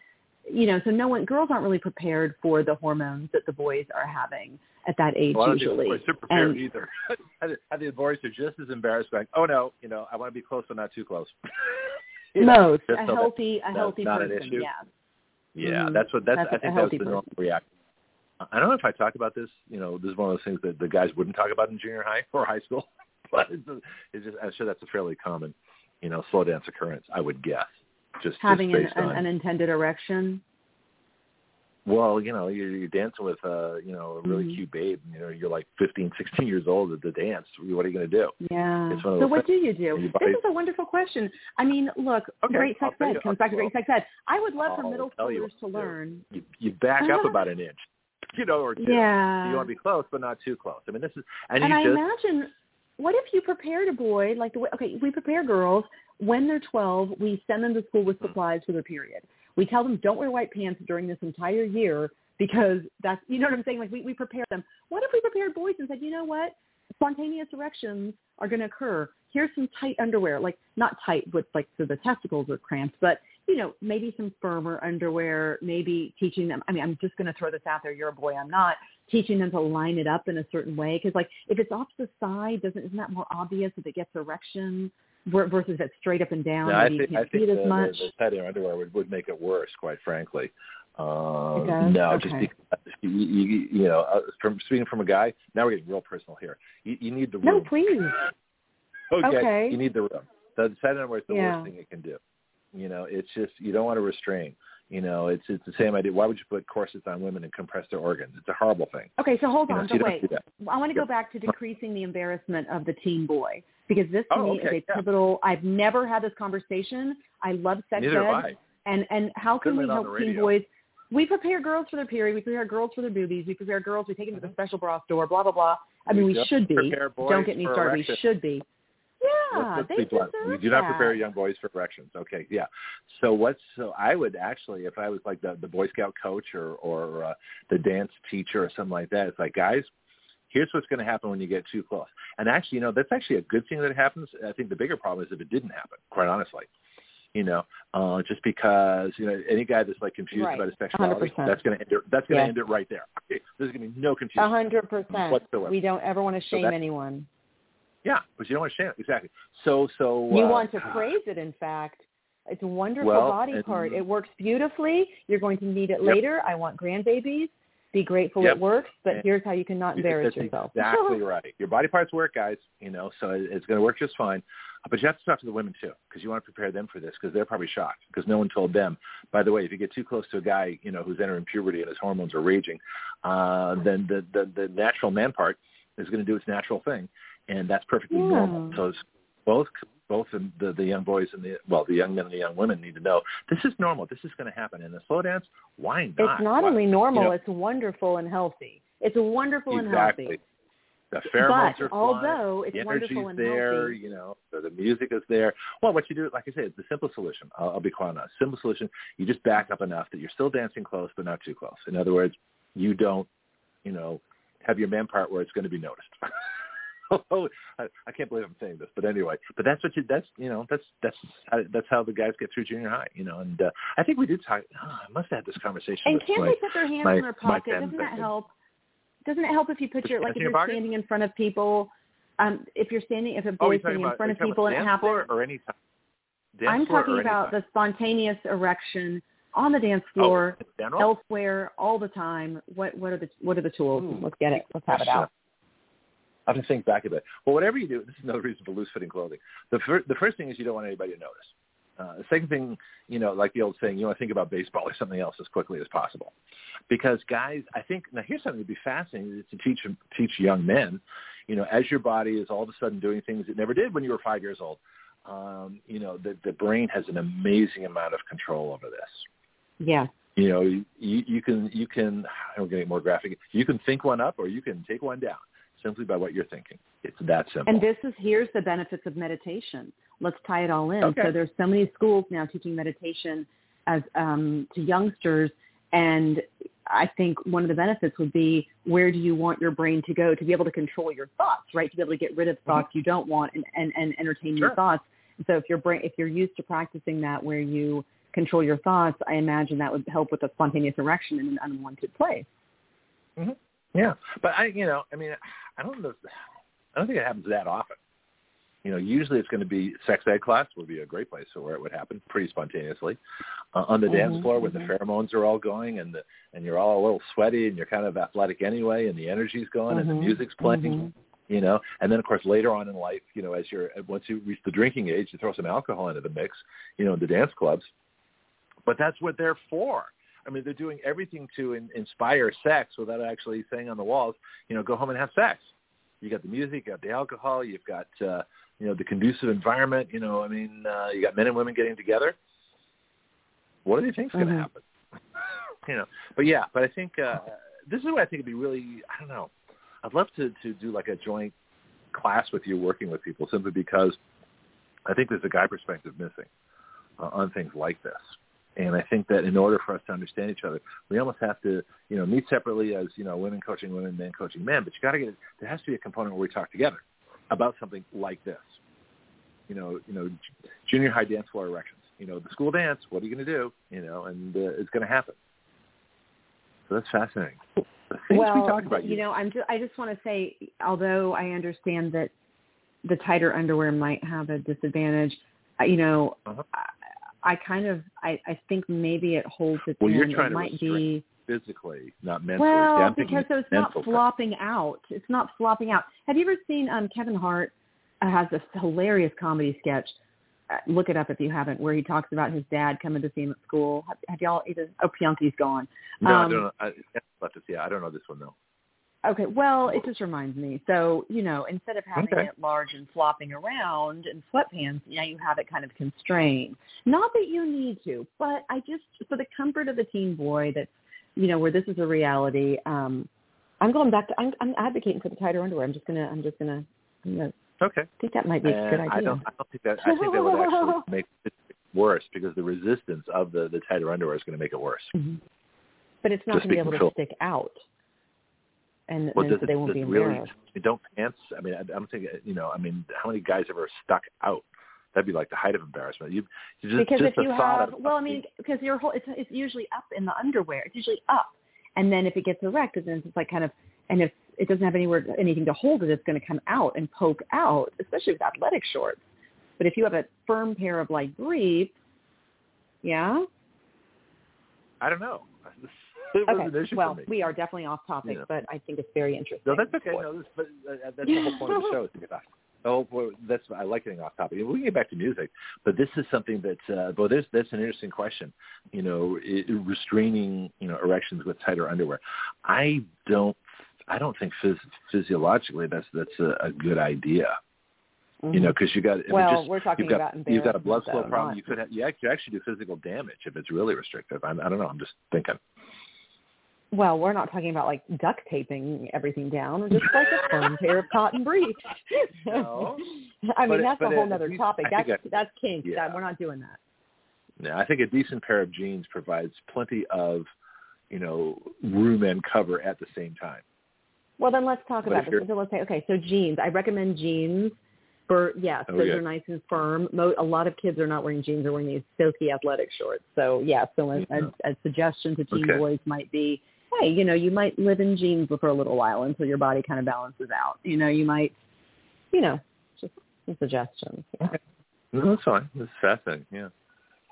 You know, so no one, girls aren't really prepared for the hormones that the boys are having at that age
Well, I don't think
usually.
the boys are prepared
And-
either. I think- I think the boys are just as embarrassed, going, "Oh no, you know, I want to be close, but not too close." [laughs] You know,
Most a healthy, a healthy
not an
person.
issue.
Yeah.
Yeah,
Mhm.
that's what that's.
That's
I think that's the normal
person.
reaction. I don't know if I talk about this. You know, this is one of those things that the guys wouldn't talk about in junior high [laughs] or high school, [laughs] but it's, it's just. I'm sure that's a fairly common, you know, slow dance occurrence. I would guess. Just
Having
just
an, an
on,
unintended erection.
well, you know, you're, you're dancing with, uh, you know, a really
Mhm.
cute babe. You know, you're like 15, 16 years old at the dance. What are you going to do?
Yeah.
It's one of
So what do you do? This is a wonderful question. I mean, look,
Okay,
great sex ed comes back to great sex ed. I would love for
I'll
middle schoolers to learn.
You, you back up about an inch, you know, or two.
Yeah.
You want to be close, but not too close. I mean, this is, and,
and
you
I
just,
imagine, what if you prepared a boy like the way? Okay, we prepare girls when they're 12. We send them to school with supplies for their period. We tell them don't wear white pants during this entire year because that's you know what I'm saying. Like we we prepare them. What if we prepared boys and said, you know what, spontaneous erections are going to occur. Here's some tight underwear, like not tight with like so the testicles are cramped, but you know maybe some firmer underwear. Maybe teaching them. I mean, I'm just going to throw this out there. You're a boy. I'm not teaching them to line it up in a certain way because like if it's off to the side doesn't isn't that more obvious if it gets erection ver- versus it's straight up and down
No, I think,
you can't
think
see it
the,
as much
the, the tighter underwear would, would make it worse, quite frankly. Uh? No, just
Okay.
because you, you, you know, uh, from speaking from a guy, now we're getting real personal here. You, you need the room.
no please [laughs]
okay.
okay.
You need the room. The tight underwear is the
Yeah.
worst thing it can do. You know, it's just you don't want to restrain. You know, it's it's the same idea. Why would you put corsets on women and compress their organs? It's a horrible thing.
okay so hold
You know,
on
so
but wait. I want to go back to decreasing the embarrassment of the teen boy because this to
Oh,
me
okay,
is a
yeah.
pivotal. I've never had this conversation. I love sex
Neither
ed, and and how can we
have been on
help teen boys? We prepare girls for their period. We prepare girls for their boobies. We prepare girls. We take them to the mm-hmm. special bra store. Blah blah blah. I mean,
We
we should be. Don't get me started.
erection.
We should be. Yeah,
let's, let's be blunt. We do not
that.
prepare young boys for erections. Okay, yeah. So what's so I would actually, if I was like the the Boy Scout coach or or uh, the dance teacher or something like that, it's like guys, here's what's going to happen when you get too close. And actually, you know, that's actually a good thing that it happens. I think the bigger problem is if it didn't happen. Quite honestly. You know, uh, just because you know any guy that's like confused
Right.
about his sexuality,
100%.
that's going to end it. That's going to
Yes.
end it right there. Okay, there's going to be no
A
confusion.
hundred percent.
Whatsoever.
We don't ever want to shame
that's-
anyone.
Yeah, but you don't want to shame it. Exactly. So, so
You
uh,
want to praise it, in fact. It's a wonderful
Well,
body
and-
part. It works beautifully. You're going to need it
Yep.
later. I want grandbabies. Be grateful
Yep.
it works, but
And-
here's how you cannot embarrass
That's
yourself. [laughs]
Exactly right. Your body parts work, guys. You know, so it's going to work just fine. But you have to talk to the women too, because you want to prepare them for this, because they're probably shocked, because no one told them. By the way, if you get too close to a guy, you know, who's entering puberty and his hormones are raging, uh, then the, the the natural man part is going to do its natural thing, and that's perfectly
Yeah.
normal. So it's both both the, the young boys and the well, the young men and the young women need to know this is normal. This is going to happen. And the slow dance, why not?
It's not
Why-
only normal,
you know,
it's wonderful and healthy. It's wonderful
exactly.
and healthy.
The pheromones
But
are flying.
although it's
the
wonderful and
there,
healthy,
you know, so the music is there. Well, what you do, like I said, the simple solution. I'll, I'll be quite honest. Simple solution. You just back up enough that you're still dancing close, but not too close. In other words, you don't, you know, have your man part where it's going to be noticed. [laughs] oh, [laughs] I, I can't believe I'm saying this, but anyway, but that's what you. That's you know, that's that's that's how the guys get through junior high. You know, and uh, I think we did talk. Oh, I must have had this conversation.
and can't
my,
they put their hands
my-
in their pocket? Doesn't that help? Doesn't it help if you put your like if you're standing in front of people? Um, if you're standing, if a
Oh,
boy's
talking
standing in front of people
about
and it happens,
or any time?
I'm talking about the spontaneous erection on the dance floor,
oh,
elsewhere, all the time. What what are the what are the tools?
Ooh,
Let's get it. Let's have it out. [laughs]
I have to think back a bit. Well, whatever you do, this is another reason for loose-fitting clothing. The, fir- the first thing is you don't want anybody to notice. Uh, the second thing, you know, like the old saying, you want to think about baseball or something else as quickly as possible, because guys, I think now here's something to be fascinating to teach teach young men. You know, as your body is all of a sudden doing things it never did when you were five years old, um, you know, the the brain has an amazing amount of control over this.
Yeah.
You know, you, you can you can I'm getting more graphic. You can think one up or you can take one down simply by what you're thinking. It's that simple.
And this is here's the benefits of meditation. Let's tie it all in.
Okay.
So there's so many schools now teaching meditation as um, to youngsters, and I think one of the benefits would be where do you want your brain to go to be able to control your thoughts, right? To be able to get rid of thoughts you don't want and, and, and entertain
Sure.
your thoughts. So if your brain, if you're used to practicing that where you control your thoughts, I imagine that would help with a spontaneous erection in an unwanted place.
Yeah, but I, you know, I mean, I don't know. I don't think it happens that often. You know, usually it's going to be sex ed class would be a great place where it would happen pretty spontaneously. Uh, on the dance
Mhm,
floor where
mhm.
the pheromones are all going and the and you're all a little sweaty and you're kind of athletic anyway and the energy's going and the
Mhm,
music's playing.
mhm.
You know, and then of course later on in life, you know, as you're once you reach the drinking age, you throw some alcohol into the mix. You know, in the dance clubs. But that's what they're for. I mean, they're doing everything to in, inspire sex without actually saying on the walls, you know, go home and have sex. You got the music, you got the alcohol, you've got uh, you know the conducive environment. You know, I mean, uh, you got men and women getting together. What do you think's going to
Mhm.
happen? [laughs] you know, but yeah, but I think uh, this is what I think would be really. I don't know. I'd love to to do like a joint class with you, working with people, simply because I think there's a guy perspective missing uh, on things like this. And I think that in order for us to understand each other, we almost have to, you know, meet separately as, you know, women coaching women, men coaching men. But you got to get, there has to be a component where we talk together about something like this. You know, you know, junior high dance floor erections. You know, the school dance. What are you going to do? You know, and uh, it's going to happen. So that's fascinating. The things
well,
we talk about,
you know, I'm just, I just want to say, although I understand that the tighter underwear might have a disadvantage, you know,
Uh-huh.
I, I kind of, I, I think maybe it holds its
Well, you're trying
it
to
might be
physically, not mentally.
Well because so it's not flopping out. It's not flopping out. Have you ever seen um Kevin Hart uh, has this hilarious comedy sketch? Uh, look it up if you haven't, where he talks about his dad coming to see him at school. Have, have y'all either? Oh, Bianchi's gone.
No, I
Um,
don't know. I, I see. I don't know this one though.
Okay, well, it just reminds me. So, you know, instead of having
Okay.
it large and flopping around in sweatpants, now you have it kind of constrained. Not that you need to, but I just, for the comfort of the teen boy that's, you know, where this is a reality, um, I'm going back to, I'm, I'm advocating for the tighter underwear. I'm just going to, I'm just going to, I'm gonna,
Okay.
I think that might be a good idea.
I don't. I don't think that. I think that would actually [laughs] make it worse because the resistance of the the tighter underwear is going to make it worse.
Mhm. But it's not going to be able
speaking
to stick out. And,
Well,
and
does
so
it,
they won't
does
be
it really?
embarrassed.
I mean, don't pants? I mean, I, I'm thinking. You know, I mean, how many guys ever stuck out? That'd be like the height of embarrassment. You you just
because
just
if you have
of,
well i mean because your whole it's it's usually up in the underwear it's usually up and then if it gets erect then it's like kind of and if it doesn't have anywhere anything to hold it it's going to come out and poke out especially with athletic shorts but if you have a firm pair of like briefs yeah
I don't know. It was an issue
well we are definitely off topic
Yeah.
but i think it's very interesting
No, that's okay. No, this, but uh, that's the whole point of the show is to get off. Whole point, that's I like getting off topic. We can get back to music, but this is something that, uh, well, there's that's an interesting question. You know, i restraining you know erections with tighter underwear. I don't, I don't think phys- physiologically that's that's a, a good idea. You know, because you got I mean,
well
just,
we're talking
you've got
about
you've got a blood flow problem.
not-
You could have, you actually actually do physical damage if it's really restrictive. I, I don't know. I'm just thinking.
Well, we're not talking about like duct taping everything down, or just like a firm pair of cotton briefs. [laughs]
No.
I mean,
But-
that's
but
a whole other topic. That's
I-
that's kink.
yeah.
That, we're not doing that.
Yeah, I think a decent pair of jeans provides plenty of, you know, room and cover at the same time.
Well, then let's talk
But
about this. So let's say, okay, so jeans. I recommend jeans. For yes,
Oh,
those
yeah.
are nice and firm. Mo- a lot of kids are not wearing jeans; they're wearing these silky athletic shorts. So yeah, so a,
Yeah.
a, a suggestion to teen
Okay.
boys might be, hey, you know, you might live in jeans for a little while until your body kind of balances out. You know, you might, you know, just some suggestions. Yeah. [laughs]
No, that's fine. This is fascinating. Yeah.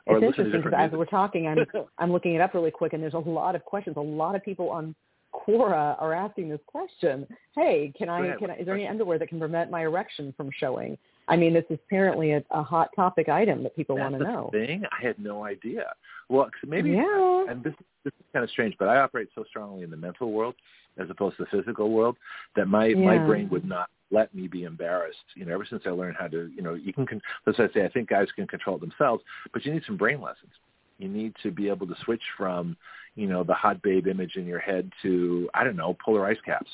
It's
listen
interesting because as we're talking, I'm [laughs] I'm looking it up really quick, and there's a lot of questions. A lot of people on Quora are asking this question. Hey, can I? Can I? Is there any underwear that can prevent my erection from showing? I mean, this is apparently a, a hot topic item that people
That's
want to know.
thing. I had no idea. Well, 'cause maybe
Yeah.
and this this is kind of strange, but I operate so strongly in the mental world as opposed to the physical world that my my brain would not let me be embarrassed. You know, ever since I learned how to, you know, you can. con- why I say I think guys can control it themselves, but you need some brain lessons. You need to be able to switch from, you know, the hot babe image in your head to I don't know, polar ice caps,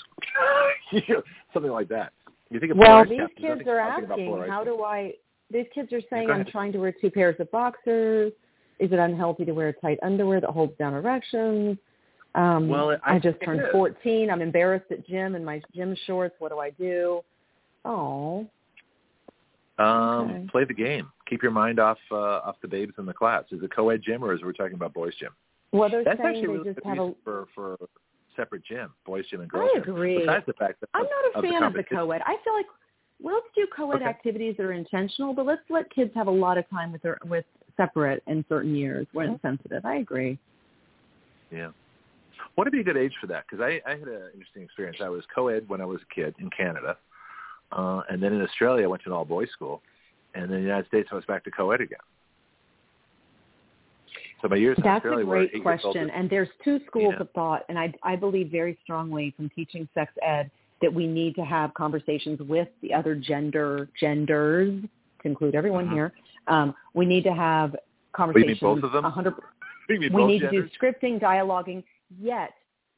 [laughs] You know, something like that. You think of
Well, these
caps,
kids are asking, how
caps.
do I? These kids are saying I'm trying to wear two pairs of boxers. Is it unhealthy to wear tight underwear that holds down erections? Um,
Well, I
I just turned 14. I'm embarrassed at gym in my gym shorts. What do I do? Oh,
Um,
Okay.
Play the game. Keep your mind off uh, off the babes in the class. Is it co-ed gym or is we're talking about boys gym?
well, they're
That's
saying
actually
they
really
just have a.
for for separate gym, boys gym and girls
I
gym. Besides the fact that
I'm not a
of the
fan of the co-ed. I feel like well, let's do co-ed
Okay.
activities that are intentional, but let's let kids have a lot of time with their with separate in certain years when it's sensitive. I agree.
Yeah. What would be a good age for that? Because I, I had an interesting experience. I was co-ed when I was a kid in Canada, uh, and then in Australia I went to an all-boys school, and then in the United States I was back to co-ed again. So my years
That's a
were
great question. And there's two schools
Yeah.
of thought, and I, I believe very strongly from teaching sex ed that we need to have conversations with the other gender genders to include everyone
Mhm.
here. Um, we need to have
you mean
conversations.
both of them?
100,
You [laughs] mean
we
both
need
genders?
to do scripting, dialoguing. Yet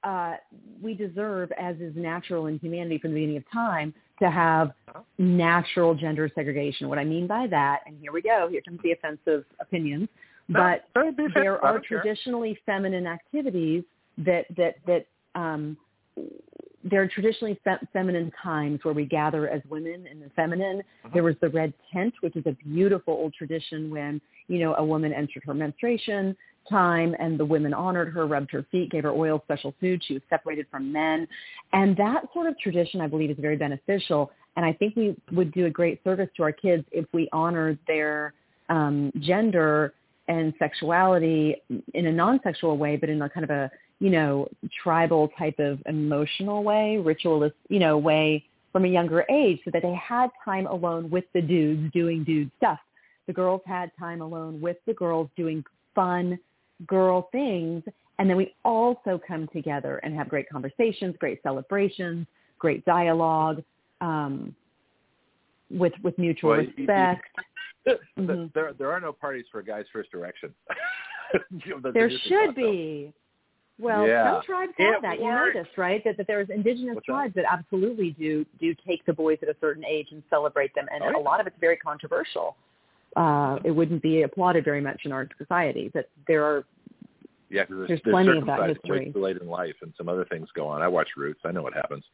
uh, we deserve, as is natural in humanity from the beginning of time, to have natural gender segregation. What I mean by that, and here we go, here comes the offensive opinions, but
No, don't be offensive.
there are
don't care.
traditionally feminine activities that that that um, there are traditionally fe- feminine times where we gather as women in the feminine.
Uh-huh.
There was the red tent, which is a beautiful old tradition when you know a woman entered her menstruation time and the women honored her, rubbed her feet, gave her oil, special food. She was separated from men, and that sort of tradition, I believe, is very beneficial. And I think we would do a great service to our kids if we honored their um, gender and sexuality in a non-sexual way, but in a kind of a, you know, tribal type of emotional way, ritualist, you know, way from a younger age so that they had time alone with the dudes doing dude stuff. The girls had time alone with the girls doing fun girl things. And then we also come together and have great conversations, great celebrations, great dialogue, um, with, with mutual
Well, you- you-
respect.
There-. There, are no parties for a guy's first erection. You know, that's
There should
be. though.
Well,
Yeah.
some tribes
It
have that. You know this, right? That, that there's indigenous
What's
tribes that absolutely do do take the boys at a certain age and celebrate them, and
Oh,
a lot of it's very controversial. Uh, it wouldn't be applauded very much in our society, but there are.
Yeah, because there's,
There's
there's
plenty of that
way
history.
too late in life, and some other things go on. I watch Roots. I know what happens.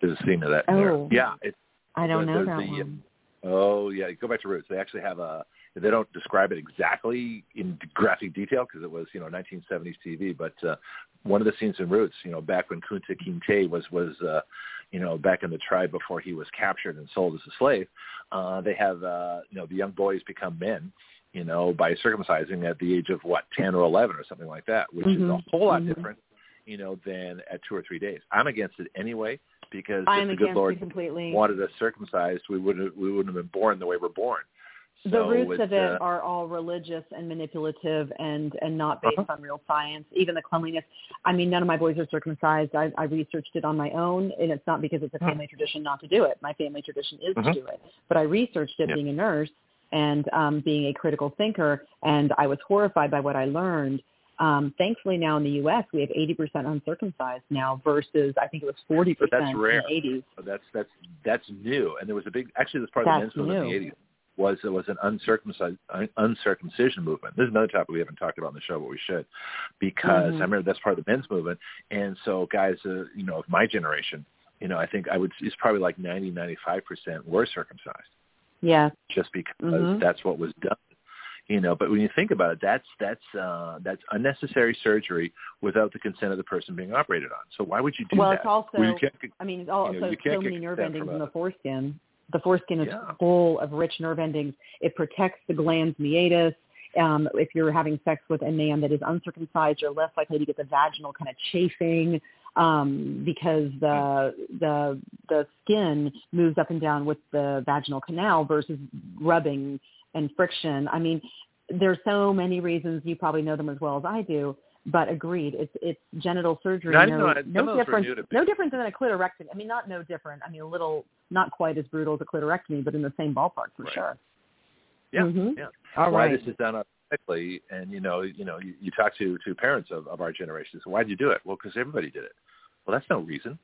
There's a scene of that. in there.
Oh.
yeah. It's,
I don't know that
the,
one.
Oh yeah, go back to Roots. They actually have a. They don't describe it exactly in graphic detail because it was you know 1970s TV. But uh, one of the scenes in Roots, you know, back when Kunta Kinte was was uh, you know back in the tribe before he was captured and sold as a slave, uh, they have uh, you know the young boys become men. You know, by circumcising at the age of what, ten or eleven or something like that, which is a whole lot
Mhm.
different, you know, than at two or three days. I'm against it anyway because
I'm
if the good Lord
completely.
wanted us circumcised, we wouldn't we wouldn't have been born the way we're born.
The roots of it
uh,
are all religious and manipulative and and not based
Uh-huh.
on real science even the cleanliness i mean none of my boys are circumcised i, I researched it on my own and it's not because it's a
Huh.
family tradition not to do it my family tradition is
Mhm.
to do it but i researched it
Yeah.
being a nurse and um being a critical thinker and i was horrified by what i learned um, thankfully now in the U.S. we have 80% uncircumcised now versus I think it was 40%
But that's
in
rare.
the 80s.
that's that's that's new, and there was a big actually this part of the
That's
men's movement in the
new.
'80s was it was an uncircumcised uncircumcision movement. This is another topic we haven't talked about on the show, but we should, because
Mhm.
I remember that's part of the men's movement, and so guys, uh, you know, of my generation, you know, I think I would it's probably like ninety ninety five percent were circumcised
Yeah.
just because
Mhm.
that's what was done. You know, but when you think about it, that's that's uh, that's unnecessary surgery without the consent of the person being operated on. So why would you do
Well,
that?
it's also
Well,
I mean, it's also
you know,
so many nerve endings in the foreskin. The foreskin is
Yeah.
full of rich nerve endings. It protects the glans meatus. Um, if you're having sex with a man that is uncircumcised, you're less likely to get the vaginal kind of chafing um, because the the the skin moves up and down with the vaginal canal versus rubbing and friction. I mean, there's so many reasons. You probably know them as well as I do. But agreed, it's it's genital surgery.
No,
no,
no,
no different. No different than a clitorectomy. I mean, not no different. I mean, a little, not quite as brutal as a clitorectomy, but in the same ballpark for
right.
sure.
Yeah,
mm-hmm.
yeah.
All
why
right.
this is done automatically, and you know, you know, you, you talk to to parents of, of our generation. So why did you do it? Well, because everybody did it. Well, that's no reason.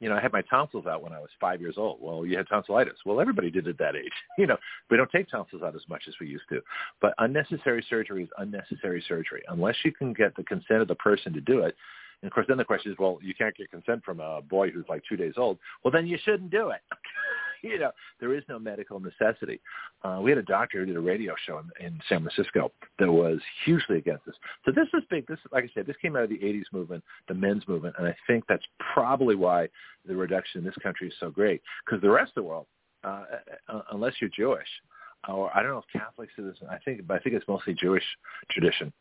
You know, I had my tonsils out when I was five years old. Well, you had tonsillitis. Well, everybody did at that age. [laughs] You know, we don't take tonsils out as much as we used to. But unnecessary surgery is unnecessary surgery unless you can get the consent of the person to do it. And of course, then the question is, well, you can't get consent from a boy who's like two days old. Well, then you shouldn't do it. [laughs] you know, there is no medical necessity. Uh, we had a doctor who did a radio show in, in San Francisco that was hugely against this. So this is big. This, like I said, this came out of the '80s movement, the men's movement, and I think that's probably why the reduction in this country is so great. Because the rest of the world, uh, uh, unless you're Jewish, or I don't know if Catholics do this. I think, but I think it's mostly Jewish tradition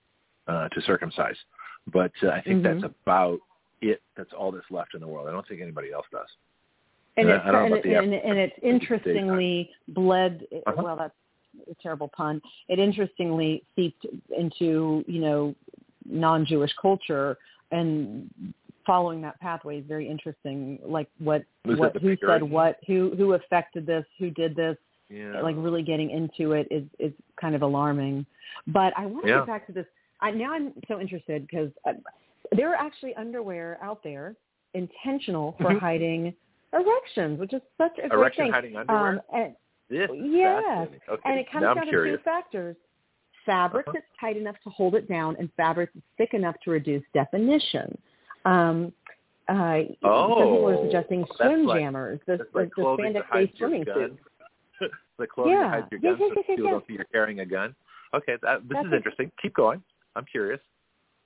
uh, to circumcise. But uh, I think
Mhm.
that's about it. That's all that's left in the world. I don't think anybody else does.
and
And
it's
I- I don't know
and, it, and, and it's interestingly bled.
Uh-huh.
Well, that's a terrible pun. It interestingly seeped into you know non-Jewish culture and following that pathway is very interesting. Like what what who said what who who affected this who did this
Yeah.
like really getting into it is is kind of alarming. But I want to
Yeah.
get back to this. I, now I'm so interested because uh, there are actually underwear out there intentional for
Mhm.
hiding erections, which is such a great
Erection
thing.
hiding underwear.
Um, and,
this is
yes.
Okay.
and it comes
now I'm
down to
curious.
two factors: fabric
Uh-huh.
that's tight enough to hold it down, and fabric that's thick enough to reduce definition. Um, uh, some people are
Oh,
suggesting
that's
swim
like-
jammers, the,
That's
the,
like
the
clothing hides
spandex-based
your
swimming
gun.
suits. [laughs]
the clothing
Yeah.
that hides your
Yes,
gun
yes,
so
yes, yes, yes.
don't think you're carrying a gun. Okay, that, this
That's
is
a-
interesting. Keep going. I'm curious.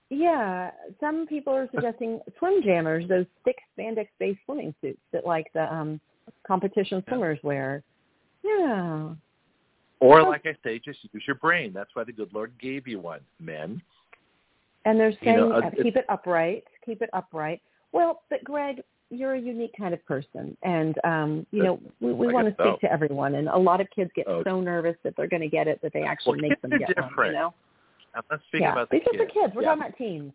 Yeah, some people are suggesting swim jammers, those thick spandex-based swimming suits that like the um competition
Yeah.
swimmers wear. Yeah.
Or like I say, just use your brain. That's why the good Lord gave you one, men.
And they're
You
saying
know, uh,
uh, keep it upright, keep it upright. Well, but Greg, you're a unique kind of person, and um, you know we, we want to speak
so.
to everyone. And a lot of kids get
Oh.
so nervous that they're going to get it that they actually
Well,
make them get one. You
different.
know?
I'm not speaking
yeah,
about the
because
kids.
the kids. We're
yeah.
talking about teens.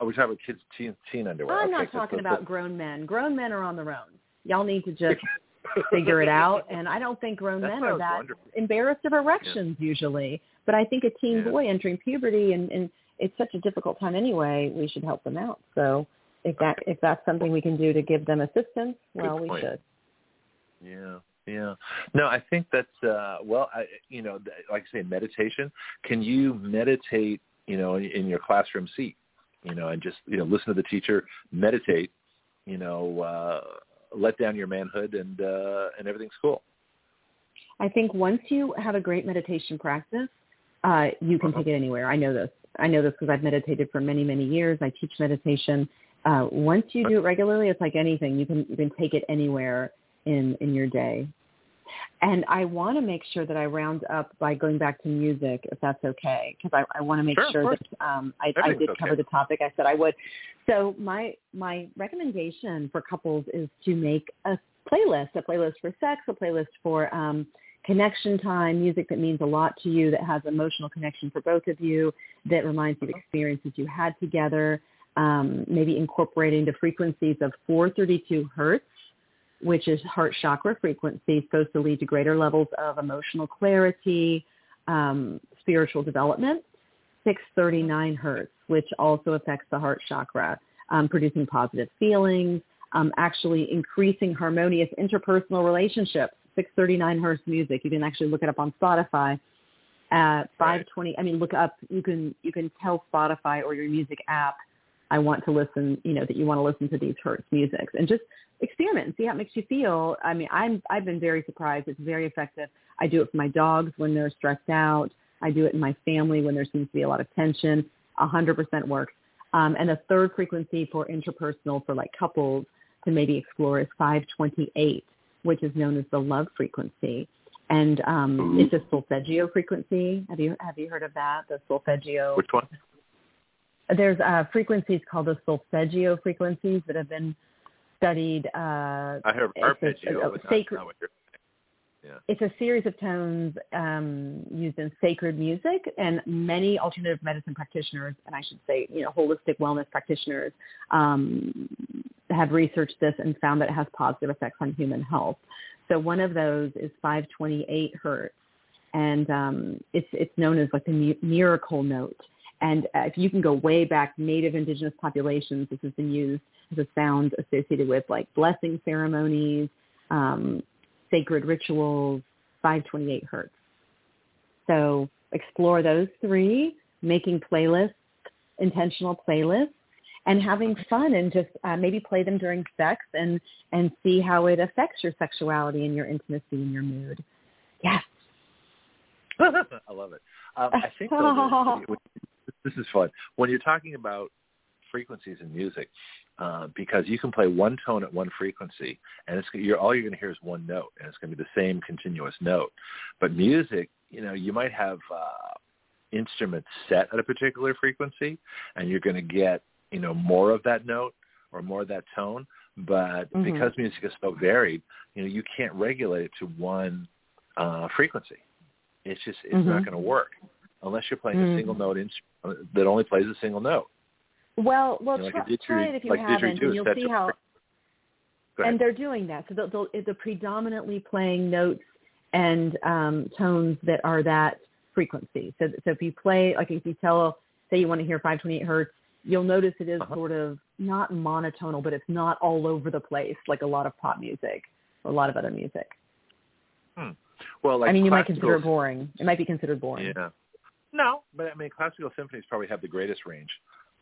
Oh, we're talking about kids, teen, teen underwear.
I'm
okay,
not talking
so-
about grown men. Grown men are on their own. Y'all need to just [laughs] figure it out. And I don't think grown
That's
men are that
wondering.
embarrassed of erections usually. But I think a teen
Yeah.
boy entering puberty and, and it's such a difficult time anyway, we should help them out. So if that if that's something we can do to give them assistance, well, we
point.
should.
Yeah, yeah. No, I think that's uh well, I you know, like I say, meditation. Can you meditate, you know, in, in your classroom seat, you know, and just you know listen to the teacher, meditate, you know, uh let down your manhood, and uh and everything's cool.
I think once you have a great meditation practice, uh, you can
Uh-huh.
take it anywhere. I know this. I know this because I've meditated for many, many years. I teach meditation. Uh, once you do it regularly, it's like anything. You can you can take it anywhere in in your day. And I want to make sure that I round up by going back to music, if that's okay, because I, I want to make
Sure,
sure that um, I, I did
okay.
cover the topic I said I would. So my my recommendation for couples is to make a playlist, a playlist for sex, a playlist for um, connection time, music that means a lot to you, that has emotional connection for both of you, that reminds you of experiences you had together, um, maybe incorporating the frequencies of 432 hertz, which is heart chakra frequency, supposed to lead to greater levels of emotional clarity, um, spiritual development. 639 hertz, which also affects the heart chakra, um, producing positive feelings, um, actually increasing harmonious interpersonal relationships. 639 hertz music. You can actually look it up on Spotify. At 520, I mean, look up. You can you can tell Spotify or your music app, I want to listen. You know that you want to listen to these hertz musics and just experiment and see how it makes you feel. I mean, I'm I've been very surprised. It's very effective. I do it for my dogs when they're stressed out. I do it in my family when there seems to be a lot of tension. A hundred percent works. Um, and the third frequency for interpersonal for like couples to maybe explore is 528, which is known as the love frequency. and um, it's a solfeggio frequency. Have you have you heard of that? The solfeggio.
Which one?
There's uh, frequencies called the solfeggio frequencies that have been studied. Uh,
I heard arpeggio. A, a sacred,
yeah. It's a series of tones um, used in sacred music, and many alternative medicine practitioners, and I should say, you know, holistic wellness practitioners, um, have researched this and found that it has positive effects on human health. So one of those is 528 hertz, and um, it's it's known as like the miracle note. And uh, if you can go way back, native indigenous populations, this has been used as a sound associated with like blessing ceremonies, um, sacred rituals, 528 hertz. So explore those three, making playlists, intentional playlists, and having fun and just uh, maybe play them during sex and, and see how it affects your sexuality and your intimacy and your mood. Yes. [laughs]
I love it. Um, I think [laughs] this is fun. When you're talking about frequencies in music, uh, because you can play one tone at one frequency, and it's you're, all you're going to hear is one note, and it's going to be the same continuous note. But music, you know, you might have uh, instruments set at a particular frequency, and you're going to get you know more of that note or more of that tone. But mm-hmm. because music is so varied, you know, you can't regulate it to one uh, frequency. It's just it's mm-hmm. not going to work unless you're playing mm-hmm. a single note instrument that only plays a single note.
Well, well, you know, try, try, it if you like haven't, and you'll see how. And they're doing that, so they'll, they'll, they're predominantly playing notes and um, tones that are that frequency. So, so if you play, like if you tell, say you want to hear 528 hertz, you'll notice it is uh-huh. sort of not monotonal, but it's not all over the place like a lot of pop music or a lot of other music.
Hmm. Well, like
I mean, you might consider it boring. It might be considered boring.
Yeah. No, but I mean, classical symphonies probably have the greatest range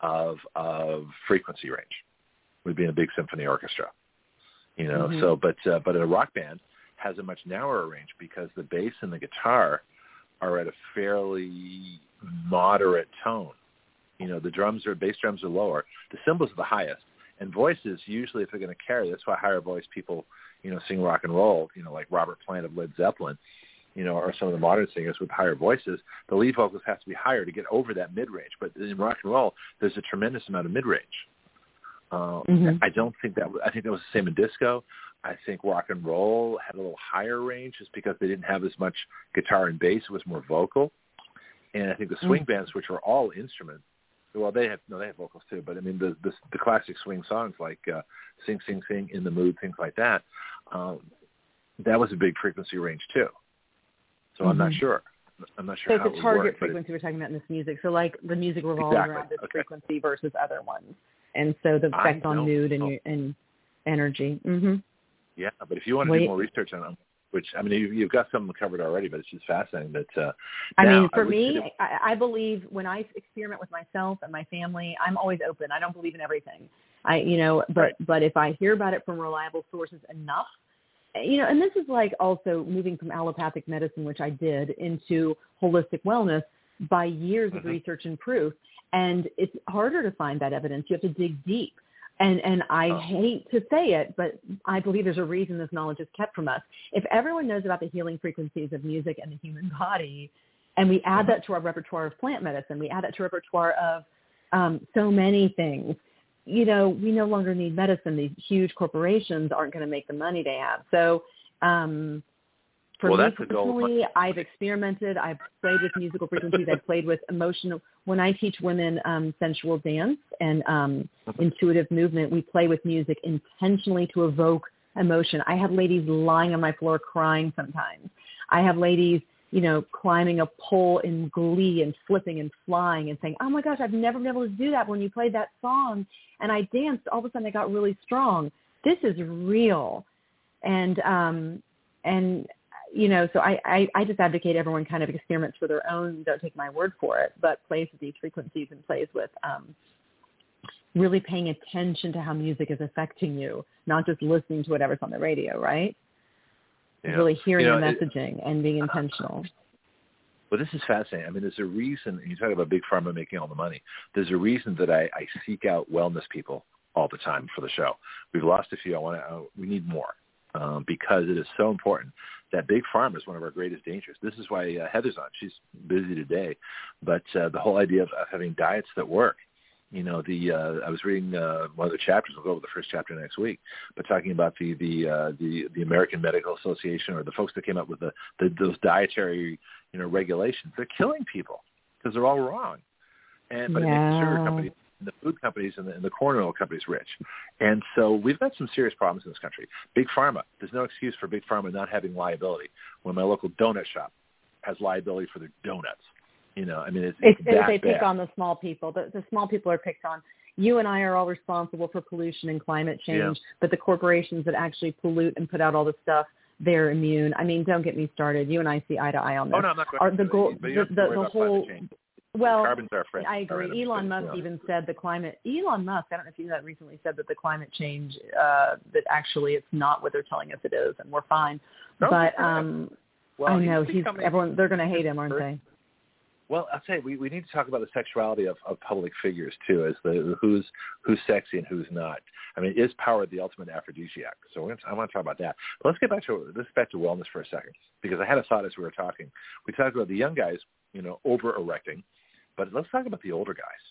of of frequency range would be in a big symphony orchestra. You know, mm-hmm. so but uh, but a rock band has a much narrower range because the bass and the guitar are at a fairly moderate tone. You know, the drums are bass drums are lower, the cymbals are the highest, and voices usually if they're going to carry, that's why higher voice people you know sing rock and roll. You know, like Robert Plant of Led Zeppelin you know, or some of the modern singers with higher voices, the lead vocals have to be higher to get over that mid range. But in rock and roll, there's a tremendous amount of mid range. Uh, mm-hmm. I don't think that. I think that was the same in disco. I think rock and roll had a little higher range just because they didn't have as much guitar and bass. It was more vocal. And I think the swing mm-hmm. bands, which are all instruments, well, they have no, they have vocals too. But I mean, the the, the classic swing songs like uh, "Sing, Sing, Sing," "In the Mood," things like that. Um, that was a big frequency range too. So mm-hmm. I'm not mm-hmm. sure. I'm not sure.
So
it's
a target
work,
frequency we're talking about in this music. So like the music revolves exactly. around this okay. frequency versus other ones, and so the effect on mood and and energy. Mm-hmm.
Yeah, but if you want to Wait. do more research on them, which I mean you, you've got some covered already, but it's just fascinating. That uh,
I mean, for I me, I, I believe when I experiment with myself and my family, I'm always open. I don't believe in everything. I you know, but right. but if I hear about it from reliable sources enough you know, and this is like also moving from allopathic medicine, which I did, into holistic wellness by years mm-hmm. of research and proof. And it's harder to find that evidence. You have to dig deep. And and I oh. hate to say it, but I believe there's a reason this knowledge is kept from us. If everyone knows about the healing frequencies of music and the human body, and we add mm-hmm. that to our repertoire of plant medicine, we add that to our repertoire of um, so many things, you know, we no longer need medicine. These huge corporations aren't going to make the money they have. So um, for
well,
me personally, I've experimented. I've played with musical frequencies. I've played with emotional. When I teach women um, sensual dance and um, intuitive movement, we play with music intentionally to evoke emotion. I have ladies lying on my floor crying sometimes. I have ladies you know, climbing a pole in glee and flipping and flying and saying, oh my gosh, I've never been able to do that when you played that song. And I danced, all of a sudden I got really strong. This is real. And, um, and, you know, so I, I, I just advocate everyone kind of experiments for their own, don't take my word for it, but plays with these frequencies and plays with, um, really paying attention to how music is affecting you, not just listening to whatever's on the radio, right? Really hearing you know, the messaging it, and being intentional.
Well, this is fascinating. I mean, there's a reason. You talk about big pharma making all the money. There's a reason that I, I seek out wellness people all the time for the show. We've lost a few. I want to. Uh, we need more um, because it is so important that big pharma is one of our greatest dangers. This is why uh, Heather's on. She's busy today, but uh, the whole idea of, of having diets that work. You know, the uh, I was reading uh, one of the chapters. We'll go over the first chapter next week, but talking about the the uh, the the American Medical Association or the folks that came up with the, the those dietary you know regulations. They're killing people because they're all wrong, and but
yeah.
it makes the sugar companies the food companies and the, and the corn oil companies rich. And so we've got some serious problems in this country. Big pharma, there's no excuse for big pharma not having liability when my local donut shop has liability for their donuts. You know, I mean, it's,
it's,
it's
they pick on the small people. The, the small people are picked on. You and I are all responsible for pollution and climate change,
Yeah.
but the corporations that actually pollute and put out all this stuff, they're immune. I mean, don't get me started. You and I see eye to eye on this.
Oh no, I'm not going
Are
to
the goal, the,
don't have to
the, the whole well,
Carbon's our friend.
I agree. Elon Musk even said the climate. Elon Musk, I don't know if you know that recently, said that the climate change uh, that actually it's not what they're telling us it is, and we're fine.
No,
but
good for him.
um,
Well,
I know
he's
he's everyone. They're going to hate him, aren't they?
Well, I'll you, we, we need to talk about the sexuality of, of public figures too, as the who's who's sexy and who's not. I mean, is power the ultimate aphrodisiac? So we're gonna, I want to talk about that. But let's get back to let's get back to wellness for a second, because I had a thought as we were talking. We talked about the young guys, you know, over erecting, but let's talk about the older guys,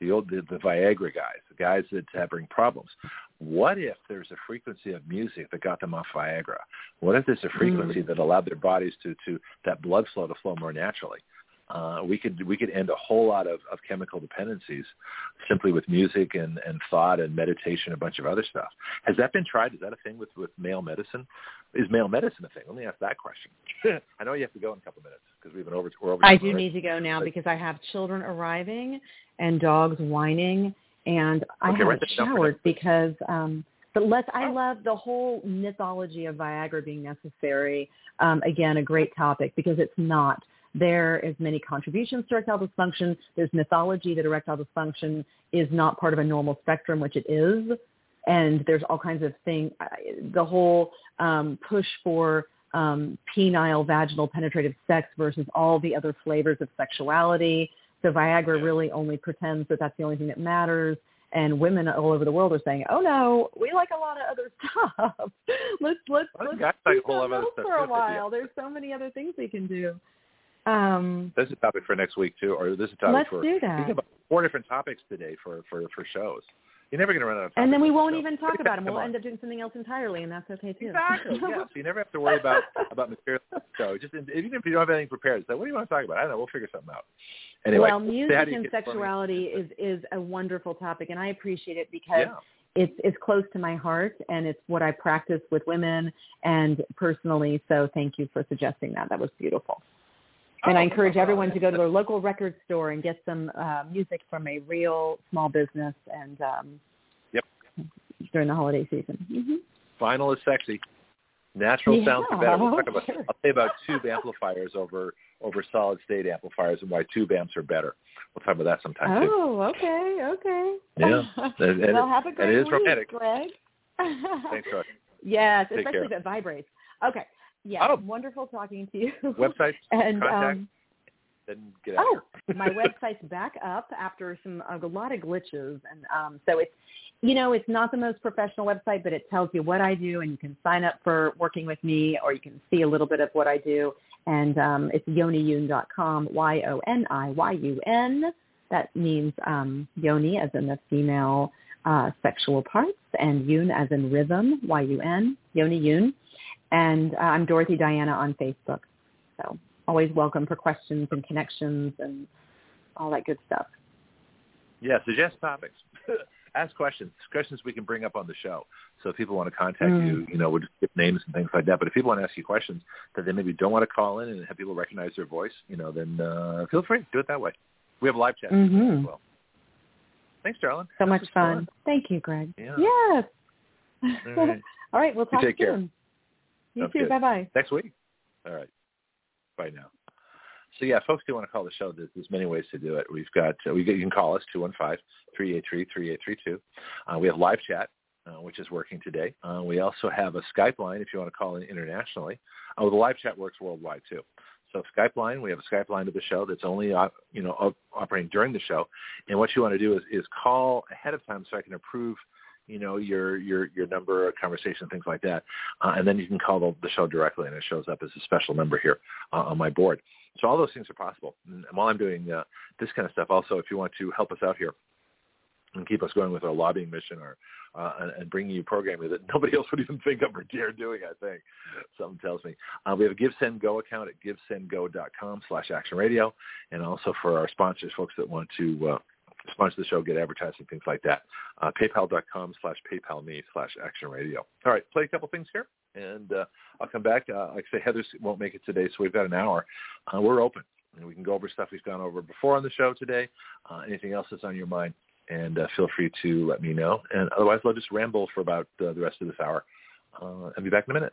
the old the, the Viagra guys, the guys that uh, bring problems. What if there's a frequency of music that got them off Viagra? What if there's a frequency that allowed their bodies to to that blood flow to flow more naturally? Uh, we could we could end a whole lot of, of chemical dependencies simply with music and, and thought and meditation, and a bunch of other stuff. Has that been tried? Is that a thing with, with male medicine? Is male medicine a thing? Let me ask that question. [laughs] I know you have to go in a couple minutes because we've been over. We're over
I do need to go now because I have children arriving and dogs whining, and I
Okay,
haven't
write that down for
showered because. um but let's. I
Oh.
love the whole mythology of Viagra being necessary. Um, again, a great topic because it's not. There is many contributions to erectile dysfunction. There's mythology that erectile dysfunction is not part of a normal spectrum, which it is. And there's all kinds of things. The whole um, push for um, penile vaginal penetrative sex versus all the other flavors of sexuality. So Viagra really only pretends that that's the only thing that matters. And women all over the world are saying, "Oh no, we like a lot of other [laughs] stuff. let's let's let's
guys like a whole lot of
something
other stuff
for a
too, but yeah.
while. There's so many other things we can do." Um,
This is a topic for next week too, or this is a topic
let's
for.
do
We
that.
about four different topics today for for for shows. You're never going to run out of.
And then we won't
show.
even [laughs] talk about them. We'll end up doing something else entirely, and that's okay too.
Exactly. [laughs] yeah. So you never have to worry about about material. So just even if you don't have anything prepared, say, what do you want to talk about? I don't know. We'll figure something out. Anyway,
well, music
do
and sexuality is is a wonderful topic, and I appreciate it because
Yeah.
it's it's close to my heart, and it's what I practice with women and personally. So, thank you for suggesting that. That was beautiful. And
Oh,
I [laughs] encourage everyone to go to their local record store and get some uh, music from a real small business and um,
Yep.
during the holiday season. hmm
Vinyl is sexy. Natural sounds are better. We'll talk about.
sure.
I'll say about tube amplifiers over over solid state amplifiers and why tube amps are better. We'll talk about that sometime too.
Oh, okay, okay.
Yeah. [laughs] And- and
well, have a great
it is
week,
romantic.
Greg. [laughs]
Thanks, Roger.
Yes,
Take
especially
care.
if it vibrates. Okay. Yeah.
Oh.
Wonderful talking to you. [laughs]
Website
and
contact.
um
Then get out
oh, my [laughs] website's back up after some a lot of glitches and um so it's you know, it's not the most professional website, but it tells you what I do and you can sign up for working with me or you can see a little bit of what I do. And um it's yoniyun.com, Y O N I Y U N. That means um yoni as in the female uh, sexual parts and Yun as in rhythm, Y-U-N, Yoni Yun. And uh, I'm Dorothy Diana on Facebook. So always welcome for questions and connections and all that good stuff.
Yeah, suggest topics. [laughs] Ask questions. Questions we can bring up on the show. So if people want to contact
Mm.
you, you know, we'll just give names and things like that. But if people want to ask you questions that they maybe don't want to call in and have people recognize their voice, you know, then uh, feel free. Do it that way. We have live chat
Mhm.
as well. Thanks, Darlene.
So much
was
fun. Thank you, Greg.
Yeah.
Yes.
All right. [laughs]
all right, we'll talk
take care.
You
Sounds
too. Bye-bye.
Next week. All right. Bye now. So yeah, folks do want to call the show. There's, there's many ways to do it. We've got uh, we get, you can call us 215-383-3832. Uh, we have live chat, uh, which is working today. Uh, we also have a Skype line if you want to call in internationally. Oh, the live chat works worldwide too. So Skype line, we have a Skype line to the show that's only uh, you know op- operating during the show. And what you want to do is, is call ahead of time so I can approve
you know, your your your number, conversation, things like that, uh, and then you can call the, the show directly, and it shows up as a special number here uh, on my board. So all those things are possible. And while I'm doing uh, this kind of stuff, also, if you want to help us out here and keep us going with our lobbying mission or uh, and, and bringing you programming that nobody [laughs] else would even think of or dare doing, I think. Something tells me. Uh, we have a Give, Send, Go account at givesendgo.com slash action radio. And also for our sponsors, folks that want to uh, sponsor the show, get advertising, things like that. Uh, PayPal.com slash PayPal me slash Action Radio. All right, play a couple things here, and uh, I'll come back. Uh, like I say, Heather won't make it today, so we've got an hour. Uh, we're open. And we can go over stuff we've gone over before on the show today. Uh, anything else that's on your mind, and uh, feel free to let me know. And otherwise, I'll just ramble for about uh, the rest of this hour uh, and be back in a minute.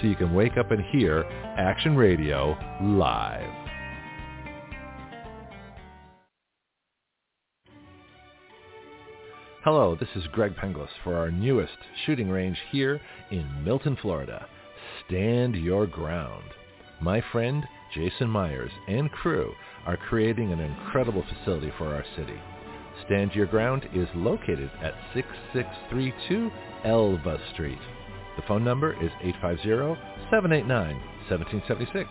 so you can wake up and hear Action Radio live. Hello, this is Greg Penglis for our newest shooting range here in Milton, Florida. Stand your ground. My friend Jason Myers and crew are creating an incredible facility for our city. Stand Your Ground is located at 6632 Elva Street. The phone number is 850-789-1776.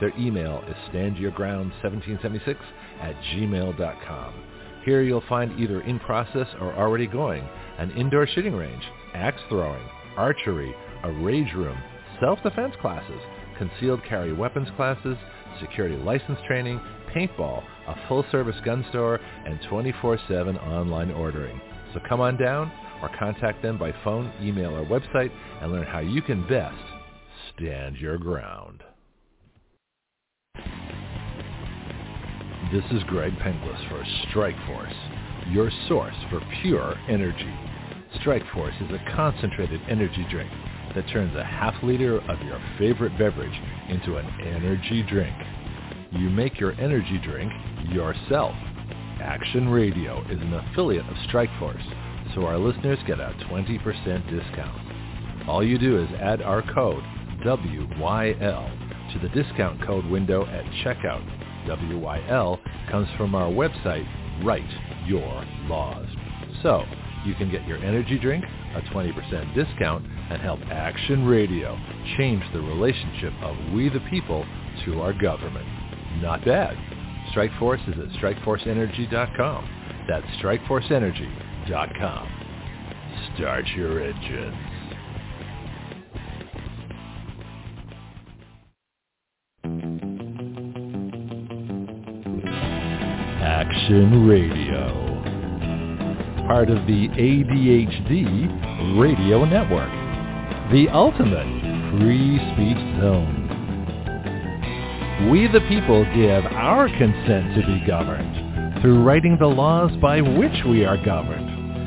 Their email is standyourground1776 at gmail.com. Here you'll find either in process or already going an indoor shooting range, axe throwing, archery, a rage room, self-defense classes, concealed carry weapons classes, security license training, paintball, a full-service gun store, and 24-7 online ordering. So come on down or contact them by phone, email, or website and learn how you can best stand your ground. This is Greg Penglis for Strike Force, your source for pure energy. Strike Force is a concentrated energy drink that turns a half liter of your favorite beverage into an energy drink. You make your energy drink yourself. Action Radio is an affiliate of Strike Force so our listeners get a 20% discount. All you do is add our code WYL to the discount code window at checkout. WYL comes from our website, Write Your Laws. So you can get your energy drink, a 20% discount, and help Action Radio change the relationship of we the people to our government. Not bad. Strikeforce is at strikeforceenergy.com. That's strikeforceenergy.com com. Start your engines. Action Radio. Part of the ADHD Radio Network. The ultimate free speech zone. We the people give our consent to be governed through writing the laws by which we are governed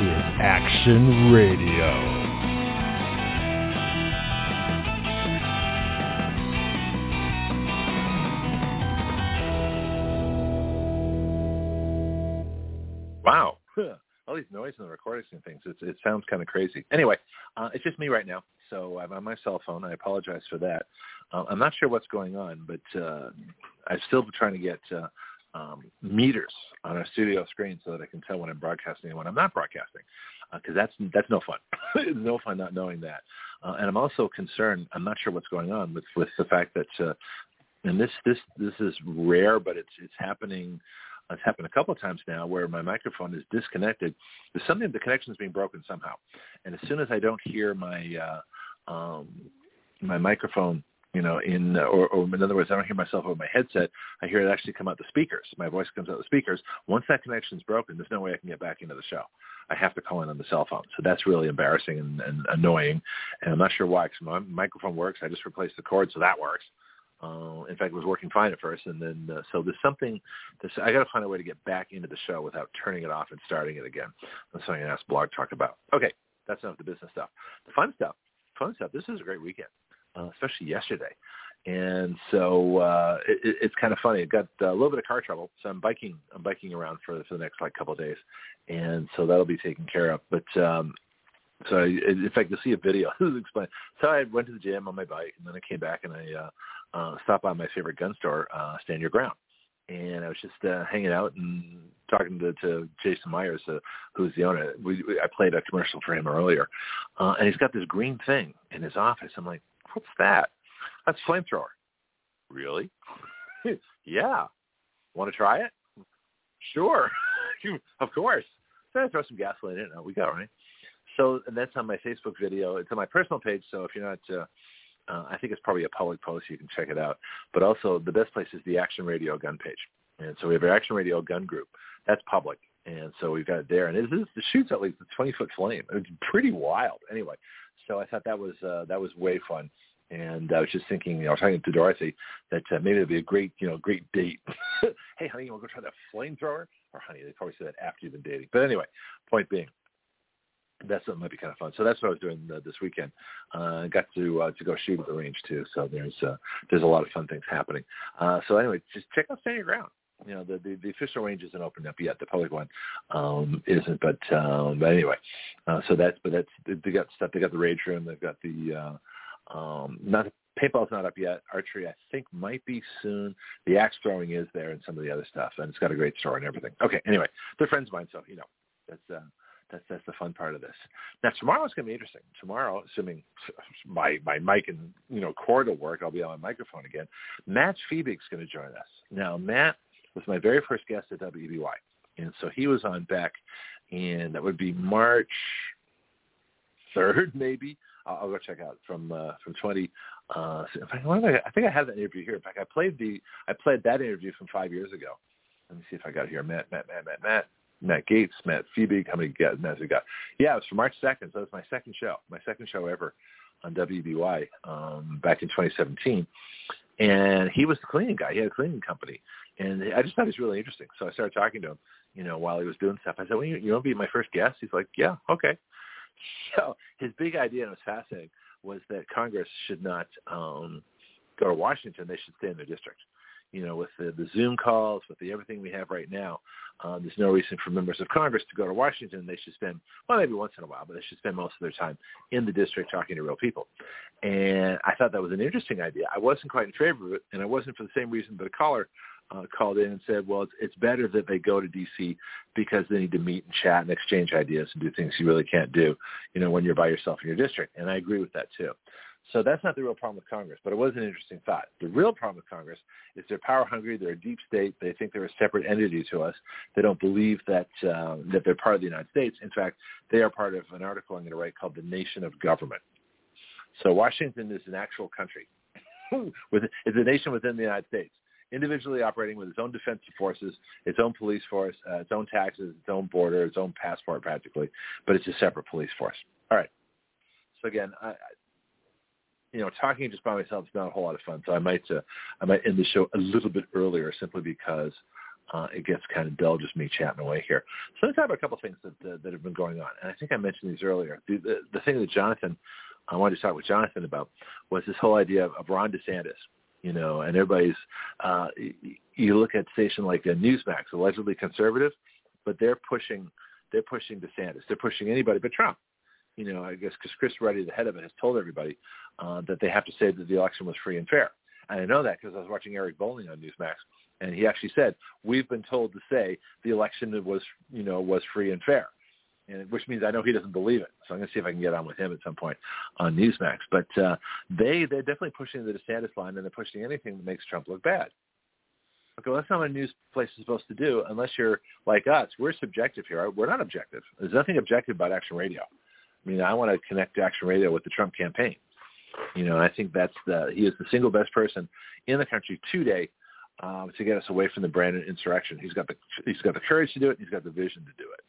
is Action Radio.
Wow. [laughs] All these noise and the recordings and things. It's, it sounds kind of crazy. Anyway, uh, it's just me right now. So I'm on my cell phone. I apologize for that. Uh, I'm not sure what's going on, but uh, I'm still trying to get uh, um, meters on our studio screen so that I can tell when I'm broadcasting and when I'm not broadcasting, because uh, that's that's no fun. [laughs] it's no fun not knowing that. Uh, and I'm also concerned. I'm not sure what's going on with with the fact that, uh, and this this this is rare, but it's it's happening it's happened a couple of times now where my microphone is disconnected. There's something the connection's being broken somehow, and as soon as I don't hear my uh, um, my microphone, you know, in or, or in other words, I don't hear myself over my headset. I hear it actually come out the speakers. My voice comes out the speakers. Once that connection's broken, there's no way I can get back into the show. I have to call in on the cell phone. So that's really embarrassing and, and annoying. And I'm not sure why. Because my microphone works. I just replaced the cord, so that works. Uh, in fact, it was working fine at first, and then uh, so there's something. This, I got to find a way to get back into the show without turning it off and starting it again. That's something I asked Blog Talk about. Okay, that's enough of the business stuff. The fun stuff, fun stuff. This is a great weekend, uh, especially yesterday, and so uh, it, it's kind of funny. I got a little bit of car trouble, so I'm biking. I'm biking around for for the next like couple of days, and so that'll be taken care of. But um, so in fact, you'll see a video. [laughs] explain. So I went to the gym on my bike, and then I came back and I uh, uh, stopped by my favorite gun store, uh, Stand Your Ground, and I was just uh, hanging out and talking to, to Jason Myers, uh, who's the owner. We, we, I played a commercial for him earlier, uh, and he's got this green thing in his office. I'm like, what's that? That's flamethrower. Really? [laughs] yeah. Want to try it? Sure. [laughs] of course. So I throw some gasoline in it. We got right. So that's on my Facebook video. It's on my personal page. So if you're not uh, uh, I think it's probably a public post. You can check it out. But also the best place is the Action Radio gun page. And so we have our Action Radio gun group. That's public. And so we've got it there. And it, it, it shoots at least a 20-foot flame. It's pretty wild. Anyway, so I thought that was uh, that was way fun. And I was just thinking, I was talking to Dorothy that uh, maybe it'd be a great, you know, great date. [laughs] hey, honey, you want to go try that flamethrower? Or honey, they probably say that after you've been dating. But anyway, point being, that's something might be kind of fun. So that's what I was doing uh, this weekend. Uh, got to uh, to go shoot at the range too. So there's uh, there's a lot of fun things happening. Uh, so anyway, just check out Stand Your Ground. You know, the, the the official range isn't opened up yet. The public one um, isn't, but um, but anyway, uh, so that's but that's they got stuff. They got the rage room. They've got the uh, um, not paintball's not up yet. Archery, I think, might be soon. The axe throwing is there, and some of the other stuff, and it's got a great store and everything. Okay, anyway, they're friends of mine, so you know that's uh, that's that's the fun part of this. Now tomorrow's going to be interesting. Tomorrow, assuming my my mic and you know cord will work, I'll be on my microphone again. Matt Fiebig's going to join us. Now Matt was my very first guest at WBY, and so he was on back, and that would be March third, [laughs] maybe. I'll, I'll go check out from uh, from twenty. Uh, I think I have that interview here. In fact, I played the I played that interview from five years ago. Let me see if I got it here. Matt, Matt, Matt, Matt, Matt. Matt Gaetz, Matt Fiebig, how many guys we got? Yeah, it was for March 2nd, so it was my second show, my second show ever on WBY um, back in 2017. And he was the cleaning guy. He had a cleaning company. And I just thought he was really interesting. So I started talking to him, you know, while he was doing stuff. I said, well, you, you want to be my first guest? He's like, yeah, okay. [laughs] So his big idea, and it was fascinating, was that Congress should not um, go to Washington. They should stay in their district you know, with the, the Zoom calls, with the everything we have right now, uh, there's no reason for members of Congress to go to Washington. They should spend, well, maybe once in a while, but they should spend most of their time in the district talking to real people. And I thought that was an interesting idea. I wasn't quite in favor of it, and I wasn't for the same reason that a caller uh, called in and said, well, it's, it's better that they go to D.C. because they need to meet and chat and exchange ideas and do things you really can't do, you know, when you're by yourself in your district. And I agree with that too. So that's not the real problem with Congress, but it was an interesting thought. The real problem with Congress is they're power hungry. They're a deep state. They think they're a separate entity to us. They don't believe that uh, that they're part of the United States. In fact, they are part of an article I'm going to write called "The Nation of Government." So Washington is an actual country. [laughs] it's a nation within the United States. Individually operating with its own defensive forces, its own police force, uh, its own taxes, its own border, its own passport practically, but it's a separate police force. All right. So again, I, you know, talking just by myself is not a whole lot of fun. So I might, uh, I might end the show a little bit earlier simply because uh, it gets kind of dull just me chatting away here. So let's talk about a couple of things that uh, that have been going on. And I think I mentioned these earlier. The, the, the thing that Jonathon, I wanted to talk with Jonathon about was this whole idea of, of Ron DeSantis. You know, and everybody's. Uh, you look at station like uh, Newsmax, allegedly conservative, but they're pushing they're pushing DeSantis. They're pushing anybody but Trump. You know, I guess because Chris Ruddy, the head of it, has told everybody uh, that they have to say that the election was free and fair. And I know that because I was watching Eric Bolling on Newsmax, and he actually said, "We've been told to say the election was, you know, was free and fair." And, which means I know he doesn't believe it. So I'm going to see if I can get on with him at some point on Newsmax. But uh, they they're definitely pushing the DeSantis line, and they're pushing anything that makes Trump look bad. Okay, well, that's not what a news place is supposed to do unless you're like us. We're subjective here. We're not objective. There's nothing objective about Action Radio. I mean, I want to connect Action Radio with the Trump campaign. You know, and I think that's the he is the single best person in the country today um, to get us away from the Brandon insurrection. He's got the he's got the courage to do it. He's got the vision to do it.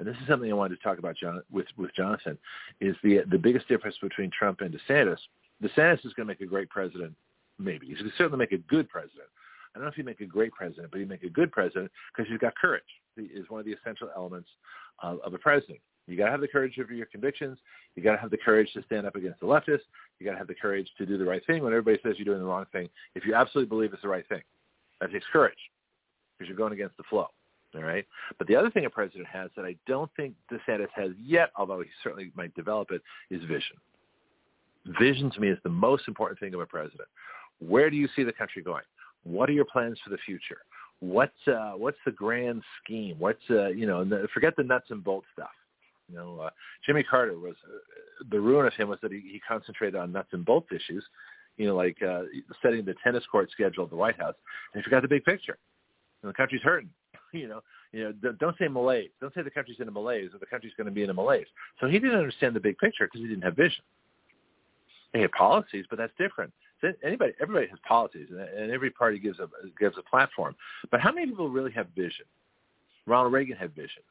And this is something I wanted to talk about John, with with Jonathon is the the biggest difference between Trump and DeSantis. DeSantis is going to make a great president, maybe. He's going to certainly make a good president. I don't know if he'd make a great president, but he'd make a good president because he's got courage. He is one of the essential elements of, of a president. You got to have the courage of your convictions. You got to have the courage to stand up against the leftists. You got to have the courage to do the right thing when everybody says you're doing the wrong thing. If you absolutely believe it's the right thing, that takes courage because you're going against the flow. All right. But the other thing a president has that I don't think DeSantis has yet, although he certainly might develop it, is vision. Vision to me is the most important thing of a president. Where do you see the country going? What are your plans for the future? What's uh, what's the grand scheme? What's uh, you know? Forget the nuts and bolts stuff. You know, uh, Jimmy Carter was uh, the ruin of him was that he, he concentrated on nuts and bolts issues, you know, like uh, setting the tennis court schedule at the White House, and he forgot the big picture. And the country's hurting. [laughs] You know, you know, don't say malaise. Don't say the country's in a malaise or the country's going to be in a malaise. So he didn't understand the big picture because he didn't have vision. He had policies, but that's different. Anybody, everybody has policies, and every party gives a gives a platform. But how many people really have vision? Ronald Reagan had vision.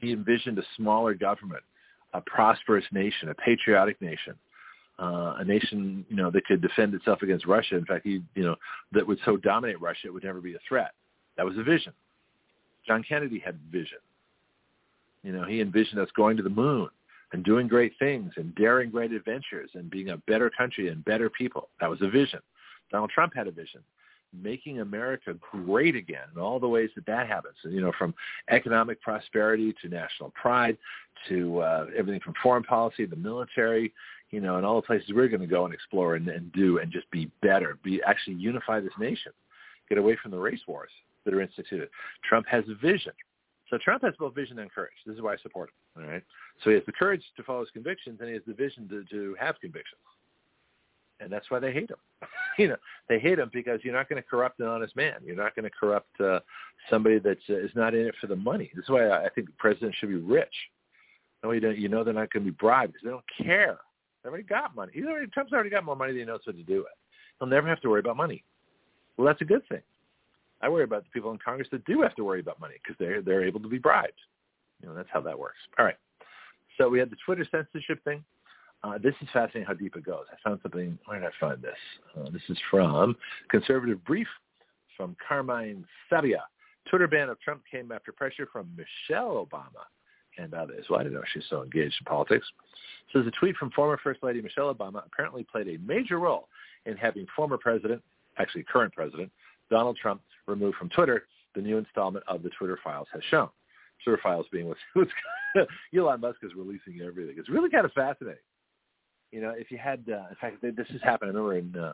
He envisioned a smaller government, a prosperous nation, a patriotic nation, uh, a nation you know that could defend itself against Russia. In fact, he you know that would so dominate Russia it would never be a threat. That was a vision. John Kennedy had vision. You know, he envisioned us going to the moon and doing great things and daring great adventures and being a better country and better people. That was a vision. Donald Trump had a vision making America great again and all the ways that that happens, you know, from economic prosperity to national pride to uh, everything from foreign policy, the military, you know, and all the places we're going to go and explore and, and do and just be better, be actually unify this nation, get away from the race wars that are instituted. Trump has vision. So Trump has both vision and courage. This is why I support him. All right. So he has the courage to follow his convictions, and he has the vision to, to have convictions and that's why they hate him. [laughs] you know, they hate him because you're not going to corrupt an honest man. You're not going to corrupt uh, somebody that uh, is not in it for the money. This is why I, think the president should be rich. No, you don't. You know they're not going to be bribed because they don't care. They already got money. He's already, Trump's already got more money than he knows what to do with. He'll never have to worry about money. Well, that's a good thing. I worry about the people in Congress that do have to worry about money because they're they're able to be bribed. You know, that's how that works. All right. So we had the Twitter censorship thing. Uh, this is fascinating how deep it goes. I found something. Where did I find this? Uh, this is from Conservative Brief from Carmine Sabia. Twitter ban of Trump came after pressure from Michelle Obama and others. Well, I didn't know she's so engaged in politics. So there's a tweet from former First Lady Michelle Obama apparently played a major role in having former president, actually current president, Donald Trump removed from Twitter, the new installment of the Twitter files has shown. Twitter files being [laughs] what's Elon Musk is releasing everything. It's really kind of fascinating you know, if you had, uh, in fact, this has happened. I remember in uh,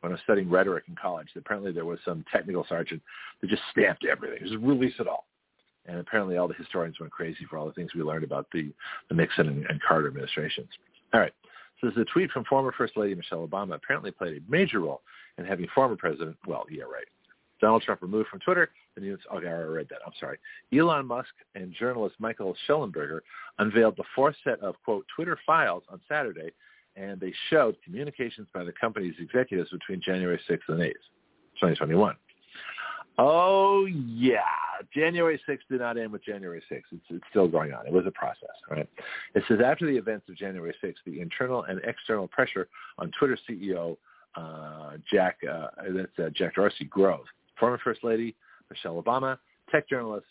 when I was studying rhetoric in college, apparently there was some technical sergeant that just stamped everything, just release it all. And apparently all the historians went crazy for all the things we learned about the, the Nixon and, and Carter administrations. All right. So there's a tweet from former First Lady Michelle Obama apparently played a major role in having former President, well, yeah, right, Donald Trump removed from Twitter. The news, okay, oh, I already read that. I'm sorry. Elon Musk and journalist Michael Shellenberger unveiled the fourth set of, quote, Twitter files on Saturday and they showed communications by the company's executives between January 6th and 8th. 2021. Oh yeah, January 6th did not end with January 6th. It's, it's still going on. It was a process, right? It says after the events of January 6th, the internal and external pressure on Twitter CEO uh, Jack uh, that's uh, Jack Dorsey grows. Former First Lady Michelle Obama, tech journalist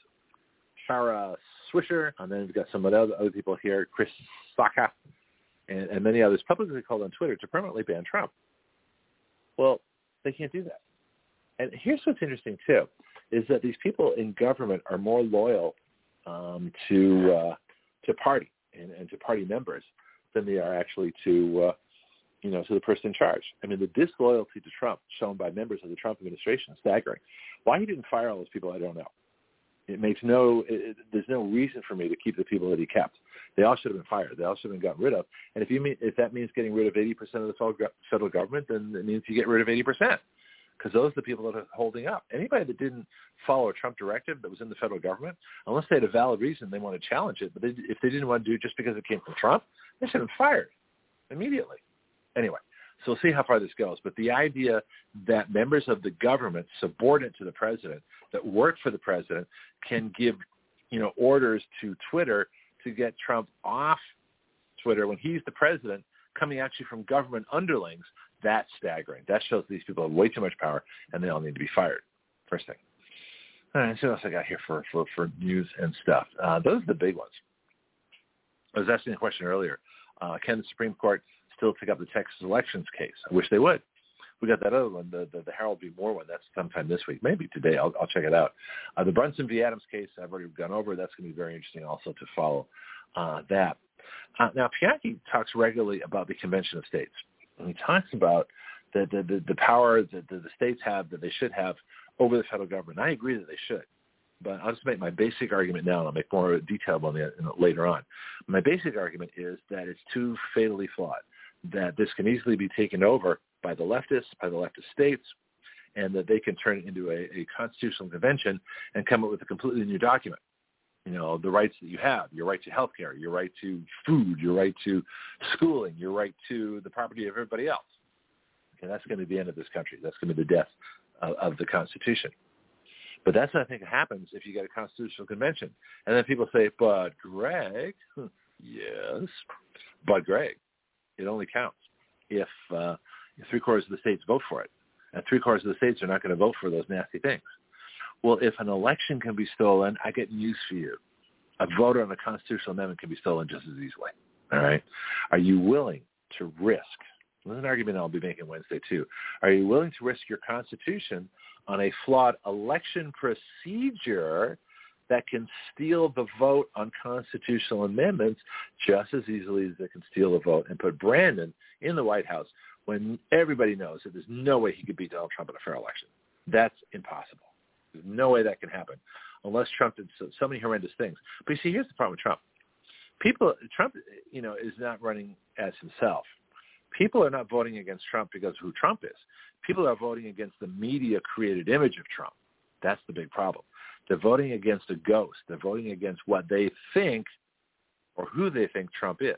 Kara Swisher, and then we've got some other other people here, Chris Sacca, and, and many others publicly called on Twitter to permanently ban Trump. Well, they can't do that. And here's what's interesting too, is that these people in government are more loyal um, to uh, to party and, and to party members than they are actually to uh, you know to the person in charge. I mean, the disloyalty to Trump shown by members of the Trump administration is staggering. Why he didn't fire all those people, I don't know. It makes no. It, there's no reason for me to keep the people that he kept. They all should have been fired. They all should have been gotten rid of. And if you mean if that means getting rid of 80% of the federal government, then it means you get rid of 80% because those are the people that are holding up. Anybody that didn't follow a Trump directive that was in the federal government, unless they had a valid reason they want to challenge it, but they, if they didn't want to do it just because it came from Trump, they should have been fired immediately. Anyway, so we'll see how far this goes. But the idea that members of the government subordinate to the president that work for the president can give, you know, orders to Twitter to get Trump off Twitter when he's the president coming actually from government underlings that's staggering. That shows these people have way too much power and they all need to be fired. First thing. All right, so what else I got here for, for, for news and stuff? Uh, those are the big ones. I was asking a question earlier. Uh, can the Supreme Court still take up the Texas elections case? I wish they would. We got that other one, the, the, the Harold V. Moore one. That's sometime this week, maybe today. I'll, I'll check it out. Uh, the Brunson v. Adams case, I've already gone over. That's going to be very interesting also to follow uh, that. Uh, now, Bianchi talks regularly about the Convention of States and he talks about the the, the, the power that the, the states have that they should have over the federal government. I agree that they should, but I'll just make my basic argument now, and I'll make more detail on that later on. My basic argument is that it's too fatally flawed. That this can easily be taken over by the leftists, by the leftist states, and that they can turn it into a, a constitutional convention and come up with a completely new document you know, the rights that you have, your right to health care, your right to food, your right to schooling, your right to the property of everybody else. And that's going to be the end of this country. That's going to be the death of, of the Constitution. But that's what I think happens if you get a constitutional convention. And then people say, but Greg, [laughs] yes, but Greg, it only counts if, uh, if three-quarters of the states vote for it. And three-quarters of the states are not going to vote for those nasty things. Well, if an election can be stolen, I get news for you. A vote on a constitutional amendment can be stolen just as easily. All right. Are you willing to risk? This is an argument I'll be making Wednesday too. Are you willing to risk your constitution on a flawed election procedure that can steal the vote on constitutional amendments just as easily as they can steal the vote and put Brandon in the White House when everybody knows that there's no way he could beat Donald Trump in a fair election. That's impossible. There's no way that can happen unless Trump did so, so many horrendous things. But you see, here's the problem with Trump. People, Trump, you know, is not running as himself. People are not voting against Trump because of who Trump is. People are voting against the media-created image of Trump. That's the big problem. They're voting against a ghost. They're voting against what they think or who they think Trump is,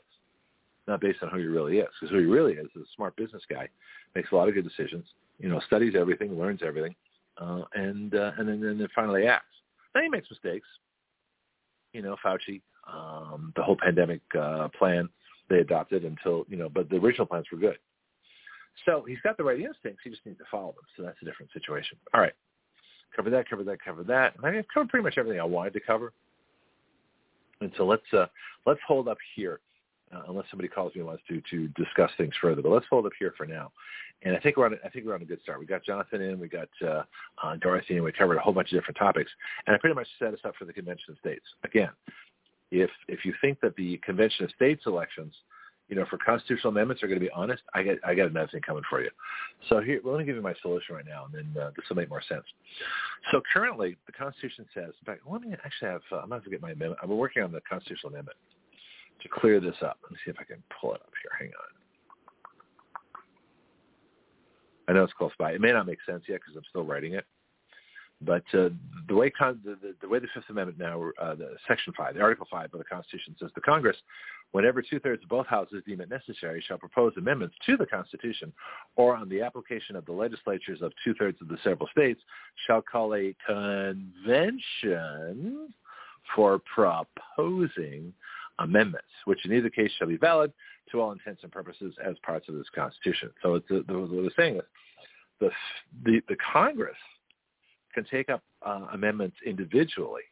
not based on who he really is. Because who he really is is a smart business guy, makes a lot of good decisions, you know, studies everything, learns everything, uh, and uh, and then, then finally acts. Now he makes mistakes. You know, Fauci, um, the whole pandemic uh, plan they adopted until you know, but the original plans were good. So he's got the right instincts. He just needs to follow them. So that's a different situation. All right, cover that, cover that, cover that. I I've covered pretty much everything I wanted to cover. And so let's uh, let's hold up here uh, unless somebody calls me and wants to to discuss things further. But let's hold up here for now. And I think we're on. A, I think we're on a good start. We got Jonathon in, we got uh, uh, Dorothy, and we covered a whole bunch of different topics. And I pretty much set us up for the Convention of States. Again, if if you think that the Convention of States elections, you know, for constitutional amendments are going to be honest, I got I got another thing coming for you. So here, let me give you my solution right now, and then uh, this will make more sense. So currently, the Constitution says. In fact, let me actually have. Uh, I'm going to get my amendment. I'm working on the constitutional amendment to clear this up. Let me see if I can pull it up here. Hang on. I know it's close by. It may not make sense yet because I'm still writing it. But uh, the way con- the, the, the way the Fifth Amendment now, uh, the Section Five, the Article Five of the Constitution says the Congress, whenever two-thirds of both houses deem it necessary, shall propose amendments to the Constitution, or on the application of the legislatures of two-thirds of the several states, shall call a convention for proposing amendments, which in either case shall be valid to all intents and purposes as parts of this Constitution. So it's the, the, they're saying is the, the, the Congress can take up uh, amendments individually.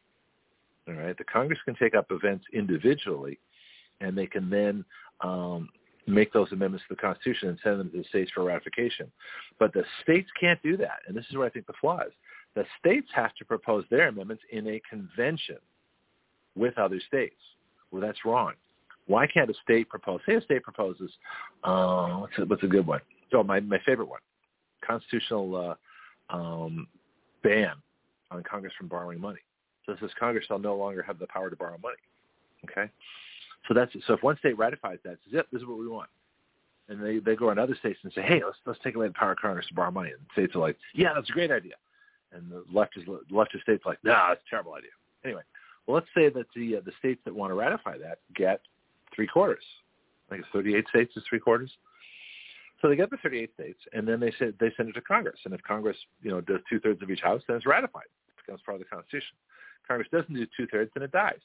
All right, the Congress can take up events individually, and they can then um, make those amendments to the Constitution and send them to the states for ratification. But the states can't do that, and this is where I think the flaw is. The states have to propose their amendments in a convention with other states. Well, that's wrong. Why can't a state propose? Say a state proposes, uh, what's, a, what's a good one? Oh, my, my favorite one, constitutional uh, um, ban on Congress from borrowing money. So this says Congress shall no longer have the power to borrow money. Okay, so that's so if one state ratifies that, says, "Yep, this is what we want," and they they go on other states and say, "Hey, let's let's take away the power of Congress to borrow money," and states are like, "Yeah, that's a great idea," and the leftist leftist states are like, "Nah, that's a terrible idea." Anyway, well, let's say that the uh, the states that want to ratify that get three quarters. I think it's 38 states is three quarters. So they get the 38 states, and then they send they send it to Congress. And if Congress, you know, does two thirds of each house, then it's ratified. It becomes part of the Constitution. Congress doesn't do two thirds, then it dies.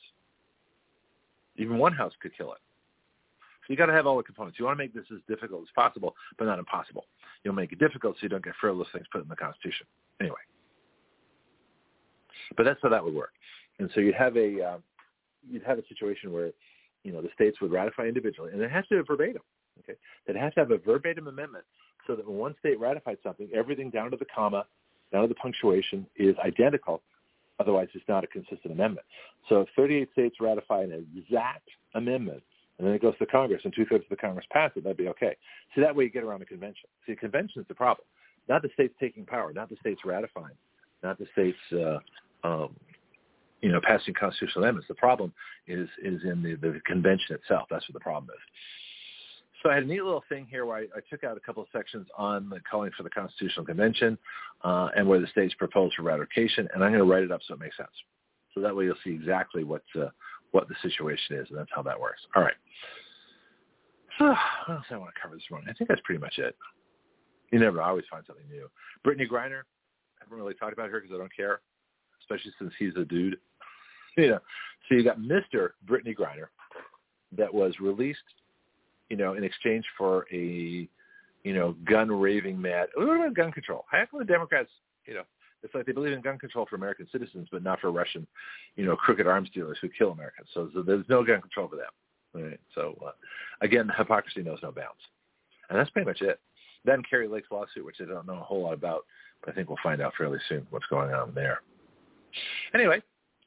Even one house could kill it. So you got to have all the components. You want to make this as difficult as possible, but not impossible. You'll make it difficult so you don't get frivolous things put in the Constitution. Anyway, but that's how that would work. And so you'd have a uh, you'd have a situation where you know the states would ratify individually, and it has to be verbatim. Okay, it has to have a verbatim amendment so that when one state ratifies something, everything down to the comma, down to the punctuation is identical. Otherwise, it's not a consistent amendment. So if 38 states ratify an exact amendment, and then it goes to Congress, and two-thirds of the Congress pass it, that'd be okay. See, that way you get around the convention. See, a convention is the problem. Not the states taking power, not the states ratifying, not the states, uh, um, you know, passing constitutional amendments. The problem is is in the, the convention itself. That's what the problem is. So I had a neat little thing here where I, I took out a couple of sections on the calling for the Constitutional Convention uh, and where the states propose for ratification, and I'm going to write it up so it makes sense. So that way you'll see exactly what uh, what the situation is, and that's how that works. All right. So what else I want to cover this morning? I think that's pretty much it. You never I always find something new. Brittney Griner, I haven't really talked about her because I don't care, especially since he's a dude. [laughs] You know, so you got Mr. Brittney Griner that was released you know, in exchange for a, you know, gun raving mad. What about gun control? How come the Democrats, you know, it's like they believe in gun control for American citizens, but not for Russian, you know, crooked arms dealers who kill Americans. So, so there's no gun control for them. Right? So uh, again, hypocrisy knows no bounds, and that's pretty much it. Then Kari Lake's lawsuit, which I don't know a whole lot about, but I think we'll find out fairly soon what's going on there. Anyway,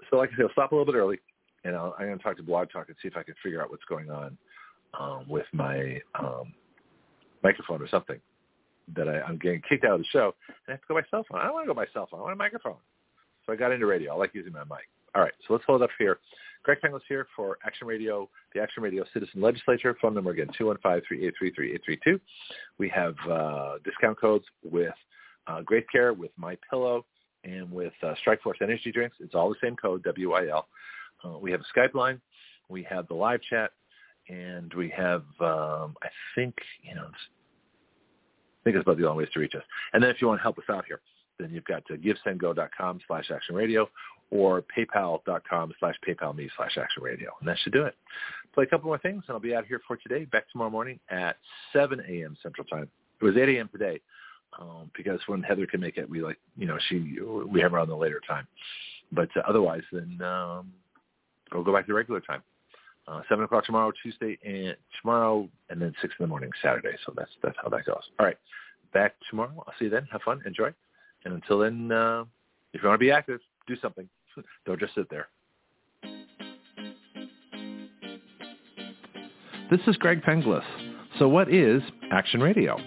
so like I said, I'll stop a little bit early, and I'll, I'm going to talk to Blog Talk and see if I can figure out what's going on um, with my um, microphone or something that I, I'm getting kicked out of the show. I have to go by cell phone. I don't want to go by cell phone. I want a microphone. So I got into radio. I like using my mic. All right, so let's hold up here. Greg Penglis here for Action Radio, the Action Radio Citizen Legislature. Phone number again, 215-383-3832. We have uh, discount codes with uh, Graith Care, with My Pillow, and with uh, Strikeforce Energy Drinks. It's all the same code, WYL. Uh, we have a Skype line. We have the live chat and we have um, I think you know I think it's about the only ways to reach us. And then if you want to help us out here, then you've got to givesendgo.com slash action radio or paypal.com slash paypal me slash action radio. And that should do it. Play a couple more things and I'll be out here for today. Back tomorrow morning at 7 a.m. Central Time. It was 8 a.m. today um, because when Heather can make it, we like, you know, she, we have her on the later time. But uh, otherwise, then um, we'll go back to regular time uh, seven o'clock tomorrow, Tuesday, and tomorrow, and then six in the morning Saturday. So that's that's how that goes. All right, back tomorrow. I'll see you then. Have fun, enjoy, and until then, uh, if you want to be active, do something. [laughs] Don't just sit there.
This is Greg Penglis. So what is Action Radio?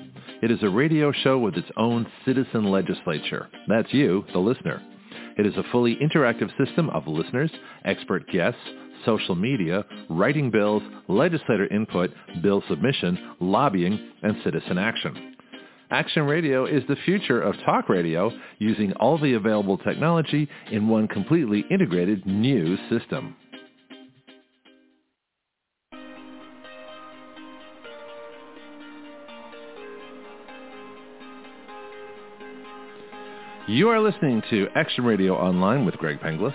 It is a radio show with its own citizen legislature. That's you, the listener. It is a fully interactive system of listeners, expert guests, social media, writing bills, legislator input, bill submission, lobbying, and citizen action.
Action Radio is the future of talk radio using all the available technology in one completely integrated new system. You are listening to Action Radio Online with Greg Penglis.